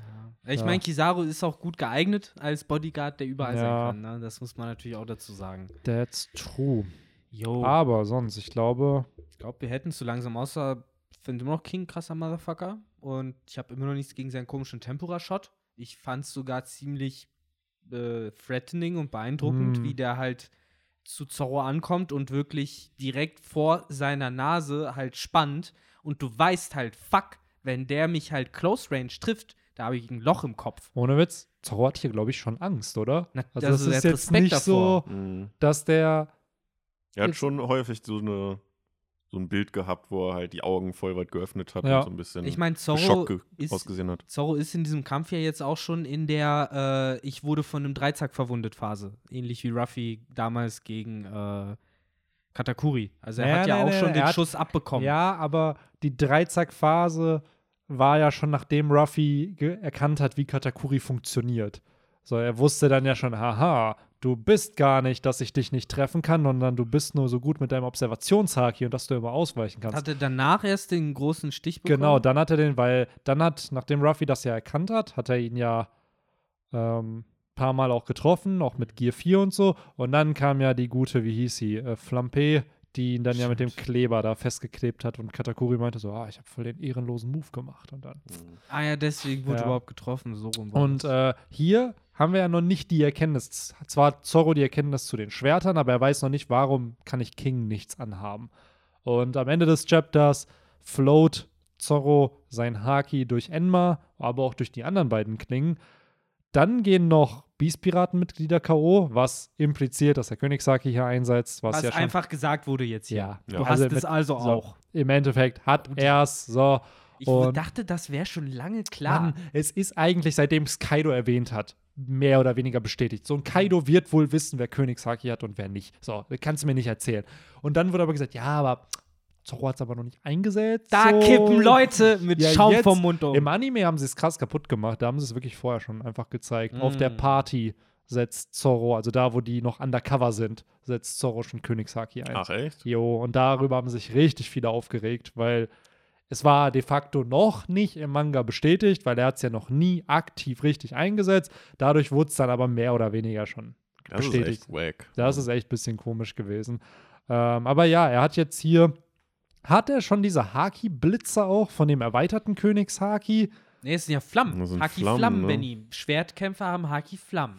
Ich Ja. meine, Kizaru ist auch gut geeignet als Bodyguard, der überall Ja. sein kann. Ne? Das muss man natürlich auch dazu sagen. That's true. Jo. Aber sonst, ich glaube, Ich glaube, wir hätten es so langsam, außer finde immer noch King krasser Motherfucker. Und ich habe immer noch nichts gegen seinen komischen Tempura-Shot. Ich fand es sogar ziemlich äh, threatening und beeindruckend, Hm. wie der halt zu Zorro ankommt und wirklich direkt vor seiner Nase halt spannt. Und du weißt halt, fuck, wenn der mich halt Close Range trifft, da habe ich ein Loch im Kopf. ohne Witz, Zorro hat hier, glaube ich, schon Angst, oder? Na, Also das er ist hat jetzt Respekt nicht davor. so, Mhm. dass der Er hat schon häufig so eine so ein Bild gehabt, wo er halt die Augen voll weit geöffnet hat Ja. und so ein bisschen Ich meine, Zorro ist, ausgesehen hat. Zorro ist in diesem Kampf ja jetzt auch schon in der äh, Ich wurde von einem Dreizack verwundet Phase. Ähnlich wie Ruffy damals gegen äh, Katakuri. Also er Ja, hat ja nee, auch nee, schon den hat- Schuss abbekommen. Ja, aber die Dreizack-Phase war ja schon, nachdem Ruffy erkannt hat, wie Katakuri funktioniert. So, er wusste dann ja schon, haha, du bist gar nicht, dass ich dich nicht treffen kann, sondern du bist nur so gut mit deinem Observationshaki und dass du immer ausweichen kannst. Hatte danach erst den großen Stich bekommen. Genau, dann hat er den, weil dann hat, nachdem Ruffy das ja erkannt hat, hat er ihn ja ähm, paar Mal auch getroffen, auch mit Gear 4 und so. Und dann kam ja die gute, wie hieß sie, äh, Flampe, die ihn dann ja mit dem Kleber da festgeklebt hat. Und Katakuri meinte so, ah, ich habe voll den ehrenlosen Move gemacht. Und dann. Ah ja, deswegen wurde Ja. überhaupt getroffen. So rum Und äh, hier haben wir ja noch nicht die Erkenntnis. Zwar hat Zorro die Erkenntnis zu den Schwertern, aber er weiß noch nicht, warum kann ich King nichts anhaben. Und am Ende des Chapters float Zorro sein Haki durch Enma, aber auch durch die anderen beiden Klingen. Dann gehen noch Beast-Piraten-Mitglieder K.O., was impliziert, dass der Königshaki hier einsetzt, was, was ja schon einfach gesagt wurde jetzt hier. ja, Ja. Du also hast es mit- also so, auch. Im Endeffekt hat er es so. Ich Und- dachte, das wäre schon lange klar. Mann, es ist eigentlich, seitdem es Kaido erwähnt hat, mehr oder weniger bestätigt. So ein Kaido wird wohl wissen, wer Königshaki hat und wer nicht. So, das kannst du mir nicht erzählen. Und dann wurde aber gesagt, ja, aber Zorro hat es aber noch nicht eingesetzt. da so. kippen Leute mit Ja, Schaum jetzt vom Mund um. Im Anime haben sie es krass kaputt gemacht. Da haben sie es wirklich vorher schon einfach gezeigt. Auf der Mm. Party setzt Zorro, also da, wo die noch undercover sind, setzt Zorro schon Königshaki ein. Ach echt? Jo, und darüber haben sich richtig viele aufgeregt, weil es war de facto noch nicht im Manga bestätigt, weil er es ja noch nie aktiv richtig eingesetzt. Dadurch wurde es dann aber mehr oder weniger schon Das ist bestätigt. echt wack. Das ist echt ein bisschen komisch gewesen. Ähm, aber ja, er hat jetzt hier, hat er schon diese Haki-Blitze auch von dem erweiterten Königshaki? Nee, es sind ja Flammen. Das sind Haki Flammen, Flammen, ne? Benny. Schwertkämpfer haben Haki Flammen.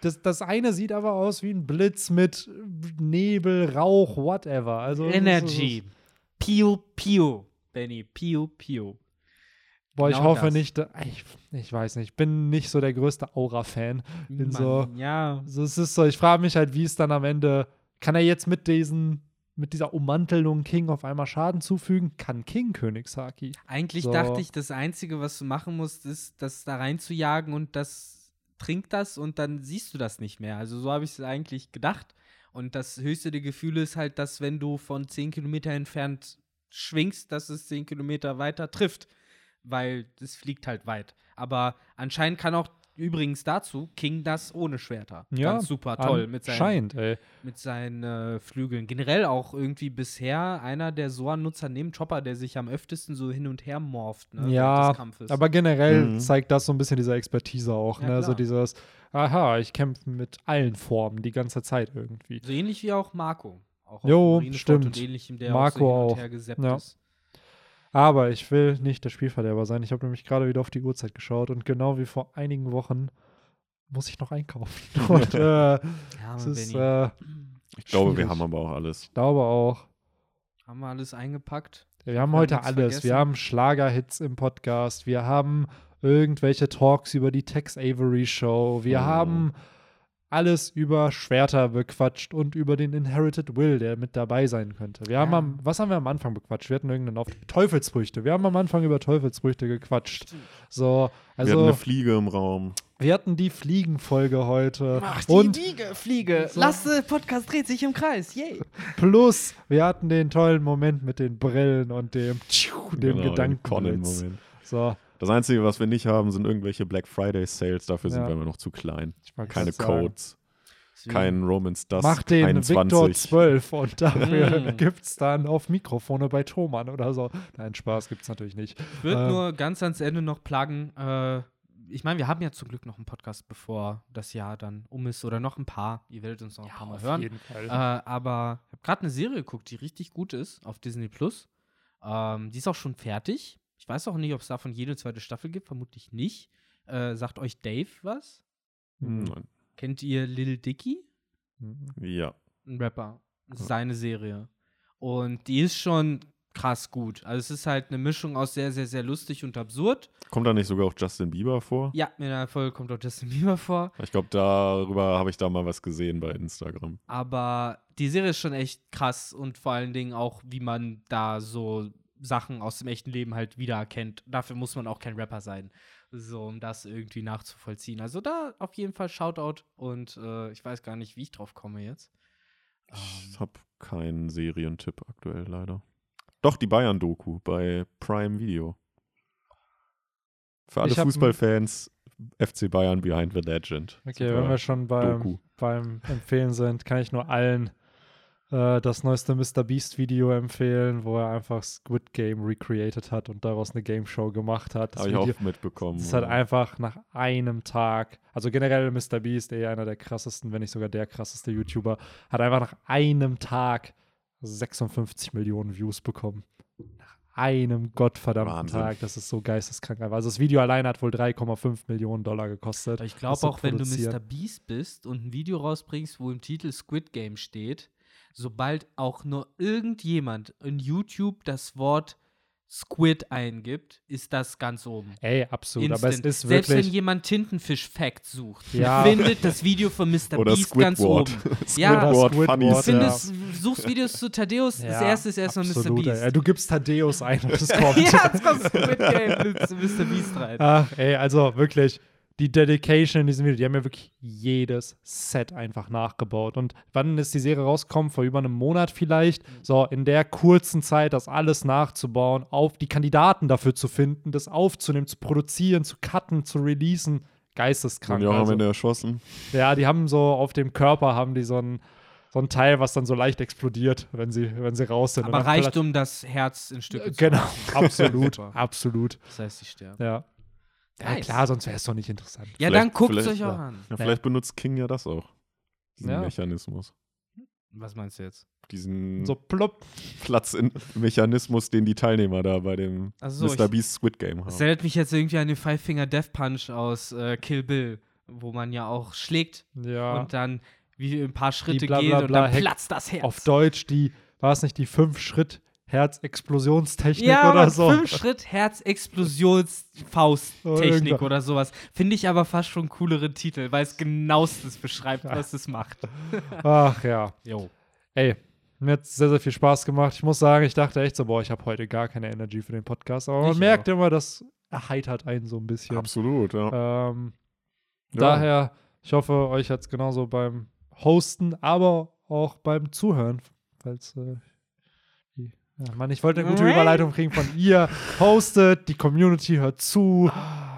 Das, das eine sieht aber aus wie ein Blitz mit Nebel, Rauch, whatever. Also, Energy. Piu, piu. Benny, piu, piu. Boah, ich Genau hoffe das. nicht. Ich, ich weiß nicht. Ich bin nicht so der größte Aura-Fan. Bin so. Mann, ja. Also es ist so, ich frage mich halt, wie es dann am Ende. Kann er jetzt mit diesen, mit dieser Ummantelung King auf einmal Schaden zufügen? Kann King Königshaki? Eigentlich So. dachte ich, das Einzige, was du machen musst, ist, das da reinzujagen und das trinkt das und dann siehst du das nicht mehr. Also so habe ich es eigentlich gedacht. Und das höchste der Gefühle ist halt, dass wenn du von 10 Kilometer entfernt schwingst, dass es 10 Kilometer weiter trifft. Weil es fliegt halt weit. Aber anscheinend kann auch übrigens dazu King das ohne Schwerter. Ja, Ganz super toll mit seinen, Scheint, ey. mit seinen äh, Flügeln. Generell auch irgendwie bisher einer der Soa-Nutzer neben Chopper, der sich am öftesten so hin und her morpht, ne? Ja, des Kampfes. aber generell Mhm. zeigt das so ein bisschen diese Expertise auch, Ja, ne? So klar. dieses, aha, ich kämpfe mit allen Formen die ganze Zeit irgendwie. so ähnlich wie auch Marco. Auch auf Jo, stimmt. Und ähnlichem, der Marco auch so hin und auch. her gesappt Ja. ist. Aber ich will nicht der Spielverderber sein. Ich habe nämlich gerade wieder auf die Uhrzeit geschaut und genau wie vor einigen Wochen muss ich noch einkaufen. Und äh, Ja, ist, äh, Ich glaube, wir haben aber auch alles. ich glaube auch. haben wir alles eingepackt? Wir haben Wir haben heute nichts alles. Wir vergessen. haben Schlagerhits im Podcast. Wir haben irgendwelche Talks über die Tex Avery Show. Wir Oh. haben alles über Schwerter bequatscht und über den Inherited Will, der mit dabei sein könnte. Wir haben Ja. am, was haben wir am Anfang bequatscht? Wir hatten irgendeinen auf Teufelsfrüchte. Wir haben am Anfang über Teufelsfrüchte gequatscht. So, wir hatten also eine Fliege im Raum. wir hatten die Fliegenfolge heute. Ach, und Wiege, Fliege. So. Lasse, Podcast dreht sich im Kreis. Yay. plus, wir hatten den tollen Moment mit den Brillen und dem, dem Genau, Gedankenblitz. So, Das Einzige, was wir nicht haben, sind irgendwelche Black Friday Sales. Dafür sind Ja. wir immer noch zu klein. ich mag Keine das sagen. Codes, kein Romans Dust Mach den 21. Victor 12 und dafür Mm. gibt's dann auf Mikrofone bei Thomann oder so. Nein, Spaß gibt's natürlich nicht. Ich würde Ähm. nur ganz ans Ende noch pluggen. Äh, ich meine, wir haben ja zum Glück noch einen Podcast, bevor das Jahr dann um ist oder noch ein paar. Ihr werdet uns noch ein paar Mal hören. jeden Fall. Äh, aber ich habe gerade eine Serie geguckt, die richtig gut ist auf Disney Plus. Ähm, die ist auch schon fertig. Ich weiß auch nicht, ob es davon jede zweite Staffel gibt, vermutlich nicht. Äh, sagt euch Dave was? Hm. Nein. Kennt ihr Lil Dicky? Mhm. Ja. Ein Rapper. Seine Serie. Und die ist schon krass gut. Also es ist halt eine Mischung aus sehr, sehr, sehr lustig und absurd. Kommt da nicht sogar auch Justin Bieber vor? Ja, in der Folge kommt auch Justin Bieber vor. Ich glaube, darüber habe ich da mal was gesehen bei Instagram. Aber die Serie ist schon echt krass und vor allen Dingen auch, wie man da so Sachen aus dem echten Leben halt wiedererkennt. Dafür muss man auch kein Rapper sein, so um das irgendwie nachzuvollziehen. Also da auf jeden Fall Shoutout und äh, ich weiß gar nicht, wie ich drauf komme jetzt. Ich habe keinen Serientipp aktuell leider. Doch, die Bayern-Doku bei Prime Video. Für alle Fußballfans, FC Bayern Behind the Legend. Okay, Super wenn wir schon beim, Doku. beim Empfehlen sind, kann ich nur allen äh, das neueste Mr. Beast Video empfehlen, wo er einfach Squid Game recreated hat und daraus eine Game Show gemacht hat. Habe ich Video auch mitbekommen. Das ist halt einfach nach einem Tag, also generell Mr. Beast, eh einer der krassesten, wenn nicht sogar der krasseste YouTuber, hat einfach nach einem Tag 56 Millionen Views bekommen. Nach einem gottverdammten Wahnsinn. Tag. Das ist so geisteskrank. einfach. Also das Video allein hat wohl 3,5 Millionen Dollar gekostet. Ich glaube auch, wenn du. Mr. Beast bist und ein Video rausbringst, wo im Titel Squid Game steht, sobald auch nur irgendjemand in YouTube das Wort Squid eingibt, ist das ganz oben. Ey, absolut. Aber es Instant. ist Selbst wenn wirklich. jemand Tintenfisch-Fact sucht, Ja. findet das Video von Mr. Oder Beast ganz Squidward. oben. Ja, Squidward, Squidward, funny. ja. Findest, suchst Videos zu Thaddeus, das Ja, erste ist erstmal Mr. Beast. ey. Du gibst Thaddeus ein und es kommt. ja, es kommt Squid Game mit Mr. Beast rein. Ach, ey, also wirklich, die Dedication in diesem Video, die haben ja wirklich jedes Set einfach nachgebaut. Und wann ist die Serie rausgekommen? Vor über einem Monat vielleicht. So, in der kurzen Zeit das alles nachzubauen, auf die Kandidaten dafür zu finden, das aufzunehmen, zu produzieren, zu cutten, zu releasen. Geisteskrank. Und ja, haben also. wir den erschossen. Ja, die haben so auf dem Körper haben die so ein, so ein Teil, was dann so leicht explodiert, wenn sie, wenn sie raus sind. Und Aber dann reicht, um das Herz in Stücke zu Genau, absolut, absolut. Das heißt, sie sterben. Ja. Ja, Nice. klar, sonst wäre es doch nicht interessant. Ja, Vielleicht- dann guckt es euch auch ja. an. Ja, vielleicht benutzt King ja das auch. Diesen Ja. Mechanismus. Was meinst du jetzt? Diesen So plopp. Platz-Mechanismus, den die Teilnehmer da bei dem so, Mr. ich- Beast Squid Game Das haben. erinnert mich jetzt irgendwie an den Five Finger Death Punch aus äh, Kill Bill, wo man ja auch schlägt Ja. und dann wie ein paar Schritte bla, geht bla, und dann platzt das Herz. auf Deutsch die, war es nicht die Fünf-Schritt-Herz-Explosionstechnik ja, oder so? fünf Schritt Herz-Explosions-Faust-Technik oder sowas. Finde ich aber fast schon coolere Titel, weil es genauestens beschreibt, was es macht. Ach ja. Jo. Ey, mir hat sehr, sehr viel Spaß gemacht. Ich muss sagen, ich dachte echt so, boah, ich habe heute gar keine Energy für den Podcast. Aber man Ich merkt immer, das erheitert einen so ein bisschen. Absolut, ja. Ähm, Ja. Daher, ich hoffe, euch hat es genauso beim Hosten, aber auch beim Zuhören. Falls, äh, ja, Mann, ich wollte eine gute Überleitung kriegen von ihr. Hostet, die Community hört zu.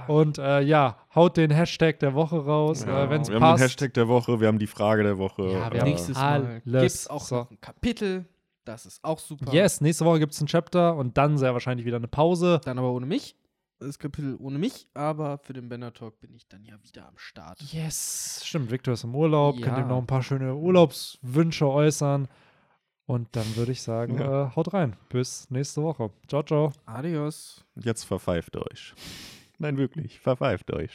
Und äh, ja, haut den Hashtag der Woche raus, Ja, äh, wenn es wir haben passt. den Hashtag der Woche, wir haben die Frage der Woche. Ja, wir äh, haben Nächstes Mal gibt es auch So. noch ein Kapitel. Das ist auch super. Yes, nächste Woche gibt es ein Chapter und dann sehr wahrscheinlich wieder eine Pause. Dann aber ohne mich. Das Kapitel ohne mich, aber für den Banner Talk bin ich dann ja wieder am Start. Yes, stimmt. Victor ist im Urlaub, könnt Ja. ihm noch ein paar schöne Urlaubswünsche äußern. Und dann würde ich sagen, Ja. äh, haut rein. Bis nächste Woche. Ciao, ciao. Adios. Jetzt verpfeift euch. Nein, wirklich, verpfeift euch.